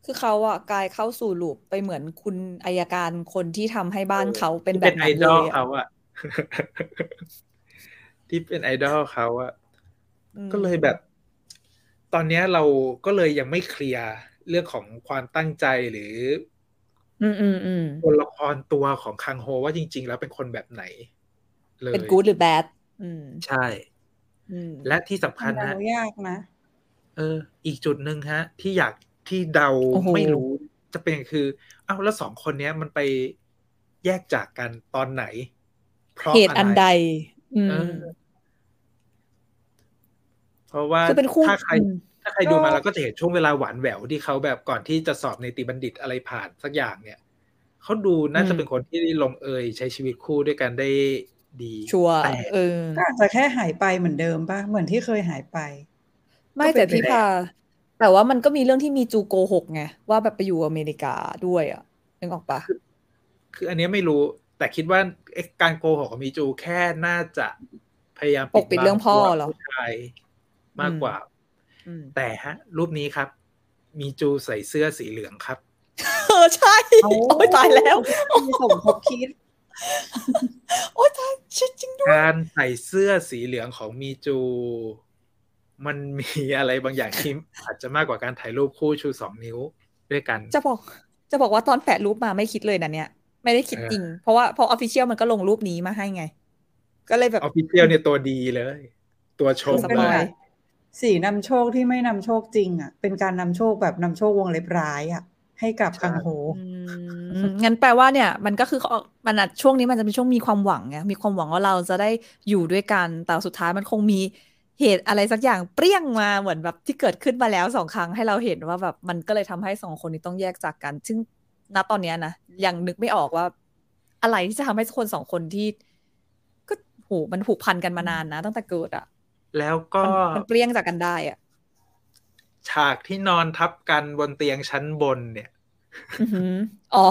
คือเขาอะกลายเข้าสู่ลูปไปเหมือนคุณอายการคนที่ทำให้บ้านเขาเป็น
ที่
แบบ
ไอ
นั้น
ด
เล
อล
ยอะ
เขาอะ ที่เป็นไอดอลเขาอะ
อืม
ก็เลยแบบ ตอนเนี้ยเราก็เลยยังไม่เคลียร์เรื่องของความตั้งใจหรือ
อืมอืมอืม
ตัวละครตัวของคังโฮว่าจริง ๆ แล้วเป็นคนแบบไหน เลย
เป็นกู๊ดหรือแบดอืม
ใช่
อืม
และที่สำคั
มั
ญ
นเดา
นะ
ยากนะ
เออ อีกจุดหนึ่งฮะ ที่อยากที่เดา
โอ้โห
ไม่รู้จะเป็นคือ เอ้าแล้วสองคนเนี้ยมันไปแยกจากกันตอนไหน เพราะ
เหตุอัน
อะไร
ใด อื
เอ
ม
อเพราะว่า
คือเป็นคู่
ถ้าใคร
อืม
ถ้าใครดูมาแล้วก็จะเห็นช่วงเวลาหวานแหววที่เขาแบบก่อนที่จะสอบในติบัณฑิตอะไรผ่านสักอย่างเนี่ยเขาดูน่าจะเป็นคนที่ลงเอยใช้ชีวิตคู่ด้วยกันได้ดี
ชัวร์
แต่
เออ
ก็อาจจะแค่หายไปเหมือนเดิมป่ะ เหมือนที่เคยหายไป
ไม่
ก็เป็
แต่
นไป
พี่
ได้
พาแต่ว่ามันก็มีเรื่องที่มีจูโกหกไงว่าแบบไปอยู่อเมริกาด้วยอะนึกออกปะ
คืออันเนี้ยไม่รู้ แต่คิดว่าไอ้การโกหกของมีจูแค่น่าจะพยายาม
ปกปิดเรื่องพ่อเหรอ
ผู้ชายมากกว่า
อืม
แต่ฮะ รูปนี้ครับ มีจูใส่เสื้อสีเหลืองครับ
เออใช่ โอ้ยตายแล้ว
มีสมคบคิด
โอ้ยตายชิดจริงด้วย
การใส่เสื้อสีเหลืองของมีจู มันมีอะไรบางอย่างที่อาจจะมากกว่าการถ่ายรูปคู่ชูสองนิ้วด้วยกัน
จะบอก จะบอกว่าตอนแปะรูปมาไม่คิดเลยนะเนี่ย ไม่ได้คิด
เออ
จริง เพราะว่าพอ official มันก็ลงรูปนี้มาให้ไง ก็เลยแบบ
official เนี่ยตัวดีเลย ตัวชม
ส
เป็น
ป
เล
อย
แบ
ย
บสีนำโชคที่ไม่นำโชคจริง อะ เป็นการนำโชคแบบนำโชควงเล็บร้ายอะ ให้กับ
ใช่
คังโฮ
อืมงั้นแปลว่าเนี่ย มันก็คือเขามันอะช่วงนี้มันจะเป็นช่วงมีความหวังไงมีความหวังว่าเราจะได้อยู่ด้วยกันแต่สุดท้ายมันคงมีเหตุอะไรสักอย่างเปรี้ยงมาเหมือนแบบที่เกิดขึ้นมาแล้วสองครั้งให้เราเห็นว่าแบบมันก็เลยทำให้สองคนนี้ต้องแยกจากกัน ซึ่ง ณตอนเนี้ยนะยังนึกไม่ออกว่า อะไรที่จะทำให้คนสองคนที่ ก็โหมันผูกพันกันมานานนะ ตั้งแต่เกิดอะ
แล้วก็
มันมันเปรี้ยงจากกันได้อะ
ฉากที่นอนทับกันบนเตียงชั้นบนเนี่ย
อือหืออ๋อ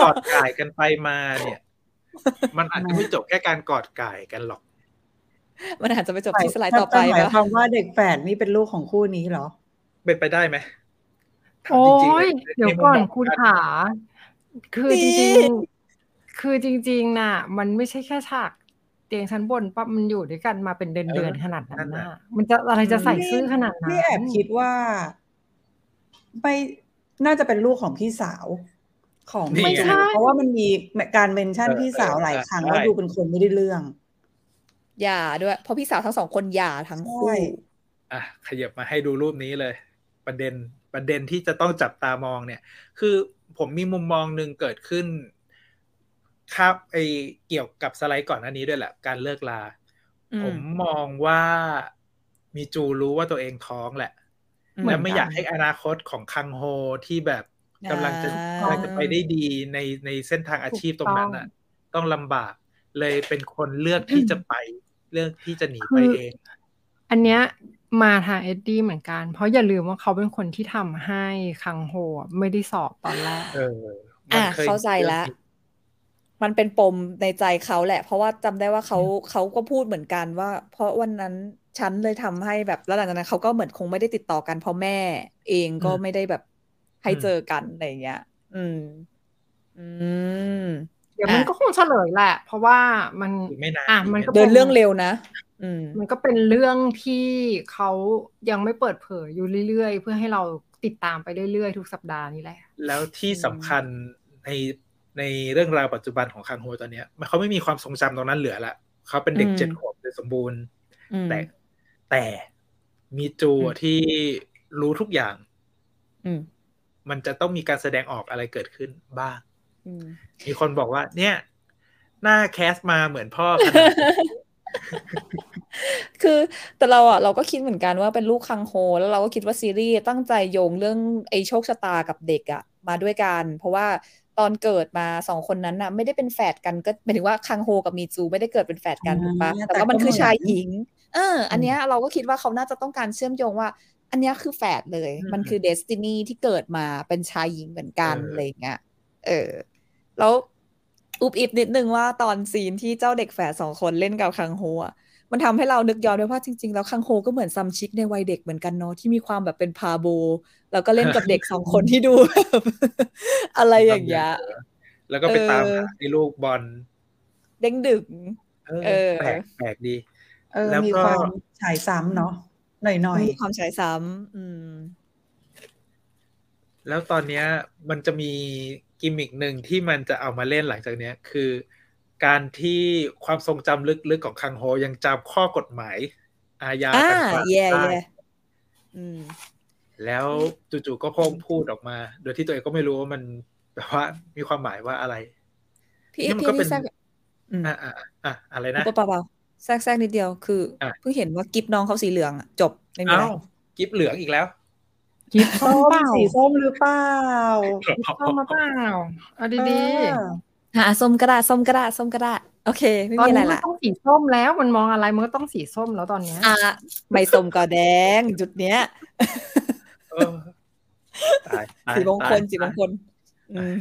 กอดก่ายกันไปมาเนี่ย มันอาจจะไม่จบแค่การกอดก่ายกันหรอก
มันอาจจะไปจบที่สไลด์ต่อไป
หมาย
ปะ
ความว่าเด็กแฝดนี่เป็นลูกของคู่นี้เหรอ
เป็นไปได้ไหมถาม
โอ้
จริงๆ
ย
ใน
เดี๋ยว
ในมุม
ก่อน
มง
คุณ
ด้าน
ขาคือจ
นี่
ริงๆ คือจริง ๆ น่ะ มันไม่ใช่แค่ฉากเตียงชั้นบนปั๊บมันอยู่ด้วยกันมาเป็นเดือนๆขนาดนั้นน่ะมันจะอะไรจะใส่ซื่อขนาดนั้น
นี่แอบคิดว่าไม่น่าจะเป็นลูกของพี่สาวของ
นี่
ไม่
ไง
ใช่เพราะว่ามันมีการเมนชั่น
เออ
พี่สาวหลาย
เออ
ครั้ง
ใช่
แล้วดูเป็นคนไม่ได้เรื่อง
หย่าด้วย เพราะพี่สาวทั้งสองคนหย่าทั้งคู่
ใช่
อะขยับมาให้ดูรูปนี้เลย ประเด็น ประเด็นที่จะต้องจับตามองเนี่ย คือผมมีมุมมองหนึ่งเกิดขึ้น ครับไอเกี่ยวกับสไลด์ก่อนหน้านี้ด้วยแหละ การเลิกลา
อืม
ผมมองว่ามีจูรู้ว่าตัวเองท้องแหละ
อืม
และไม่อยากให้อนาคตของคังโฮที่แบบกำลังจะ
อ่ากำ
ลังจะไปได้ดีในในเส้นทางอาชีพตรงนั้นน่ะ ต้องลำบากเลยเป็นคนเลือกที่จะไป เลือกที่จะหนีไปเอง
อันเนี้ย มาทางเอ็ดดี้เหมือนกัน เพราะอย่าลืมว่าเขาเป็นคนที่ทำให้คังโฮอะไม่ได้สอบตอนแรก
เออมัน
อะ
คย
เข้าใจแล้วมันเป็นปมในใจเขาแหละ เพราะว่าจำได้ว่าเขาเขาก็พูดเหมือนกันว่า เพราะวันนั้นฉันเลยทำให้แบบแล้วหลังจากนั้นเขาก็เหมือนคงไม่ได้ติดต่อกันเพราะแม่เองก็ไม่ได้แบบให้เจอกันอะไรอย่างเงี้ย อืม อืม
เดี๋ยวมัน
อะ
ก็คงเฉลยแหละ เพราะว่ามัน
อีกไม่นาน
อะ
อีก
มัน
ไา
ก็
เดินเรื่องเร็วนะอื ม
มันก็เป็นเรื่องที่เขายังไม่เปิดเผยอยู่เรื่อยๆ เพื่อให้เราติดตามไปเรื่อยๆ ทุกสัปดาห์นี่แหละ
แล้วที่สำคัญในในเรื่องราวปัจจุบันของคังโฮตอนเนี้ยมันเขาไม่มีความทรงจำตรงนั้นเหลือละเขาเป็นเด็ก
อืม
เจ็ดขวบโดยสมบูรณ์
อืม
แต่แต่มีจูอะ
อืม
ที่รู้ทุกอย่าง
อืม
มันจะต้องมีการแสดงออกอะไรเกิดขึ้นบ้าง
อืม
มีคนบอกว่า เนี่ย หน้าแคสมาเหมือนพ่อขนาดนี้
คือแต่เราอะเราก็คิดเหมือนกันว่าเป็นลูกคังโฮ แล้วเราก็คิดว่าซีรีส์ตั้งใจโยงเรื่องไอ้โชคชะตากับเด็กอะมาด้วยกัน เพราะว่าตอนเกิดมาสองคนนั้นน่ะ ไม่ได้เป็นแฝดกันก็หมายถึงว่าคังโฮกับมีจูไม่ได้เกิดเป็นแฝดกัน
อ่า
ถูกปะ
แต่
แต่ว่ามัน
ก็
คือ
เหมือน
ชายหญิง เออ อันเนี้ยเราก็คิดว่าเขาน่าจะต้องการเชื่อมโยงว่า อันเนี้ยคือแฝดเลย
อืม
มันคือ destiny ที่เกิดมาเป็นชายหญิงเหมือนกัน
เอออ
อะไรอย่างเงี้ยเออ แล้ว อุบอิบนิดนึงว่าตอนซีนที่เจ้าเด็กแฝดสองคนเล่นกับคังโฮอะมันทำให้เรานึกย้อนด้วยว่าจริง ๆ แล้วคังโฮก็เหมือนซัมชิกในวัยเด็กเหมือนกันเนาะที่มีความแบบเป็น바보 แล้วก็เล่นกับเด็กสองคนที่ดูแบบอะไรอย่างเงี้ย
แล้วก็ไปตาม
เออ
หาไอ้ลูกบอล
เด้งดึง
เออ
เออ
แปลกแปลกดี
เออ
แล้ว
มี
ก็
ความฉายซ้ำเนาะหน่อยหน่อย
มีความใช้ซ้ำอืม
แล้วตอนเนี้ยมันจะมี กิมมิกหนึ่งที่มันจะเอามาเล่นหลังจากเนี้ย คือ การที่ความทรงจำลึกๆของคังโฮยังจำข้อกฎหมาย อาญา
อ่า
ต่างๆ
แย่
ได้
แย่อืม
แล้วจู่ๆก็พ่งพูดออกมา โดยที่ตัวเองก็ไม่รู้ว่ามันแบบว่ามีความหมายว่าอะไร
พี่
นี่มัน
พี่
ก็เป็น
แทรกอืม
อะอะอะอะไรนะ
เปล่าๆแทรกแทรกนิดเดียวคือ
อะ
เพิ่งเห็นว่ากิฟน้องเขาสีเหลืองอะจบไม่มีอะไร
เอ้ากิฟเหลืองอีกแล้ว
คิด
ๆ
ส้
ส้
ม
ม
เปล่า
สีส้มหรือเปล่า
คิดส้มมาเปล่าเอาดี
เออ
หาส้มก็ได้ส้มก็ได้ส้มก็ได้โอเค ไม่
ๆตอน
มีอะไร
นี้มัน
ละ
ต้องสีส้มแล้วมันมองอะไรมันก็ต้องสีส้มแล้วตอนเนี้ย
อะไม่ส้มก็แดง จุดเนี้ย
เออตายตาย
สีมงคล
ตาย
สีมงคลอืม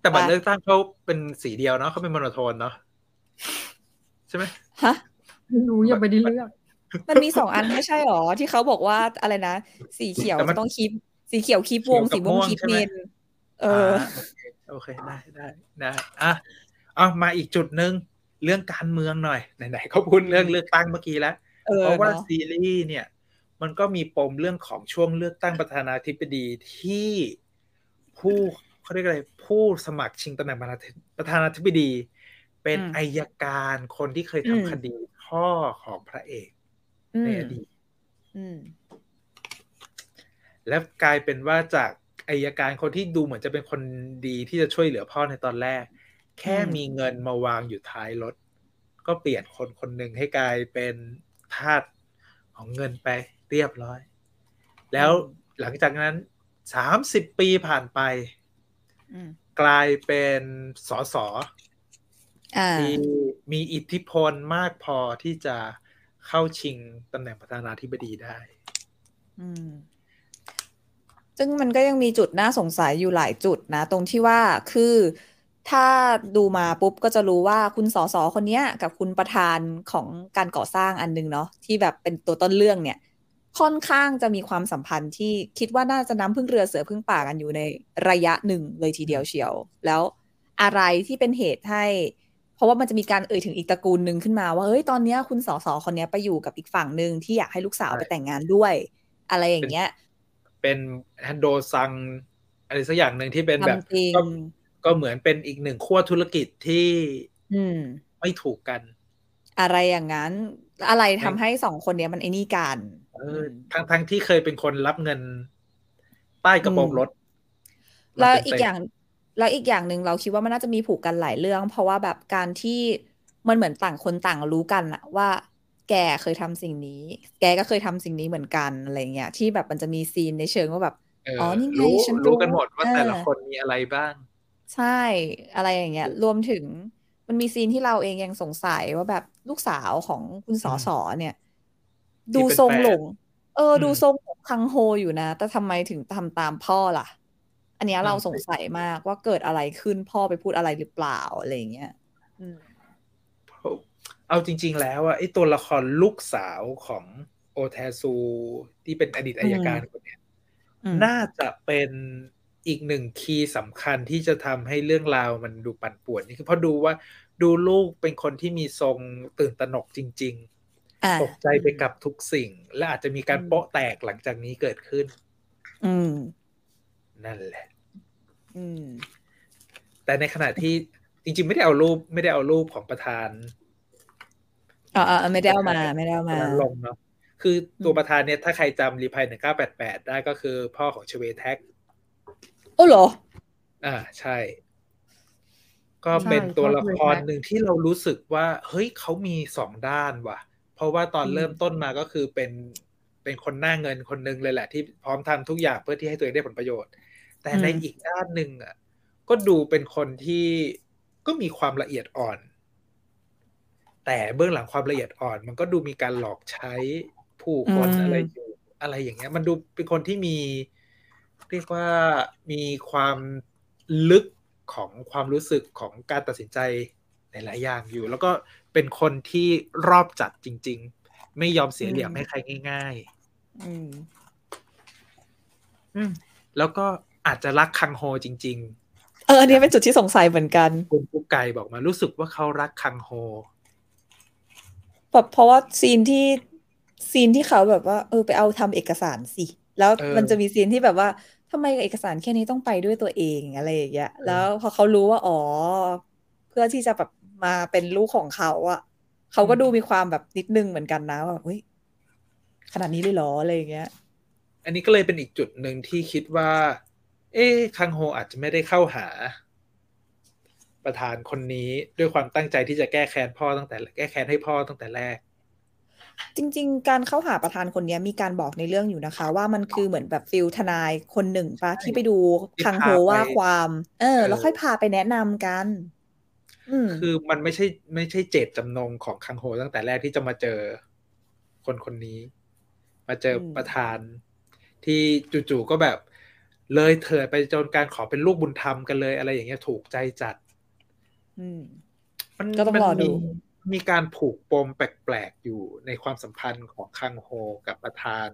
แต่บัตร
อะ
เลือกตั้งเขาเป็นสีเดียวเนาะเขาเป็นโมโนโทนเนาะใช่ไหม
ฮะ
ไม่รู้อย่าไปได้เลือก
มันมีสองอันไม่ใช่หรอ ที่เขาบอกว่าอะไรนะ สีเขียว
แต่มัน
จะต้องคีบสีเขียวคีบวง
เขี
สี
ยวกับ
ม่วง
ม่วง
คีบ
ใช่ไห
เม
ม
นเออา
โอเคโอเค ได้ได้ได้อะเอามาอีกจุดหนึ่งเรื่องการเมืองหน่อย ไหนๆเขาพูดเรื่องเลือกตั้งเมื่อกี้แล้ว
เออ
เพราะว่า
เนอะ
ซีรีส์เนี่ย มันก็มีปมเรื่องของช่วงเลือกตั้งประธานาธิบดีที่ผู้เขาเรียกอะไรผู้สมัครชิงตำแหน่งประธานาธิบดี เป็นอายการคนที่เคยทำคดีพ่อของพระเอก
อื
ใน
ม
อดีต
อืม
แล้วกลายเป็นว่าจากอายการคนที่ดูเหมือนจะเป็นคนดีที่จะช่วยเหลือพ่อในตอนแรก แค่
อืม
มีเงินมาวางอยู่ท้ายรถ ก็เปลี่ยนคนคนหนึ่งให้กลายเป็นทาสของเงินไปเรียบร้อย แล้วหลังจากนั้นสามสิบปีผ่านไป
อืม
กลายเป็นสส
อ่า
ที่มีอิทธิพลมากพอที่จะ เข้าชิงตำแหน่งประธานาธิบดีได้
อืมซึ่งมันก็ยังมีจุดน่าสงสัยอยู่หลายจุดนะ ตรงที่ว่าคือถ้าดูมาปุ๊บก็จะรู้ว่าคุณสสคนเนี้ยกับคุณประธานของการก่อสร้างอันนึงเนาะที่แบบเป็นตัวต้นเรื่องเนี่ย ค่อนข้างจะมีความสัมพันธ์ที่คิดว่าน่าจะน้ำพึ่งเรือเสือพึ่งป่ากันอยู่ในระยะหนึ่งเลยทีเดียวเชียว แล้วอะไรที่เป็นเหตุให้ เพราะว่ามันจะมีการเอ่ยถึงอีกตระกูลหนึ่งขึ้นมาว่าเฮ้ยตอนเนี้ยคุณสสคนเนี้ยไปอยู่กับอีกฝั่งหนึ่งที่อยากให้ลูกสาว
ใช่
ไปแต่งงานด้วย อะไรอย่างเงี้ย
เป็นฮันโดซังอะไรสักอย่างหนึ่งที่เป็นแบบ
ทำจริง
ก็ก็เหมือนเป็นอีกหนึ่งขั้วธุรกิจที่
อืม
ไม่ถูกกัน
อะไรอย่างนั้น อะไรทำให้สองคนเนี้ยมันไอ้นี่กัน
เออทั้งทั้งที่เคยเป็นคนรับเงินใต้กระโปรงรถ
แล้ว
มาเต็มๆ
อีกอย่าง แล้วอีกอย่างหนึ่งเราคิดว่ามันน่าจะมีผูกกันหลายเรื่อง เพราะว่าแบบการที่มันเหมือนต่างคนต่างรู้กันอะว่าแกเคยทำสิ่งนี้ แกก็เคยทำสิ่งนี้เหมือนกันอะไรเงี้ยที่แบบมันจะมีซีนในเชิงว่าแบบ
เออ
อ๋อนี่ไง
รู้
ฉันรู้
รู้กันหมดว่า
เออ
แต่ละคนมีอะไรบ้าง
ใช่อะไรอย่างเงี้ย รวมถึงมันมีซีนที่เราเองยังสงสัยว่าแบบลูกสาวของคุณสอสอเนี่ย
ที่
ดู
เป็น
ทรง
แฟน
หลงเอออ
ม
ดูทรงหลงคังโฮอยู่นะ แต่ทำไมถึงทำตามพ่อล่ะ อันเนี้ยเรา
นั่นสิ
สงสัยมากว่าเกิดอะไรขึ้นพ่อไปพูดอะไรหรือเปล่าอะไรอย่างเงี้ยอืม
เอาจริง ๆ แล้วอะไอ้ตัวละครลูกสาวของโอแทซูที่เป็นอดีตอายการคนเนี้ย
อืม
น่าจะเป็นอีกหนึ่งคีย์สำคัญที่จะทำให้เรื่องราวมันดูปั่นป่วนนี่คือเพราะดูว่าดูลูกเป็นคนที่มีทรงตื่นตระหนกจริง
อ่า
ๆตกใจไปกับทุกสิ่ง และอาจจะมีการ
อืม
โปะแตกหลังจากนี้เกิดขึ้น
อืม
นั่นแหละ
อืม
แต่ในขณะที่จริง ๆ ไม่ได้เอารูป ไม่ได้เอารูปของประธาน
อ่าอ่าไม่ได้เอามา ไม่ได้เอามา
ลงเนาะคือตัวประธานเนี่ยถ้าใครจำรีพายหนึ่งเก้าแปดแปดได้ก็คือพ่อของชเวแท็ก
โอ้เหรอ
อ่าใช่ ก็เป็นตัวละครหนึ่งที่เรารู้สึกว่า เฮ้ยเขามีสองด้านว่ะ เพราะว่าตอน
อืม
เริ่มต้นมาก็คือเป็นเป็นคนหน้าเงินคนหนึงเลยแหละที่พร้อมทำทุกอย่างเพื่อที่ให้ตัวเองได้ผลประโยชน์ แต่ในอีกด้านหนึ่งอะก็ดูเป็นคนที่ก็มีความละเอียดอ่อน แต่เบื้องหลังความละเอียดอ่อน มันก็ดูมีการหลอกใช้ผู้คน
อืม
อะไรอยู่อะไรอย่างเงี้ย มันดูเป็นคนที่มี เรียกว่ามีความลึกของความรู้สึกของการตัดสินใจหลายๆอย่างอยู่ แล้วก็เป็นคนที่รอบจัดจริง ๆ ไม่ยอมเสียเหลี่ยมให้ใครง่าย
อืม
ๆอืมแล้วก็ อาจจะรักคังโฮจริง
เอออันนี้เป็นจุดที่สงสัยเหมือนกัน
ๆคุณปุ๊กไก่บอกมารู้สึกว่าเขารักคังโฮ
แบบเพราะว่าซีนที่ซีนที่เขาแบบว่า เออไปเอาทำเอกสารสิ แล้ว
เออ
มันจะมีซีนที่แบบว่าทำไมเอกสารแค่นี้ต้องไปด้วยตัวเองอะไรอย่างเงี้ยแล้วพอเขารู้ว่าอ๋อ เพื่อที่จะแบบมาเป็นลูกของเขาอะเขาก็ดูมีความแบบนิดนึงเหมือนกันนะว่าเฮ้ยขนาดนี้เลยเหรออะไรอย่างเงี้ย
อันนี้ก็เลยเป็นอีกจุดหนึ่งที่คิดว่า เอ๊ะคังโฮอาจจะไม่ได้เข้าหา ประธานคนนี้ด้วยความตั้งใจที่จะแก้แค้นพ่อตั้งแต่แก้แค้นให้พ่อตั้งแต่แรก
จริง ๆ การเข้าหาประธานคนเนี้ยมีการบอกในเรื่องอยู่นะคะ ว่ามันคือเหมือนแบบฟิลทนายคนหนึ่งปะที่ไปดู
ที่
คังโฮ
พาไป
ว่าความเออ
เออ
แล้วค่อยพาไปแนะนำกันอืม
คือมันไม่ใช่ไม่ใช่เจตจำนงของคังโฮตั้งแต่แรกที่จะมาเจอคนคนนี้ มาเจออ
ม
ประธาน ที่จู่ๆก็แบบ เลยเถิดไปจนการขอเป็นลูกบุญธรรมกันเลยอะไรอย่างเงี้ยถูกใจจัด
อืม
มัน
ก็ต้องรอดู
มันมีมีการผูกปมแปลกๆอยู่ในความสัมพันธ์ของคังโฮกับประธาน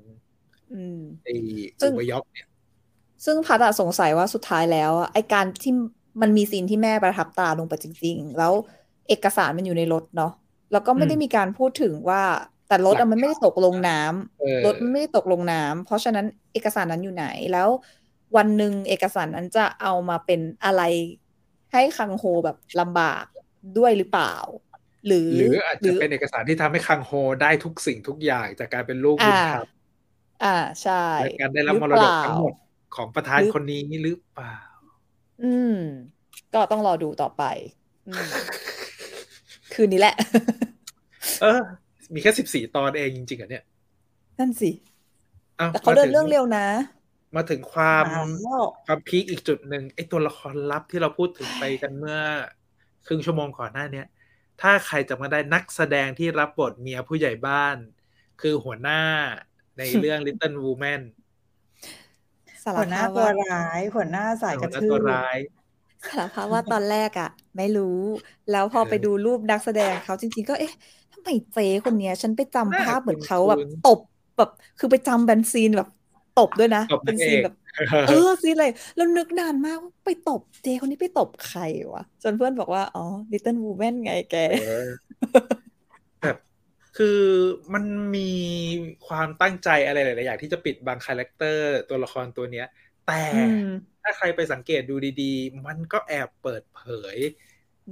อืม
ไอ้
ซึ่
อุ
ง
บยอกเนี่ย
ซึ่งพัดอะสงสัยว่าสุดท้ายแล้วอะไอการที่มันมีซีนที่แม่ประทับตาลงไปจริง ๆ แล้วเอกสารมันอยู่ในรถเนาะแล้วก็ไม่ได้มีการพูดถึงว่าแต่รถอะมันไม่ได้ตกลงน้ำ
เออ
รถมันไม่ได้ตกลงน้ำเพราะฉะนั้นเอกสารนั้นอยู่ไหนแล้ว วันหนึ่งเอกสารนั้นจะเอามาเป็นอะไรให้คังโฮแบบลำบากด้วยหรือเปล่า หรือ
หรืออาจ
หรื
จะ
อ
เป็นเอกสารที่ทำให้คังโฮได้ทุกสิ่งทุกอย่างจากการเป็นลูกบุญ
อ่า
ธรรม
อ่าใช่
และการได้รับ
ห
ม
อ
ร
เป
ดก
ล่า
ทั้งหมดของประธาน
หรือ
คนนี้หรือเปล่า
อืม ก็ต้องรอดูต่อไปอืมคืนนี้แหละ
เออ มีแค่สิบสี่ตอนเองจริงๆอะเนี่ย
นั่นสิ
อ้าว
แต่เขาเดินเรื่องเร็วนะ
มาถึงความ
มาแล้ว
ความพีคอีกจุดหนึ่งไอ้ตัวละครลับที่เราพูดถึงไปกันเมื่อ ครึ่งชั่วโมงก่อนหน้าเนี้ยถ้าใครจะมาได้นักแสดงที่รับบทเมียผู้ใหญ่บ้าน คือหัวหน้าในเรื่อง Little Woman
สาร
หัวหน้า
ภาพ
ตัว
ว่า
ร้าย หัวหน้าสายก
หั
ระ
วหน้า
ทื
ตัว
บ
ร้าย
สารภาพว่าตอนแรกอะไม่รู้ แล้วพอ
เออ
ไปดูรูปนักแสดงเขาจริง ๆ ก็เอ๊ะทำไมเจ๊คนเนี้ย ฉันไปจำ
น่า
ภาพเหมือนเขา
คุ้นๆ
แบบตบแบบ คือไปจำแบนซีนแบบ ตบด้วยนะ
ตบ
เป็น
นางเอก
ซีนแบบเออซีนเลยแล้วนึกนานมากว่าไปตบเจ๊คนนี้ไปตบใครวะ จนเพื่อนบอกว่า อ๋อ Little Woman ไงแก
เออแบบคือมันมีความตั้งใจอะไรหลาย ๆ อย่างที่จะปิดบัง character ตัวละครตัวเนี้ย แต่
อืม
ถ้าใครไปสังเกตดูดี ๆ มันก็แอบเปิดเผย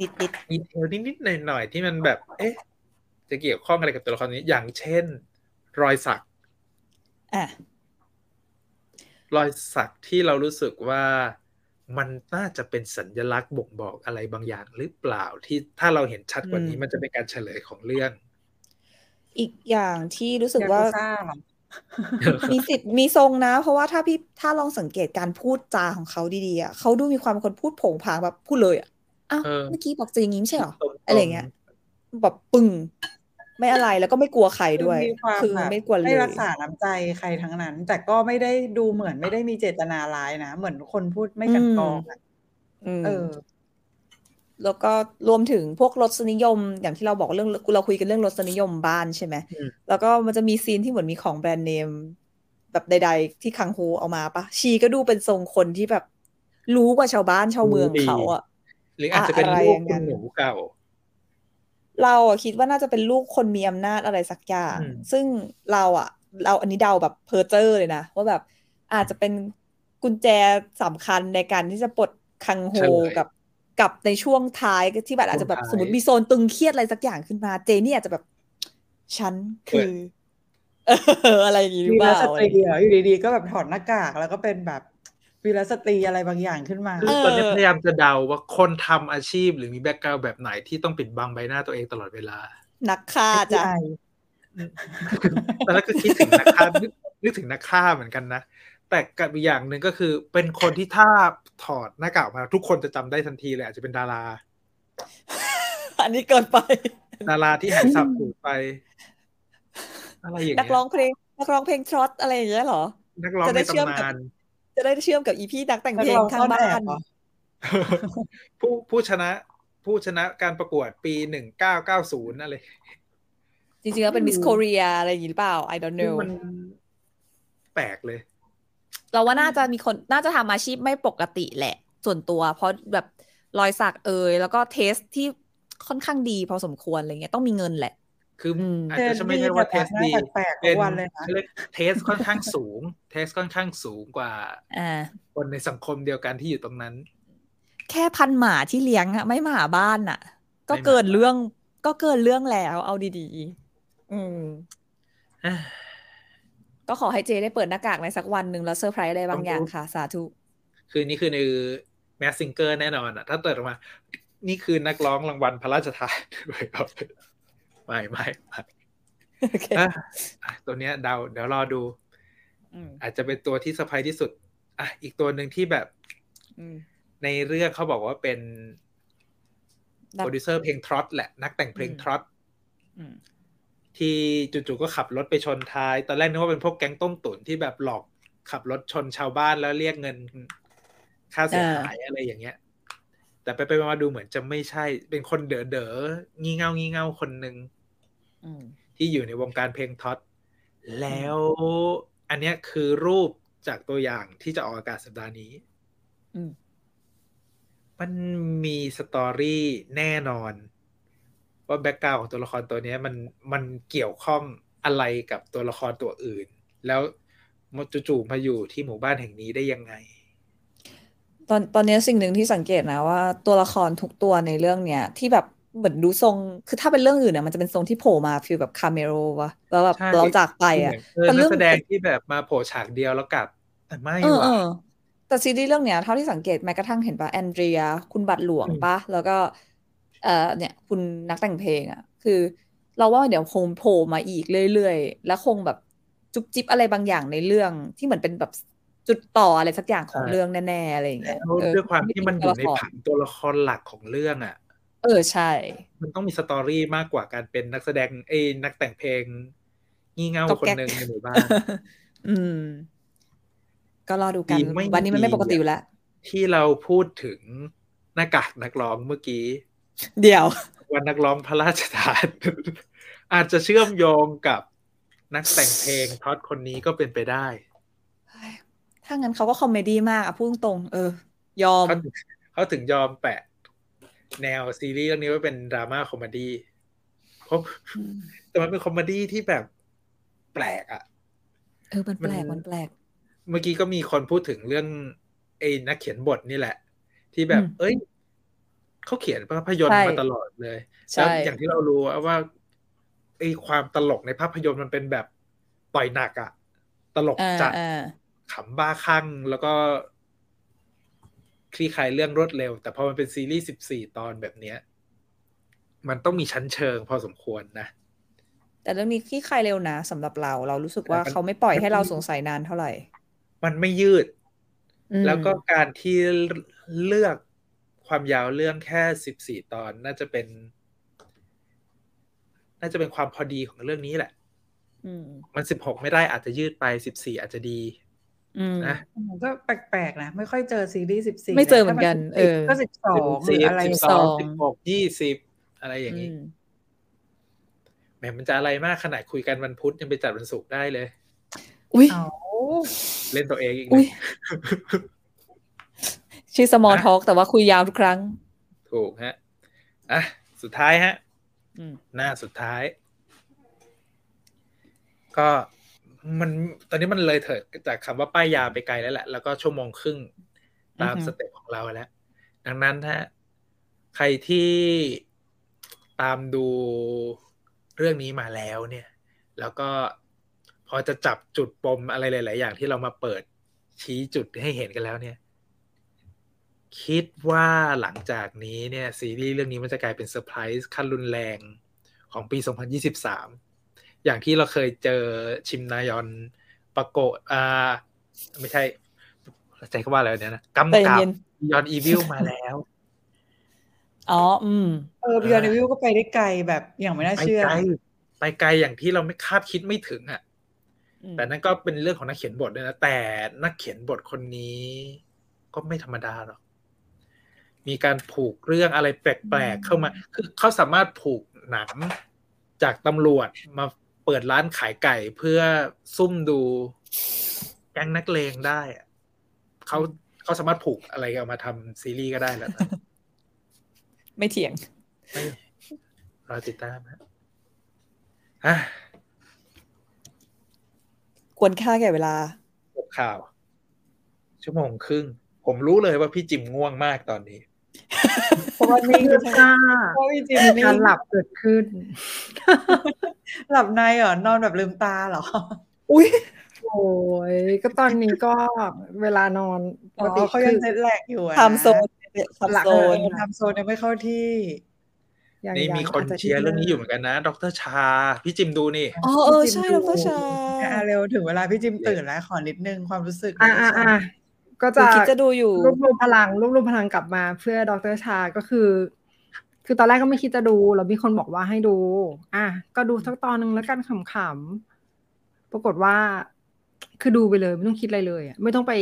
นิดนิด
detail นิดๆหน่อย ๆ ที่มันแบบ เอ๊ะ จะเกี่ยวข้องอะไรกับตัวละครนี้ อย่างเช่น รอยสัก
อะ
รอยสักที่เรารู้สึกว่ามันน่าจะเป็นสัญลักษณ์บ่งบอกอะไรบางอย่างหรือเปล่าที่ถ้าเราเห็นชัดกว่านี้
อืม
มันจะเป็นการเฉลยของเรื่อง
อีกอย่างที่รู้สึก
ยา
ว่า
กุซ่าเหรอ
มีสิทธิ์มีทรงนะ เพราะว่าถ้าพี่ถ้าลองสังเกตการพูดจาของเขาดีๆอะเขาดูมีความเป็นคนพูดโผงผางแบบพูดเลยอะอ้าว
เออ
เมื่อกี้บอกจะอย่างนี้ไม่ใช่เหรอ
ตรงๆ
อะไรเงี้ยแบบปึ้ง ไม่อะไรแล้วก็ไม่กลัวใครด้วย
มีความ
คือ
แบบ
ไม่กลัวเล
ไม่
ย
รักษาน้ำใจใครทั้งนั้น แต่ก็ไม่ได้ดูเหมือนไม่ได้มีเจตนาร้ายนะ เหมือนคนพูดไม่กันกรองอะ
อืม
เออ
แล้วก็รวมถึงพวกรสนิยม อย่างที่เราบอกเรื่องเราคุยกันเรื่องรสนิยมบ้านใช่ไหม
อืม
แล้วก็มันจะมีซีนที่เหมือนมีของแบรนด์เนม แบบใด ๆ ที่คังโฮเอามาปะชีก็ดูเป็นทรงคนที่แบบ รู้กว่าชาวบ้านชาวเมือง
รู้ดี
เขาอะ
หรืออาจจะเป็น
อะไร
ลูก
อย่าง
คุ
นั้
ณ
น
หนูเก่า
เราอะคิดว่าน่าจะเป็นลูกคนมีอำนาจอะไรสักอย่าง
อืม
ซึ่งเราอะเราอันนี้เดาแบบเพอเจอร์เลยนะว่าแบบอาจจะเป็นกุญแจสำคัญในการที่จะปลดคังโฮ
เฉลย
กับกับในช่วงท้ายที่แบบอาจจะแบบ
ช่วงท้าย
สมมติมีโซนตึงเครียดอะไรสักอย่างขึ้นมา เจนี่อาจจะแบบฉันคือเอออะไรอย่างงี้หรือ
วี
เป
ร
ล่า
ส
อะ
ต
ไร
รี
อย่างงี้
เหรออยู่ดีๆก็แบบถอดหน้ากากแล้วก็เป็นแบบ วีรสตรีอะไรบางอย่างขึ้นมา
คือ
เออ
ตอนนี้พยายามจะเดาว่าคนทำอาชีพหรือมีแบ็กกราวด์แบบไหนที่ต้องปิดบังใบหน้าตัวเองตลอดเวลา
นักฆ่าจ้ะ
FBI
ตอนแรกก็คิดถึงนักฆ่านึกนึกถึงนักฆ่าเหมือนกันนะ แต่กับอีกอย่างหนึ่งก็คือ เป็นคนที่ถ้าถอดหน้ากากออกมา ทุกคนจะจำได้ทันทีเลยอาจจะเป็นดารา
อันนี้เกินไป
ดาราที่หายสับสูญไป อะไรอย่าง
นัก
เงี้ย
ร้องเพลงนักร้องเพลงทรอตอะไรอย่างเงี้ยเหรอ
นักร้อง
จะ
ใน
ได้เชื่อมกับ
ตำนาน
จะได้เชื่อมกับอีพี่นักแต่งเพลง
นักร้อง
ข้างบ้า
ซ่อนแอนบเหรอ
ผู้ผู้ชนะ ผู้ชนะการประกวดปีหนึ่งเก้าเก้าศูนย์อะไร
จริงๆแล้วเป็นมิส
อืม
โคเรียอะไรอย่างงี้หรือเปล่า I don't
คือ
know
มันแปลกเลย
เราว่าน่าจะมีคนน่าจะทำอาชีพไม่ปกติแหละ ส่วนตัว เพราะแบบรอยสักเอยแล้วก็เทสที่ค่อนข้างดีพอสมควรอะไรเงี้ยต้องมีเงินแหละ
คืออ
ม
อาจจะไม่ใช่ว่าเทสดี
แปลกๆทุ
เป็น
กวันเลยนะ
เขาเรียกเทสค่อนข้างสูง เทสค่อนข้างสูงกว่า
อ่า
คนในสังคมเดียวกันที่อยู่ตรงนั้น
แค่พันหมาที่เลี้ยงอะไม่หมาบ้านอะก็
ไม่หมา
เกินเรื่องก็เกินเรื่องแล้วเอาดีๆ อืมก็ขอให้เจได้เปิดหน้ากากในสักวันหนึ่งแล้วเซอร์ไพรส์อะไรบางอย่างค่ะ สาธุ
คือนี่คือในแมสซิงเกอร์แน่นอนอะถ้าเปิดออกมา นี่คือนักร้องรางวัลพระราชทานด้วยครับ ไม่ไม่ไม่
โอเค
อะอะตัวเนี้ยเดาเดี๋ยวรอดู
อืม
อาจจะเป็นตัวที่เซอร์ไพรส์ที่สุด อะ อีกตัวหนึ่งที่แบบ
อืม
ในเรื่องเขาบอกว่าเป็น
นัก
โปรดิวเซอร์เพลง trot แหละ นักแต่งเพลง
อืม
trot อื
ม
ที่จู่ๆก็ขับรถไปชนท้าย ตอนแรกนึกว่าเป็นพวกแก๊งต้มตุ๋นที่แบบหลอกขับรถชนชาวบ้านแล้วเรียกเงิน ค่าเสียหายอะไรอย่างเงี้ย แต่ไปไปมาดูเหมือนจะไม่ใช่ เป็นคนเด๋อเด๋องี่เง่างี่เง่าคนหนึ่ง
อืม
ที่อยู่ในวงการเพลงท็อตแล้วอันเนี้ยคือรูปจากตัวอย่างที่จะออกอากาศสัปดาห์นี้
อืม
มันมี story แน่นอน ว่า background ของตัวละครตัวเนี้ยมันมันเกี่ยวข้องอะไรกับตัวละครตัวอื่น แล้วมาจู่ๆมาอยู่ที่หมู่บ้านแห่งนี้ได้ยังไง
ตอนตอนนี้สิ่งหนึ่งที่สังเกตนะว่าตัวละครทุกตัวในเรื่องเนี้ยที่แบบ เหมือนดูทรงคือถ้าเป็นเรื่องอื่นเนี่ยมันจะเป็นทรงที่โผล่มาฟีลแบบคาเมโรวะแล้วแบบ
ใช่
เราจากไปอะ
เออ
แต่
นั
เรื่
ก
อง
แสดงที่แบบมาโผล่ฉากเดียวแล้วกลับแต่ไม่
เออ
ว่ะ
เออแต่ซีรีส์เรื่องเนี้ยเท่าที่สังเกตแม้กระทั่งเห็นปะแอนเดรีย คุณบัตรหลวง
อืม
ปะแล้วก็เอ่อเนี่ยคุณนักแต่งเพลงอะ คือ เราว่าเดี๋ยวคงโผล่มาอีกเรื่อยๆ แล้วคงแบบจุ๊บจิ๊บอะไรบางอย่างในเรื่องที่เหมือนเป็นแบบจุดต่ออะไรสักอย่างของเรื่องแน่ๆอะไรอย่างเงี้ย
แล้ว
เออ
ด้วยความที่มันอยู่ใน
ตัวละคร
ผังตัวละครหลักของเรื่องอะ
เออใช่
มันต้องมีสตอรี่มากกว่าการเป็นนักแสดงเอ้ยนักแต่งเพลง งี่เง่า
ก๊อก
คน
แก๊ก
หนึ่งในหมู่บ้าน
อืม ก็รอดูกัน
ดีไม่
วันนี้มันไม่
ดี
ปกติอยู่แล้ว
ที่เราพูดถึงหน้ากากนักร้องเมื่อกี้
เดี๋ยว
วันนักร้องพระราชทาน อาจจะเชื่อมโยงกับนักแต่งเพลงท็อตคนนี้ก็เป็นไปได้
ถ้างั้นเขาก็ comedy มากอะพูดตรงๆเออ ยอม
เขาถึงเขาถึงยอมแปะ แนวซีรีส์เรื่องนี้ว่าเป็นดราม่า comedy เพราะแต่มันเป็น comedy ที่แบบแปลกอะ
เออมันแปลก
มัน
มันแปลก
เมื่อกี้ก็มีคนพูดถึงเรื่องไอ้นักเขียนบทนี่แหละ ที่แบบ
อืม
เอ้ยเขาเขียนภาพยนต
ใช่
มาตลอดเลย
ใช่
แล้วอย่างที่เรารู้ว่าไอ้ความตลกในภาพยนตร์มันเป็นแบบต่อยหนักอะตลก
อ่า
จัด
อ่า
ขำบ้าคลั่งแล้วก็ คลี่คลายเรื่องรวดเร็ว แต่พอมันเป็นซีรีส์สิบสี่ตอนแบบเนี้ย มันต้องมีชั้นเชิงพอสมควรนะ
แต่เรื่องนี้ขี้ใครเร็วนะสำหรับเรา เรารู้สึกว่า
แต่มัน
เขาไม่ปล่อยให้เราสงสัยนานเท่าไหร่
มันไม่ยืด
อืม
แล้วก็การที่เลือกความยาวเรื่องแค่สิบสี่ตอนน่าจะเป็น น่าจะเป็นความพอดีของเรื่องนี้แหละ
อืม
มันสิบหกไม่ได้อาจจะยืดไปสิบสี่อาจจะดี
อืม
นะ
มันก็แปลกๆนะ ไม่ค่อยเจอซีรีส์สิบสี่
ไม่เจอเหมือนกัน เออ
ก็สิบสองห
สิ
รื
บ
ออะไร
สิบ
ส
ส
อ
องงสิบหกยี่สิบอะไรอย่าง
อื
นี้
ม
แหมมันจะอะไรมากขนาดคุยกันวันพุธยังไปจัดวันศุกร์ได้เลย
อุ้ย
เอา
เล่นตัวเองอีก
อุ๊
นะ
ยชื่อ small talk แต่ว่าคุยยาวทุกครั้ง
ถูกฮะ อะ สุดท้ายฮะ
อืม
หน้าสุดท้าย ก็ มันตอนนี้มันเลยเถิดจากคำว่าป้ายยาไปไกลแล้วแหละ แล้วก็ชั่วโมงครึ่งตามสเต็ปของเราแล้ว ดังนั้นฮะใครที่ตามดูเรื่องนี้มาแล้วเนี่ย แล้วก็พอจะจับจุดปมอะไรหลาย ๆ อย่างที่เรามาเปิดชี้จุดให้เห็นกันแล้วเนี่ย คิดว่าหลังจากนี้เนี่ย ซีรีส์เรื่องนี้มันจะกลายเป็นเซอร์ไพรส์ขั้นรุนแรงของปี 2023 อย่างที่เราเคยเจอชิมนายอนปะโกะอ่าไม่ใช่ใจเขาว่าอะไรเนี่ยนะกำ
ใจ
กับ
เย็น
ยอนอีวิลมาแล้ว
อ๋อ อืม
เออบิยอนวิวก็ไปได้ไกลแบบอย่างไม่น่า
ไป
เชื่อ
ไกลไปไกลอย่างที่เราไม่คาดคิดไม่ถึงอะ
อืม
แต่นั่นก็เป็นเรื่องของนักเขียนบทด้วยนะ แต่นักเขียนบทคนนี้ ก็ไม่ธรรมดาหรอก มีการผูกเรื่องอะไรแปลกๆเข้ามา คือเขาสามารถผูกหนังจากตำรวจมา เปิดร้านขายไก่เพื่อซุ่มดูแก๊งนักเลงได้อะเขาเขาสามารถผูกอะไรเอามาทำซีรีส์ก็ได้แล้วนะ
ไม่เถียง
ไม่เราติดตามฮะอะ
ควรค่าแก่เวลา
จบข่าว ชั่วโมงครึ่ง ผมรู้เลยว่าพี่จิมง่วงมากตอนนี้
เพราะว่านี่
เลื
คือ
อกจ้า
เพราะว่าจริง
มี
ๆนี่
การหลับเกิดขึ้น
หลับในเหรอนอนแบบลืมตาเหรอ
อุ้ย
โอ้ยก็ตอนนี้ก็เวลานอนป
อ๋
กติ
อเขายังเจ็ตแลกอยู่อะ
ไทม์โซนไทม์โซ
เออ
น
ไทม์โซนยังไม่เข้าที่
ยัง
นี่
ยัง
มีคน
อาจจะ
เชียร์เรื่องนี้อยู่เหมือนกันนะ ดรชา พี่จิมดูนี่
อ๋อเออใช่ ดรชา
อะเร็วถึงเวลาพี่จิมตื่นแล้วขอนิดนึงความรู้สึก
อ่าอ่าอ่า ก็
หนู
จะ
คิดจะดูอยู่
รวบรวมพลังรวบรวมพลังกลับมาเพื่อดรชาก็คือ คือตอนแรกก็ไม่คิดจะดูแล้วมีคนบอกว่าให้ดู อะก็ดูสักตอนหนึ่งแล้วกันขำๆปรากฏว่า คือดูไปเลย ไม่ต้องคิดอะไรเลยอะไม่ต้องไป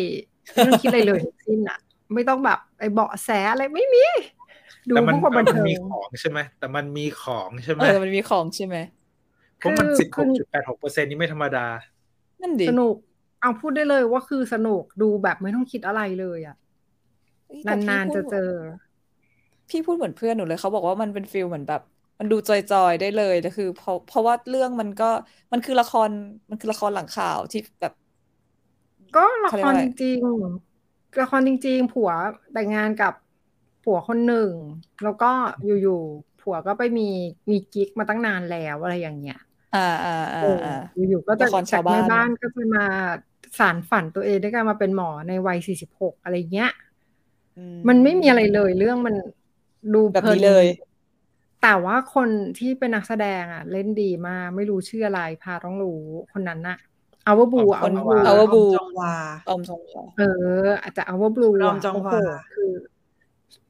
ไม่ต้องคิดอะไรเลยทั้งสิ้นอะ ไม่ต้องแบบไอ้เบาะแสอะไรไม่มีดู
แต่มัน
เพื่อความบัน
มัน
เทิง
มีของใช่ไหมแต่มันมีของใช่ไหม
เออมันมีของใช่ไหม
เพราะมัน
คือ
สิบ
คื
หก
อ
จุดแปดหกเปอร์เซ็นนี่ไม่ธรรมดา
นั่นดิ
สนุก เอาพูดได้เลยว่าคือสนุกดูแบบไม่ต้องคิดอะไรเลยอะ
เฮ้ยแต่พี่
นานๆ
พู
จะ
ด
เจอ
พี่พูดเหมือนเพื่อนหนูเลย เขาบอกว่ามันเป็นฟิลเหมือนแบบ มันดูจอยๆได้เลยแต่คือ เพราะเพราะว่าเรื่องมันก็มันคือละครมันคือละครหลังข่าวที่แบบ
ก็ละ
เขา
ค
เรียก
ร
ว่าอะไร
จริงๆละครจริง ๆ ผัวแต่งงานกับผัวคนหนึ่ง แล้วก็อยู่ๆผัวก็ไปมีมีกิ๊กมาตั้งนานแล้วอะไรอย่างเงี้ย
อ่าอ่าอ่า
เออ
อ่า
อยู่ๆก็จะ
ละคร
จา
ชากวบ้า
แม่
น
บ้านก็จะมา สารฝันตัวเองด้วยการมาเป็นหมอในวัยสี่สิบหกอะไรเงี้ย
อื
มันไม่มีอะไรเลย เรื่องมันดู
แบบ
เพลิ
นี้
น
เลย
แต่ว่าคนที่เป็นนักแสดงอะ เล่นดีมากไม่รู้ชื่ออะไรพาต้องรู้คนนั้นน่ะเอาว่าบู
อ๋อ
เอา
คน
ว่าบู
เอาว่าบู
จองวา
ออมทองหล่อ
เออ อาจจะเอาว่าบลู
รอมจองวา
คือ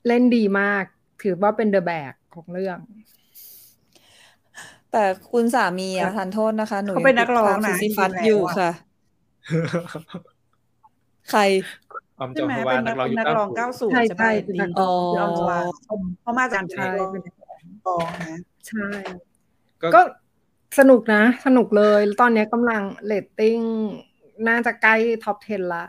เล่นดีมาก ถือว่าเป็นเดอะแบกของเรื่อง
แต่คุณสามี
ครั
อะ
บ
ทานโทษนะคะ หนู
เขาเป็นนักร้อง
ยังติดตาม
นะ
ซิซิฟัส
จริงๆ
อยู่
แล้วอะ
ค่ะ ใคร
ออมจ
ใช่
อง
ไหม
ฮวา
เป็น
นั
นั
ก
ก
ร้องยุค
นัก
เก้า
ร้อง
สิบ
เก้าสู
ใช่
ใช่ไหม
ใช่
จริง
อ๋อ
พี่ออมจวาเขามาจาก
ใช่
นักร้อง
เป็น
ร้องนะ
ใช่
ก็
ก็สนุกนะ สนุกเลย ตอนนี้กำลังเรตติ้งน่าจะใกล้ท็อป 10 ละ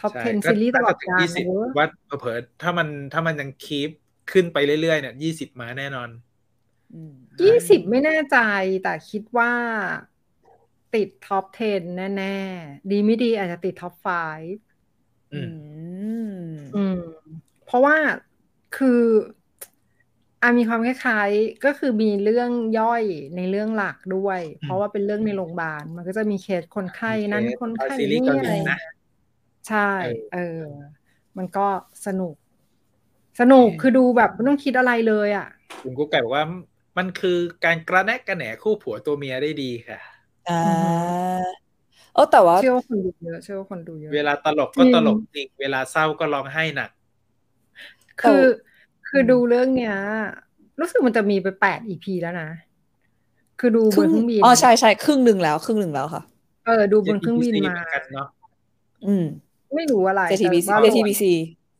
ท็อป
ใช่
10
ก็
ซีรีส์ตลอด
ถึง
กาล
ยี่สิบ
เนอะ
ว่าเผลอๆถ้ามันถ้ามันยังคีปขึ้นไปเรื่อยๆเนี่ยยี่สิบมาแน่นอน
อืม
ยี่สิบไม่แน่ใจแต่คิดว่า ติด top 10 แน่ ๆ ดีไม่ดีอาจจะติด top 5
อื
อื
ม
ม
อืม เพราะว่าคืออามีความคล้ายๆ ก็คือมีเรื่องย่อยในเรื่องหลักด้วย เพราะว่าเป็นเรื่องในโรงพยาบาล มันก็จะมีเคสคนไข้นั้น
มีเคส
คนไข้
ซีรีส์
นี่
เกาหลี
อะไรอย่าง
นะ
เงี้ยใช่
เออ
เออ มันก็สนุก สนุก
เออ
คือดูแบบไม่ต้องคิดอะไรเลย อะ
คุณกุ๊กไก่บอกว่า มันคือการกระแนะกระแหนคู่ผัวตัวเมียได้ดีค่ะ
อ่า
อือฮึ
เออแต่ว่า
เชื่อว่าคนดูเยอะเชื่อว่าคนดูเยอะ
เวลาตลกก็
จริง
ตลกจริง เวลาเศร้าก็ร้องไห้หนัก
คือคือ
อืม
ดูเรื่องเนี้ย รู้สึกมันจะมีไปแปด EP แล้วนะ คือดู
ค
บ
รึ่
น
ง
เครื่องบิน
อ๋อใช่ใช่ครึ่งหนึ่งแล้วครึ่งหนึ่งแล้วค่ะ
เออ ดูบนเครื่องบิน
JTBC
มา
เหมือนกันเนาะ
อืม
ไม่รู้อะไร
JTBC
แต่ว่าโหลด
JTBC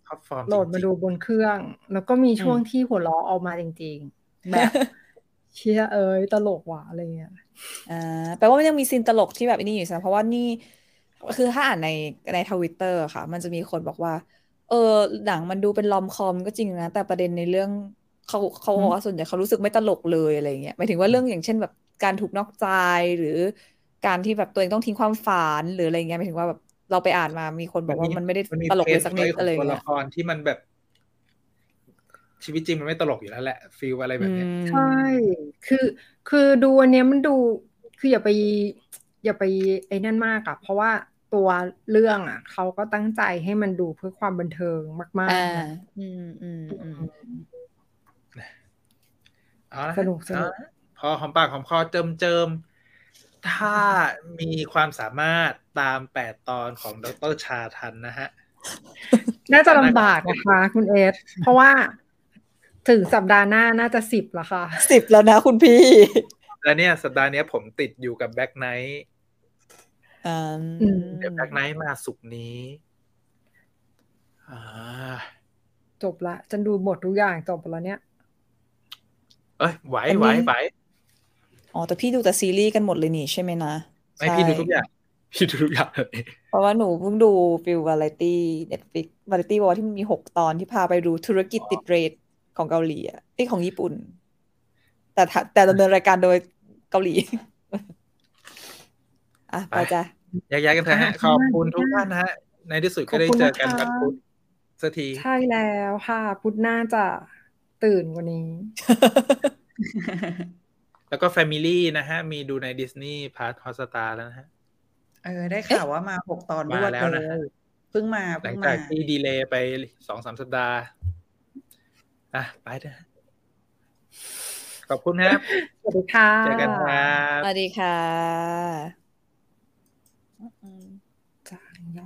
top form
โหลดมา
จริง
ดูบนเครื่อง แล้วก็มีช่วง
อืม
ที่หัวเราะออกมาจริง ๆ แบบเชียเอ้ยตลกว่ะอะไรเงี้ย
อ่าแปลว่ามันยังมี scene ตลกที่แบบนี้อยู่ใช่ไหมเพราะว่านี่คือถ้าอ่านในในทวิตเตอร์ค่ะ มันจะมีคนบอกว่า เออหนังมันดูเป็น rom-com ก็จริงนะ แต่ประเด็นในเรื่องเขาเขาบอกว่าส่วนใหญ่เขารู้สึกไม่ตลกเลยอะไรเงี้ยหมายถึงว่าเรื่องอย่างเช่นแบบการถูกนอกใจหรือการที่แบบตัวเองต้องทิ้งความฝันหรืออะไรเงี้ยหมายถึงว่าแบบเราไปอ่านมามีคนบอกว่ามันไม่ได้ตลกเลยสักนิดอะไร
องตัว
เละย
ครที่มันแบบ ชีวิตจริงมันไม่ตลกอยู่แล้วแหละฟีลอะไรแบ
อื
บเนี้ย
ม
ใช่คือคือดูอันเนี้ยมันดูคืออย่าไป อย่าไปไอ้นั่นมากอะเพราะว่าตัวเรื่องอะเขาก็ตั้งใจให้มันดูเพื่อความบันเทิงมาก
อ่า
ๆนะ
อืมอืมอืม
เอาละ
สนุกสนุก
เอาละพอหอมปากหอมคอเจิมเจิมถ้ามีความสามารถตามแปดตอนของดร.ชาทันนะฮะ
น่าจะลำบากนะคะคุณเอสเพราะว่า ถึงสัปดาห์หน้าน่าจะสิบแล้วค่ะ
สิบแล้วนะคุณพี่
และเนี่ย สัปดาห์เนี้ยผมติดอยู่กับ Black Knight
อ่า
อืม
เดี๋ยว Black Knight มาศุกร์นี้อ่า
จบละฉันดูหมดทุกอย่างจบแล้วเนี่ย
เอ้ยไหว
อันนี้
ไหวไหว
อ๋อแต่พี่ดูแต่ซีรีส์กันหมดเลยนี่ใช่ไหมนะ
ไม่พี่ดูทุกอย่างพี่ดูทุกอย่างเลย
เพราะว่าหนูเพิ่งดูฟิลวาไรตี้ Netflix วาไรตี้บอกว่าที่มันมีหกตอนที่พาไปดูธุรกิจติดเรท ของเกาหลีอะไอยของญี่ปุ่น แต่ถ้าแต่ดำเนินรายการโดยเกาหลี อะไปจ้ะ
แยกย้ายกันเถอะฮะ
อ่า
ขอบคุณทุกท่านนะฮะ ในที่สุดก็ได้
ขอบคุณ
เจอกัน
นะคะ
วันพุธสักที
ใช่แล้วค่ะ พุธหน้าจะตื่นกว่านี้
แล้วก็ Family นะฮะ มีดูใน Disney Plus Hotstar แล้วนะฮะ
เออ ได้ข่าวว่ามาหกตอนรวด
มาแล้ว
เล
นะฮะ
ยเพิ่งมา
หลั
เพิ่
ง
ง
จา
มา
กที่ดีเลย์ไปสองสามสัปดาห์ อะไปเถอะขอบคุณครับ
สวัสดีค่ะ
เจอกันครับ
สวัสดีค่ะ